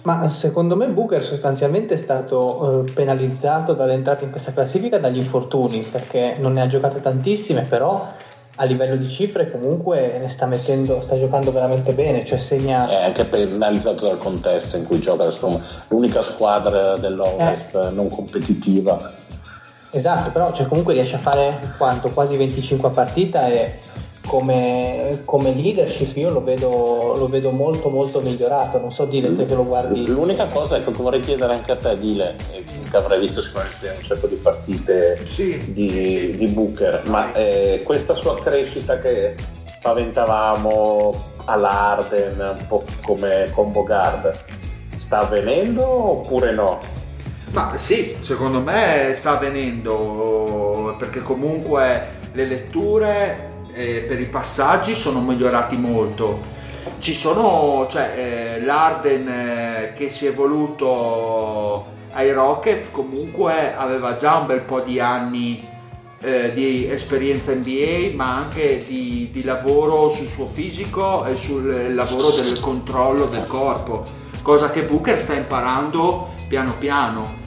Ma secondo me Booker sostanzialmente è stato eh, penalizzato dall'entrata in questa classifica dagli infortuni, perché non ne ha giocate tantissime, però a livello di cifre comunque ne sta mettendo, sta giocando veramente bene, cioè segna è anche penalizzato dal contesto in cui gioca. Insomma, l'unica squadra dell'Ovest Eh. non competitiva. Esatto, però cioè, comunque riesce a fare quanto? Quasi 25 a partita e come, come leadership io lo vedo, lo vedo molto molto migliorato, non so Dile te che lo guardi. L'unica cosa che vorrei chiedere anche a te, Dile, eh, che avrai visto sicuramente un certo di partite Sì. di, di Booker, ma eh, questa sua crescita che paventavamo all'Arden, un po' come combo guard, sta avvenendo oppure no? Ma sì, secondo me sta avvenendo perché comunque le letture eh, per i passaggi sono migliorati molto. Ci sono, cioè, eh, l'Arden eh, che si è evoluto ai Rockets comunque aveva già un bel po' di anni eh, di esperienza NBA, ma anche di, di lavoro sul suo fisico e sul lavoro del controllo del corpo, cosa che Booker sta imparando piano piano.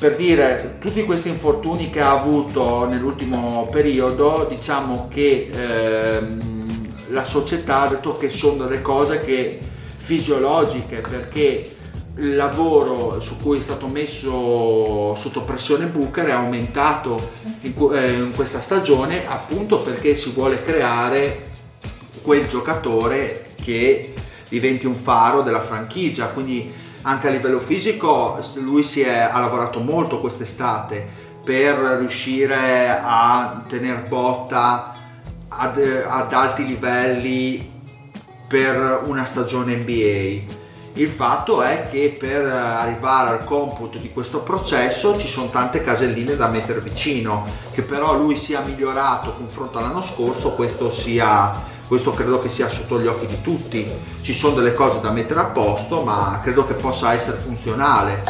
Per dire, tutti questi infortuni che ha avuto nell'ultimo periodo, diciamo che ehm, la società ha detto che sono delle cose che fisiologiche, perché il lavoro su cui è stato messo sotto pressione Booker è aumentato in, eh, in questa stagione appunto perché si vuole creare quel giocatore che diventi un faro della franchigia. Quindi anche a livello fisico lui si è, ha lavorato molto quest'estate per riuscire a tener botta ad, ad alti livelli per una stagione NBA il fatto è che per arrivare al computo di questo processo ci sono tante caselline da mettere vicino, che però lui sia migliorato confronto all'anno scorso, questo, sia, questo credo che sia sotto gli occhi di tutti. Ci sono delle cose da mettere a posto, ma credo che possa essere funzionale.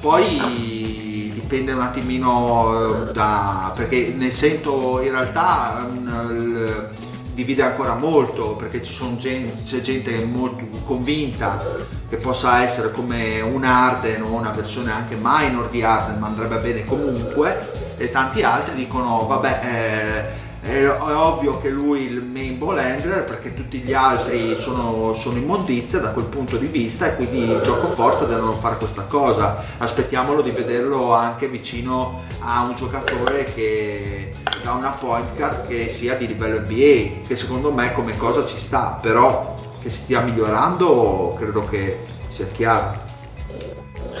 Poi dipende un attimino da... perché ne sento in realtà... um, divide ancora molto perché ci sono gente, c'è gente molto convinta che possa essere come un Arden o una versione anche minor di Arden ma andrebbe bene comunque e tanti altri dicono vabbè eh, è, è ovvio che lui il main ball handler perché tutti gli altri sono, sono immondizia da quel punto di vista e quindi gioco forza devono fare questa cosa. Aspettiamolo di vederlo anche vicino a un giocatore che da una point guard che sia di livello NBA che secondo me come cosa ci sta però che stia migliorando credo che sia chiaro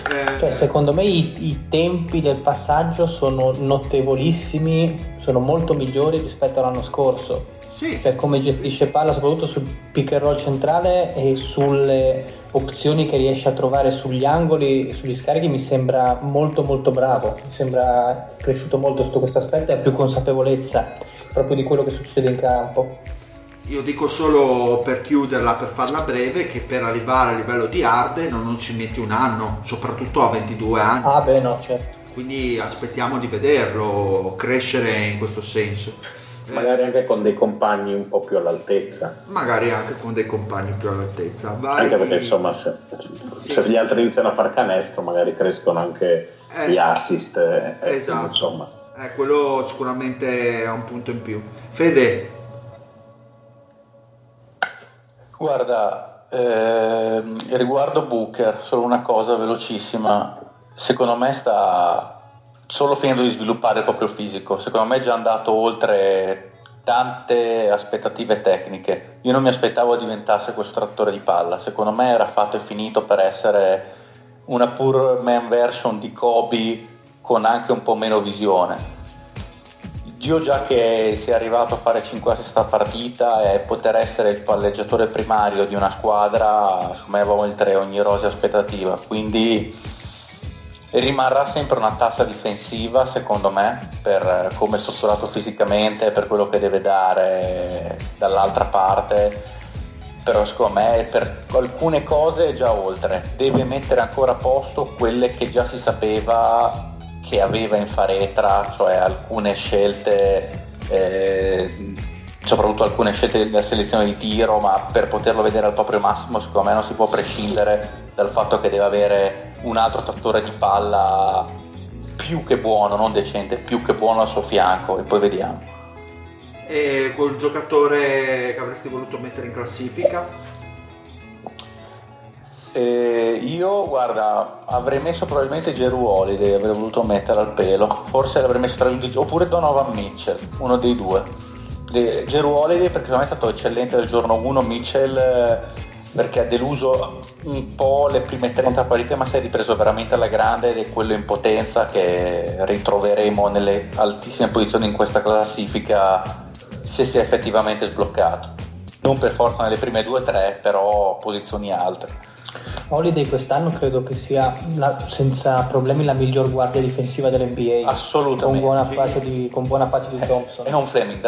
Eh, Cioè, secondo me i, i tempi del passaggio sono notevolissimi, sono molto migliori rispetto all'anno scorso. sì Cioè, come gestisce palla, soprattutto sul pick and roll centrale e sulle opzioni che riesce a trovare sugli angoli, sugli scarichi, mi sembra molto molto bravo. Mi sembra cresciuto molto sotto questo aspetto e ha più consapevolezza proprio di quello che succede in campo. Io dico solo per chiuderla, per farla breve, che per arrivare a livello di Arden non, non ci metti un anno, soprattutto a 22 anni. Ah, beh, no, certo. Quindi aspettiamo di vederlo crescere in questo senso. Eh, Magari anche con dei compagni un po' più all'altezza. magari anche con dei compagni più all'altezza. Vai. Anche perché insomma se, se gli altri iniziano a fare canestro magari crescono anche Eh. gli assist. eh, e quindi, Esatto. Insomma, Eh, quello sicuramente è un punto in più. Fede, Guarda, ehm, riguardo Booker, solo una cosa velocissima. Secondo me sta solo finendo di sviluppare il proprio fisico. Secondo me è già andato oltre tante aspettative tecniche. Io non mi aspettavo diventasse questo trattore di palla. Secondo me era fatto e finito per essere una pure man version di Kobe con anche un po' meno visione. Io già che sia arrivato a fare 5 assist a partita e poter essere il palleggiatore primario di una squadra, secondo me va oltre ogni rosea aspettativa, quindi rimarrà sempre una tassa difensiva secondo me per come è strutturato fisicamente, per quello che deve dare dall'altra parte, però secondo me per alcune cose è già oltre, deve mettere ancora a posto quelle che già si sapeva che aveva in faretra, cioè alcune scelte, eh, soprattutto alcune scelte della selezione di tiro, ma per poterlo vedere al proprio massimo secondo me non si può prescindere dal fatto che deve avere un altro fattore di palla più che buono, non decente, più che buono al suo fianco e poi vediamo. e col giocatore che avresti voluto mettere in classifica? Eh, io, guarda, avrei messo probabilmente Geru Holiday, avrei voluto mettere al pelo. Forse l'avrei messo tra gli oppure Donovan Mitchell, uno dei due. le- Geru Holiday perché secondo me è stato eccellente dal giorno 1, Mitchell eh, perché ha deluso un po' le prime 30 partite ma si è ripreso veramente alla grande ed è quello in potenza che ritroveremo nelle altissime posizioni in questa classifica se si è effettivamente sbloccato. Non per forza nelle prime 2-3, però posizioni alte. Holiday quest'anno credo che sia la- senza problemi la miglior guardia difensiva dell'NBA. Assolutamente, Con buona, sì. pace di, con buona pace di Thompson. È un Flaming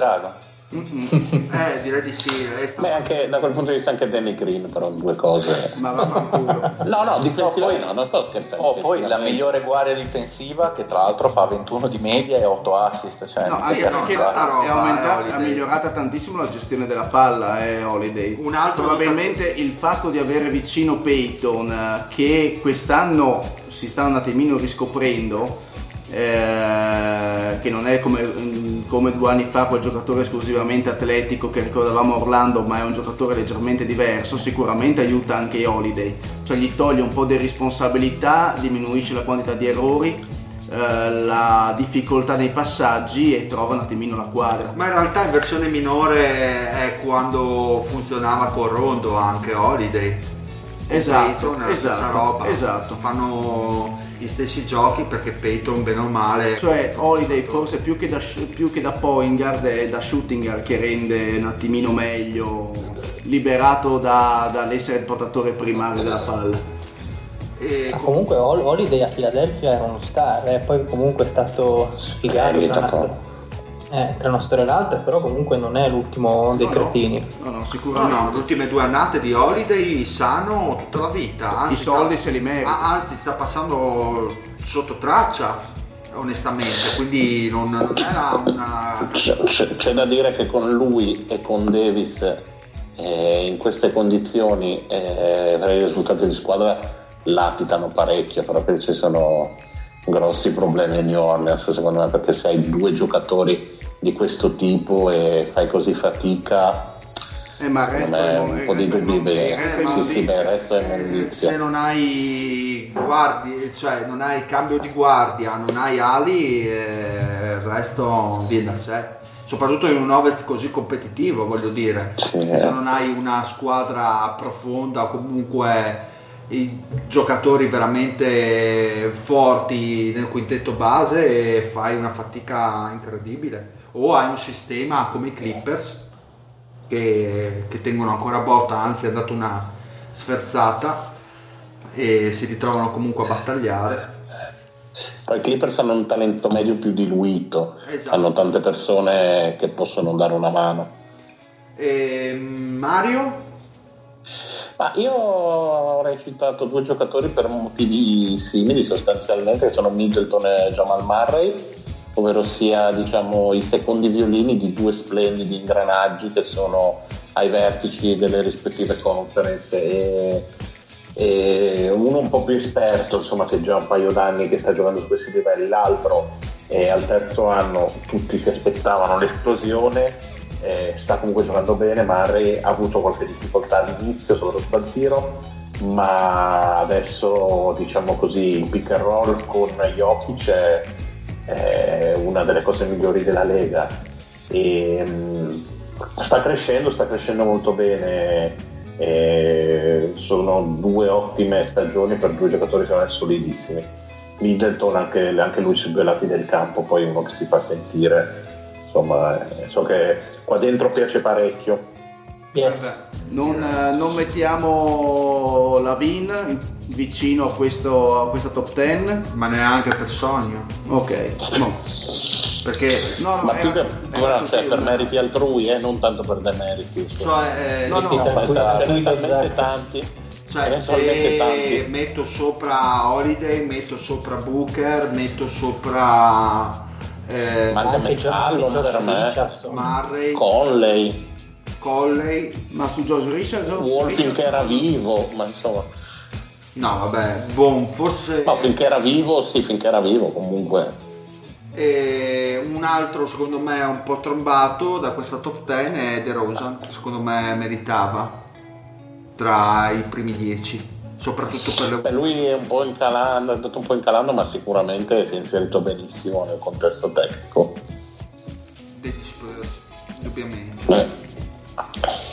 Dragon. Eh, direi di sì. È stato- Beh, anche da quel punto di vista anche Danny Green, però due cose. Ma vaffanculo. No, no, difensiva poi- no, non sto scherzando. Oh, poi la difensivamente. migliore guardia difensiva che tra l'altro fa 21 di media e 8 assist. Cioè, No, anche fare. tanta roba, è, eh, Holiday. ha migliorata tantissimo la gestione della palla, eh, Holiday. Un altro Probabilmente il fatto di avere vicino Peyton, eh, che quest'anno si sta un attimino riscoprendo, eh, che non è come, come due anni fa quel giocatore esclusivamente atletico che ricordavamo Orlando, ma è un giocatore leggermente diverso, sicuramente aiuta anche Holiday, cioè gli toglie un po' di responsabilità, diminuisce la quantità di errori, eh, la difficoltà nei passaggi e trova un attimino la quadra. Ma in realtà in versione minore è quando funzionava con Rondo anche Holiday. Esatto, esatto, roba. esatto. Fanno gli stessi giochi perché Peyton bene o male Cioè Holiday forse più che, da, più che da point guard è da shooting guard che rende un attimino meglio, liberato da- dall'essere il portatore primario della palla. e com- comunque Hol- Holiday a Philadelphia era uno star, eh, poi comunque è stato sfigato Eh, eh, tra una storia e l'altra, però comunque non è l'ultimo dei No, no. cretini. No, no, No, sicuramente. no, le ultime due annate di Holiday sano tutta la vita. Anzi, I soldi sta- se li merita. Anzi, sta passando sotto traccia, onestamente. Quindi non, non era una. C'è, c'è- c'è da dire che con lui e con Davis eh, in queste condizioni eh, i risultati di squadra latitano parecchio, proprio ci sono grossi problemi a New Orleans secondo me perché se hai due giocatori di questo tipo e fai così fatica Eh, ma il resto è, un po' di è dubbi Eh, sì sì beh, il resto è Eh, immondizia se non hai guardi, cioè non hai cambio di guardia, non hai ali, eh, il resto viene da sé. Soprattutto in un ovest così competitivo, voglio dire. Sì. Se non hai una squadra profonda o comunque i giocatori veramente forti nel quintetto base, fai una fatica incredibile. O hai un sistema come i Clippers che, che tengono ancora botta, anzi è dato una sferzata e si ritrovano comunque a battagliare. poi i Clippers hanno un talento medio più diluito Esatto. hanno tante persone che possono dare una mano E Mario? Ma io avrei citato due giocatori per motivi simili sostanzialmente, che sono Middleton e Jamal Murray, ovvero sia diciamo, i secondi violini di due splendidi ingranaggi che sono ai vertici delle rispettive conference e, e uno un po' più esperto, insomma che già un paio d'anni che sta giocando su questi livelli, l'altro e al terzo anno tutti si aspettavano l'esplosione eh, sta comunque giocando bene, Murray ha avuto qualche difficoltà all'inizio, soprattutto al tiro, ma adesso diciamo così il pick and roll con Jokic è, è una delle cose migliori della Lega e mm, sta crescendo, sta crescendo molto bene. e sono due ottime stagioni per due giocatori che sono solidissimi. Middleton anche, anche lui sui due lati del campo, poi uno che si fa sentire insomma eh, so che qua dentro piace parecchio Yes. Non, eh, non mettiamo la Vin vicino a, questo, a questa top 10. Ma neanche per sogno. Ok, no. Perché No, no, ma più era- che era guarda, cioè, per meriti altrui eh, non tanto per demeriti cioè, eh, No, no, talmente tanti cioè, eventualmente se tanti metto sopra Holiday, metto sopra Booker, metto sopra eh, Ma- Metallo, Josh per me. Murray, Conley Colley. Ma su Josh Richardson? Richardson- finché era vivo ma insomma No, vabbè, buon, forse no finché era vivo sì finché era vivo comunque E un altro secondo me un po' trombato da questa top 10 è De Rosa, secondo me meritava tra i primi 10, soprattutto per Beh, le... lui è un po' incalando è andato un po' incalando ma sicuramente si è inserito benissimo nel contesto tecnico degli Spurs, indubbiamente. Eh,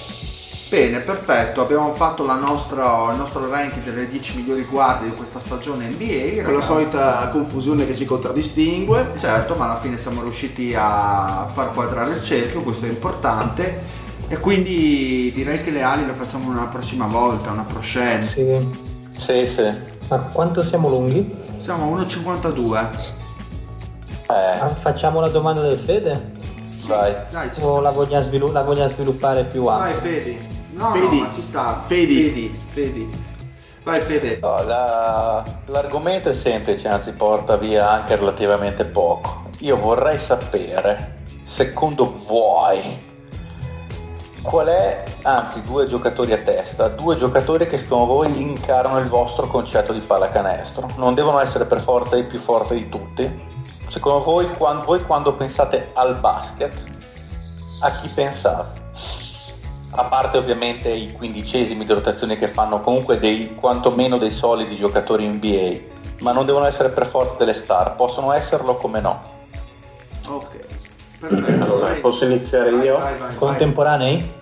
Bene, perfetto, abbiamo fatto la nostra- il nostro ranking delle 10 migliori guardie di questa stagione NBA. Con la solita confusione che ci contraddistingue. Certo, ma alla fine siamo riusciti a far quadrare il cerchio, questo è importante. E quindi direi che le ali le facciamo una prossima volta, una prochaine. Sì. Sì, sì. Ma quanto siamo lunghi? Siamo a 1,52. Eh, Ah, facciamo la domanda del Fede? vai. Dai, ci O la vogliamo, svilu- la vogliamo sviluppare più Vai ampia? Fedi. No, Fedi. no, ma ci sta. Fedi. Fedi, Fedi. Vai Fede. No, la- l'argomento è semplice, anzi porta via anche relativamente poco. Io vorrei sapere, secondo voi, qual è, anzi due giocatori a testa, due giocatori che secondo voi incarnano il vostro concetto di pallacanestro. Non devono essere per forza i più forti di tutti. Secondo voi, quan- voi quando pensate al basket, a chi pensate? a parte ovviamente i quindicesimi di rotazione che fanno comunque dei quantomeno dei solidi giocatori NBA, ma non devono essere per forza delle star, possono esserlo come no. Ok. Perfetto. Allora, vai. posso iniziare Vai, io? vai, vai, vai. Contemporanei?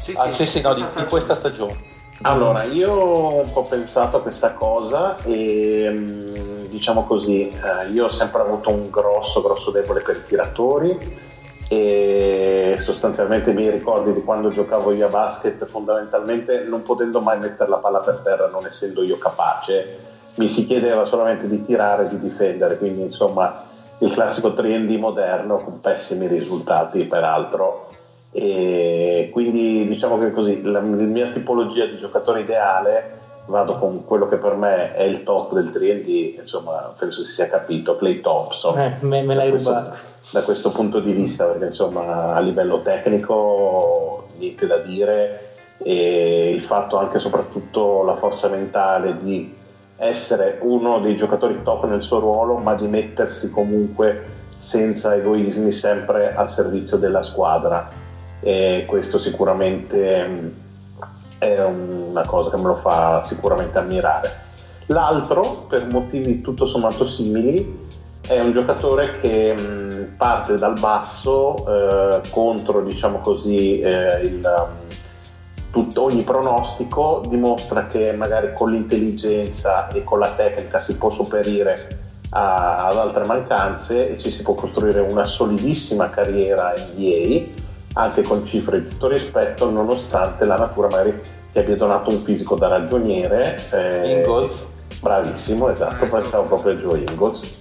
Sì, Ah, sì, sì, no, di, di questa stagione. Allora, io ho un po' pensato a questa cosa e mm, diciamo così, eh, io ho sempre avuto un grosso, grosso debole per i tiratori e sostanzialmente mi ricordi di quando giocavo io a basket, fondamentalmente non potendo mai mettere la palla per terra, non essendo io capace, mi si chiedeva solamente di tirare e di difendere, quindi insomma il classico 3D moderno con pessimi risultati peraltro. E quindi diciamo che così la, mia tipologia di giocatore ideale vado con quello che per me è il top del 3D insomma penso si sia capito Clay Thompson. Eh, me, me l'hai da questo- rubato. da questo punto di vista perché insomma a livello tecnico niente da dire. E il fatto anche e soprattutto la forza mentale di essere uno dei giocatori top nel suo ruolo ma di mettersi comunque senza egoismi sempre al servizio della squadra. E questo sicuramente mh, è una cosa che me lo fa sicuramente ammirare. L'altro per motivi tutto sommato simili è un giocatore che mh, parte dal basso eh, contro, diciamo così, eh, il, tutto- ogni pronostico, dimostra che magari con l'intelligenza e con la tecnica si può sopperire a- ad altre mancanze e ci si può costruire una solidissima carriera NBA, anche con cifre di tutto rispetto, nonostante la natura magari ti abbia donato un fisico da ragioniere. eh, Ingalls. Bravissimo, esatto, pensavo proprio a Joe Ingles.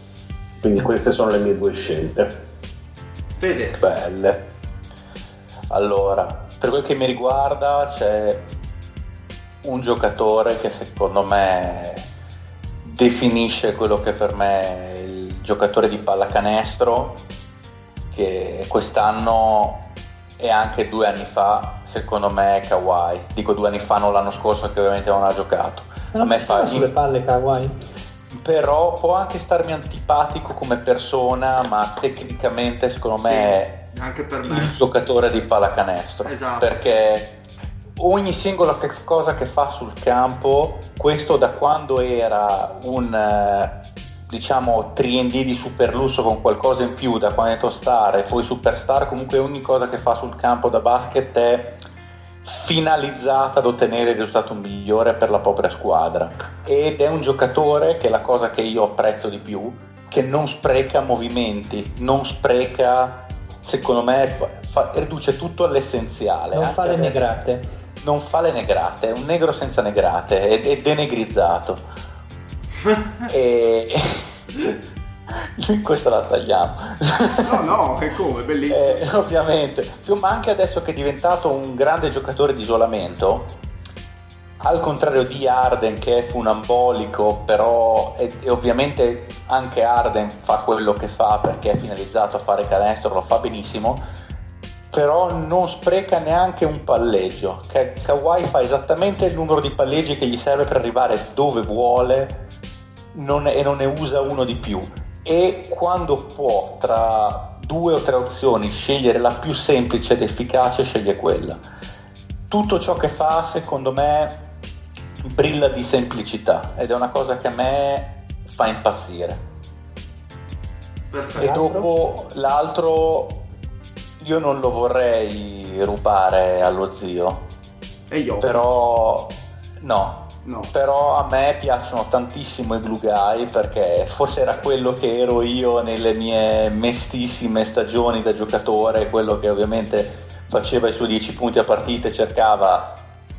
Quindi queste sono le mie due scelte. Fede. Belle. Allora, per quel che mi riguarda c'è un giocatore che secondo me definisce quello che per me è il giocatore di pallacanestro che quest'anno e anche due anni fa secondo me è Kawhi. Dico due anni fa, non l'anno scorso che ovviamente non ha giocato. A me fa sulle palle Kawhi. però può anche starmi antipatico come persona, ma tecnicamente secondo me è Anche per il me. giocatore di pallacanestro. Esatto. Perché ogni singola cosa che fa sul campo, questo da quando era un eh, diciamo 3D di super lusso con qualcosa in più, da quando è star e poi superstar, comunque ogni cosa che fa sul campo da basket è finalizzata ad ottenere il risultato migliore per la propria squadra ed è un giocatore che è la cosa che io apprezzo di più che non spreca movimenti non spreca secondo me fa- riduce tutto all'essenziale Non fa le adesso. negrate. non fa le negrate è un negro senza negrate è, è denegrizzato e questa la tagliamo No, no, è come, bellissimo. eh, ovviamente, ma anche adesso che è diventato un grande giocatore di isolamento, al contrario di Arden che è funambolico, però e, e ovviamente anche Arden fa quello che fa perché è finalizzato a fare canestro, lo fa benissimo, però non spreca neanche un palleggio. Ka- Kawhi fa esattamente il numero di palleggi che gli serve per arrivare dove vuole non- e non ne usa uno di più. E quando può, tra due o tre opzioni, scegliere la più semplice ed efficace, sceglie quella. Tutto ciò che fa, secondo me, brilla di semplicità ed è una cosa che a me fa impazzire. Perfetto. E dopo l'altro io non lo vorrei rubare allo zio, E io. però no, No. però a me piacciono tantissimo i Blue Guy perché forse era quello che ero io nelle mie mestissime stagioni da giocatore, quello che ovviamente faceva i suoi 10 punti a partita e cercava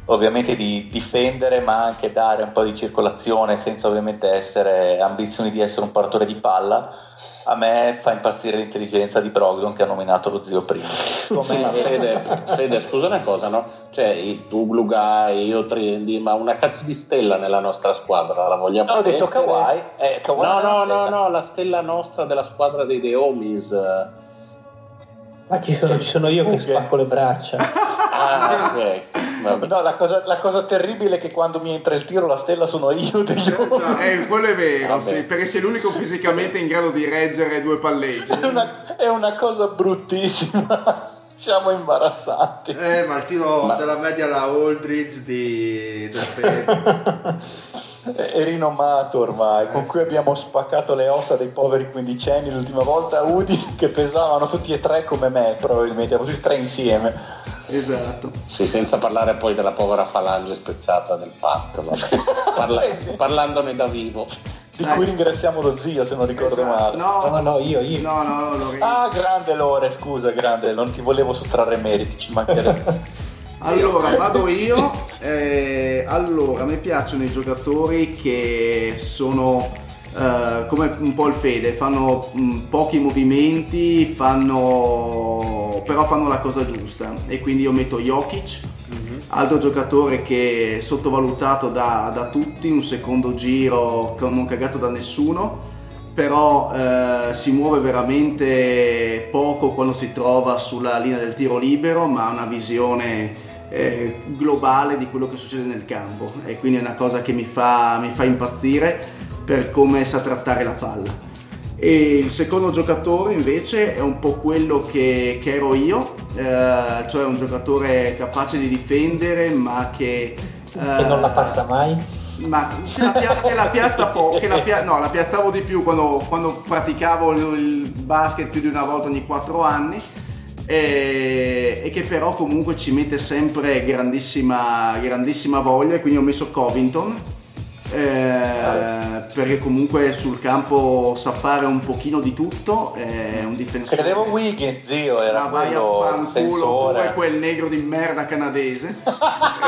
ovviamente di difendere ma anche dare un po' di circolazione senza ovviamente essere ambizioni di essere un paratore di palla. A me fa impazzire l'intelligenza di Brogdon che ha nominato lo zio prima. Sì, Come- ma Fede, Fede, scusa una cosa, no? Cioè, tu Blue Guy, io Trendy, ma una cazzo di stella nella nostra squadra, la vogliamo Ho detto? Kawhi, eh, Kawhi No, no, no, no, la stella nostra della squadra dei The Homies. Ma ci sono, ci sono io che spacco le braccia. Ah, ok. No, la cosa, la cosa terribile è che quando mi entra il tiro la stella sono io degli uomini. Eh, quello è vero, sì, perché sei l'unico fisicamente in grado di reggere due palleggi. È una, è una cosa bruttissima. Siamo imbarazzati. Eh, ma il tiro Ma- della media alla Aldridge di del. È rinomato ormai, con Eh, cui abbiamo spaccato le ossa dei poveri quindicenni l'ultima volta a Udine che pesavano tutti e tre come me, probabilmente, tutti e tre insieme. Esatto. Sì, senza parlare poi della povera falange spezzata del patto. Parla- parlandone da vivo. Di Dai. cui ringraziamo lo zio, se non ricordo Esatto. male. No, No, no, io, io. no, no, no, Lorenzo. Ah, grande Lore, scusa, grande, non ti volevo sottrarre meriti, ci mancherebbe. Allora, vado io. Eh, allora, a me piacciono i giocatori che sono eh, come un po' il Fede, fanno mh, pochi movimenti, fanno, però fanno la cosa giusta. E quindi io metto Jokic, altro giocatore che è sottovalutato da, da tutti, un secondo giro non cagato da nessuno però eh, si muove veramente poco quando si trova sulla linea del tiro libero, ma ha una visione eh, globale di quello che succede nel campo e quindi è una cosa che mi fa, mi fa impazzire per come sa trattare la palla. E il secondo giocatore invece è un po' quello che, che ero io, eh, cioè un giocatore capace di difendere ma che... Che non la eh, passa mai. ma che la, pia- che la piazza po- che la pia- no, la piazzavo di più quando, quando praticavo il, il basket più di una volta ogni quattro anni e, e che però comunque ci mette sempre grandissima, grandissima voglia e quindi ho messo Covington eh, perché comunque sul campo sa fare un pochino di tutto è un difensore. Credevo Wiggins, zio, era ma vai a fanculo pure quel negro di merda canadese.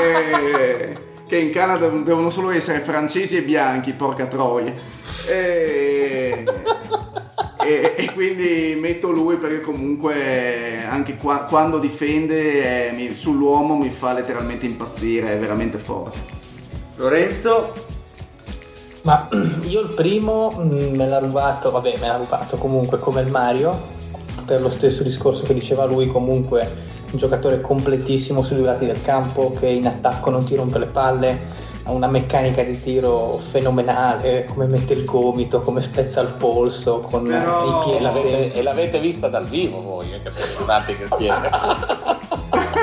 Eh, che in Canada devono solo essere francesi e bianchi porca troia. Eh, e, e quindi metto lui perché comunque anche qua- quando difende eh, mi- sull'uomo mi fa letteralmente impazzire è veramente forte. Lorenzo, Ma io il primo mm, me l'ha rubato, vabbè me l'ha rubato comunque come il Mario, per lo stesso discorso che diceva lui, comunque un giocatore completissimo sui due lati del campo, che in attacco non ti rompe le palle, ha una meccanica di tiro fenomenale, come mette il gomito, come spezza il polso, con Però- i E piedi l'avete, sempre. e l'avete vista dal vivo voi, eh, che fortunati che siete.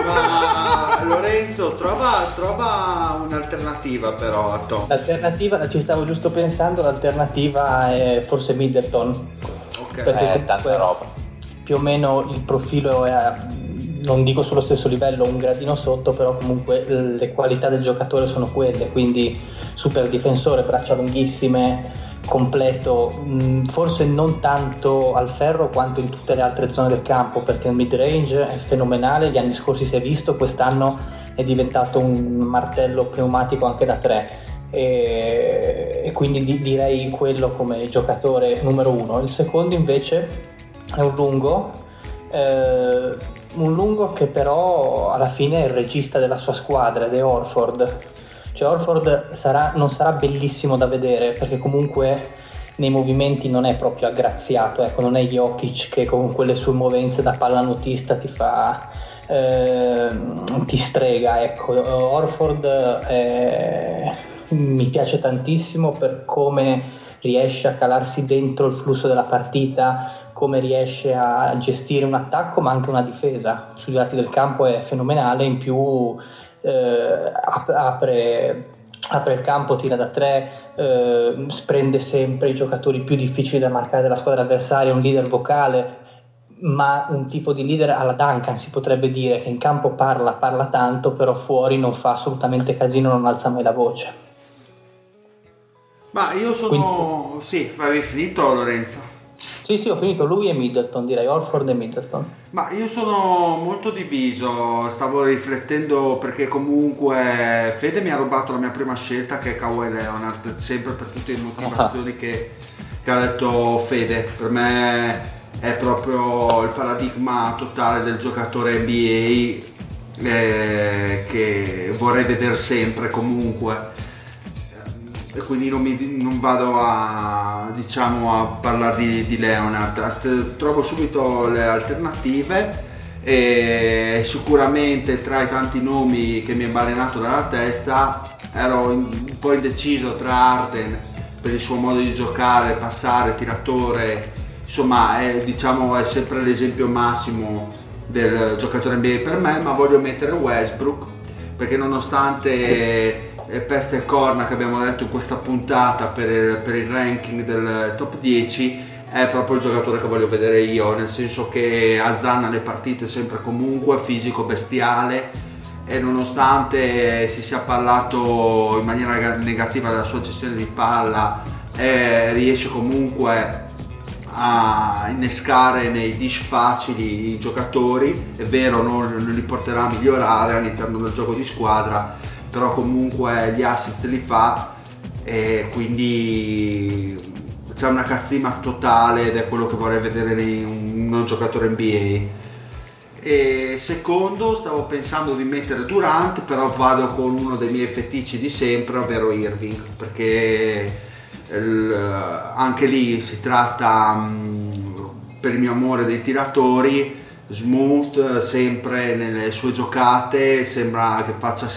ma Lorenzo trova, trova un'alternativa però a Tom. L'alternativa, ci stavo giusto pensando, l'alternativa è forse Middleton. Ok. Perché Eh, tanta roba. Più o meno il profilo è, non dico sullo stesso livello, un gradino sotto, però comunque le qualità del giocatore sono quelle, quindi super difensore, braccia lunghissime, completo, mh, forse non tanto al ferro quanto in tutte le altre zone del campo, perché il mid range è fenomenale, gli anni scorsi si è visto, quest'anno è diventato un martello pneumatico anche da tre e, e quindi di- direi quello come giocatore numero uno. Il secondo invece è un lungo, eh, un lungo che però alla fine è il regista della sua squadra ed è Orford. Cioè Orford sarà- non sarà bellissimo da vedere perché comunque nei movimenti non è proprio aggraziato, ecco, non è Jokic che con quelle sue movenze da pallanotista ti fa ehm, ti strega, ecco. Orford è- mi piace tantissimo per come riesce a calarsi dentro il flusso della partita, come riesce a gestire un attacco ma anche una difesa sui lati del campo è fenomenale, in più eh, ap- apre, apre il campo, tira da tre, eh, sprende sempre i giocatori più difficili da marcare della squadra avversaria, un leader vocale, ma un tipo di leader alla Duncan si potrebbe dire che in campo parla, parla tanto, però fuori non fa assolutamente casino, non alza mai la voce. Ma io sono... Sì, avevi finito Lorenzo? Sì, sì, ho finito lui e Middleton, direi Orford e Middleton. Ma io sono molto diviso, stavo riflettendo perché comunque Fede mi ha rubato la mia prima scelta che è Kawhi Leonard, sempre per tutte le motivazioni che, che ha detto Fede. Per me è proprio il paradigma totale del giocatore NBA eh, che vorrei vedere sempre comunque quindi non, mi, non vado a, diciamo, a parlare di, di Leonard, trovo subito le alternative e sicuramente tra i tanti nomi che mi è balenato dalla testa ero un po' indeciso tra Arden per il suo modo di giocare, passare, tiratore, insomma è, diciamo, è sempre l'esempio massimo del giocatore NBA per me, ma voglio mettere Westbrook perché nonostante peste e corna che abbiamo detto in questa puntata per il, per il ranking del top 10 è proprio il giocatore che voglio vedere io, nel senso che azzanna le partite sempre comunque, fisico bestiale e nonostante si sia parlato in maniera negativa della sua gestione di palla, eh, riesce comunque a innescare nei dish facili i giocatori, è vero non, non li porterà a migliorare all'interno del gioco di squadra, però comunque gli assist li fa e quindi c'è una cazzima totale ed è quello che vorrei vedere in un giocatore NBA. E secondo stavo pensando di mettere Durant, però vado con uno dei miei fetici di sempre, ovvero Irving, perché il, anche lì si tratta mh, per il mio amore dei tiratori, smooth sempre nelle sue giocate, sembra che faccia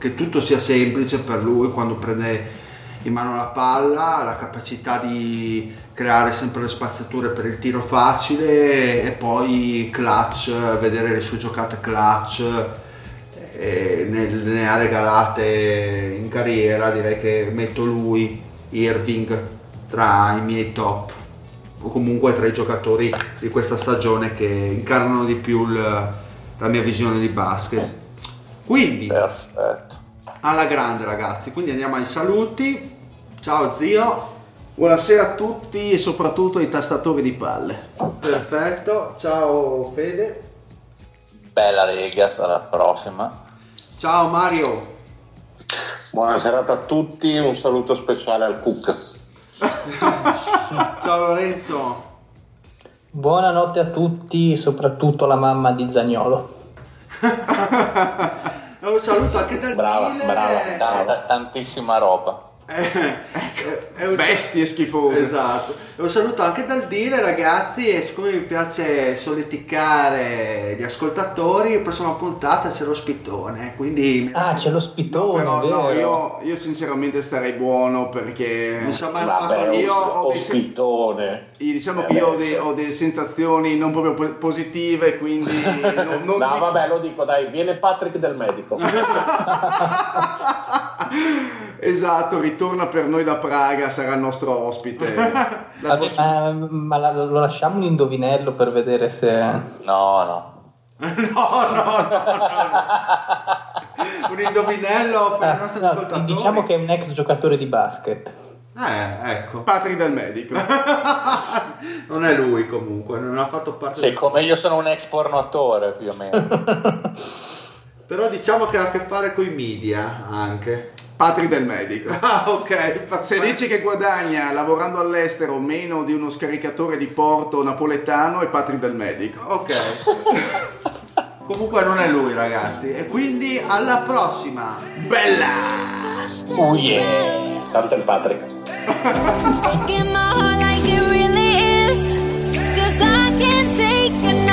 che tutto sia semplice per lui quando prende in mano la palla, la capacità di creare sempre le spazzature per il tiro facile e poi clutch, vedere le sue giocate clutch ne ha regalate in carriera, direi che metto lui, Irving, tra i miei top o comunque tra i giocatori di questa stagione che incarnano di più il, la mia visione di basket. Quindi, Perfetto. Alla grande ragazzi, quindi andiamo ai saluti. Ciao zio, Buonasera a tutti e soprattutto ai tastatori di palle. perfetto. Ciao Fede. Bella Lega, alla prossima. Ciao Mario. Buona serata a tutti, un saluto speciale al Cook. Ciao Lorenzo. Buonanotte a tutti, soprattutto alla mamma di Zagnolo. Un saluto anche dal Brava, Dile. brava, Tanta- tantissima roba. Eh, è un sa- Bestie schifose. Esatto. E un saluto anche dal Dile ragazzi e siccome mi piace solleticare gli ascoltatori, la prossima puntata c'è lo spittone, quindi Ah, c'è lo spittone, Però no, io, io sinceramente starei buono perché non sa mai Vabbè, io ho dei- ospitone. diciamo Eh, che io ho, dei- ho delle sensazioni non proprio po- positive, quindi non, non No, dico- vabbè, lo dico, dai, viene Patrick del medico. Esatto, ritorna per noi da Praga, sarà il nostro ospite. La Vabbè, prossima- ma ma la- lo lasciamo un indovinello per vedere se... No, no. No, no, no, no. Un indovinello per i Ah, nostri no, ascoltatori. diciamo che è un ex giocatore di basket. Eh, ecco. Patri del medico. non è lui comunque, non ha fatto parte Sì, come io sono un ex pornoatore più o meno. Però diciamo che ha a che fare con i media anche. Patri del medico. Ah, ok. Se dici che guadagna lavorando all'estero meno di uno scaricatore di porto napoletano, è Patri del medico. Ok. Comunque non è lui, ragazzi. E quindi alla prossima. Bella! Oh yeah! Tanto il Patrick. Speaking my heart like it really is. Cause I can't take another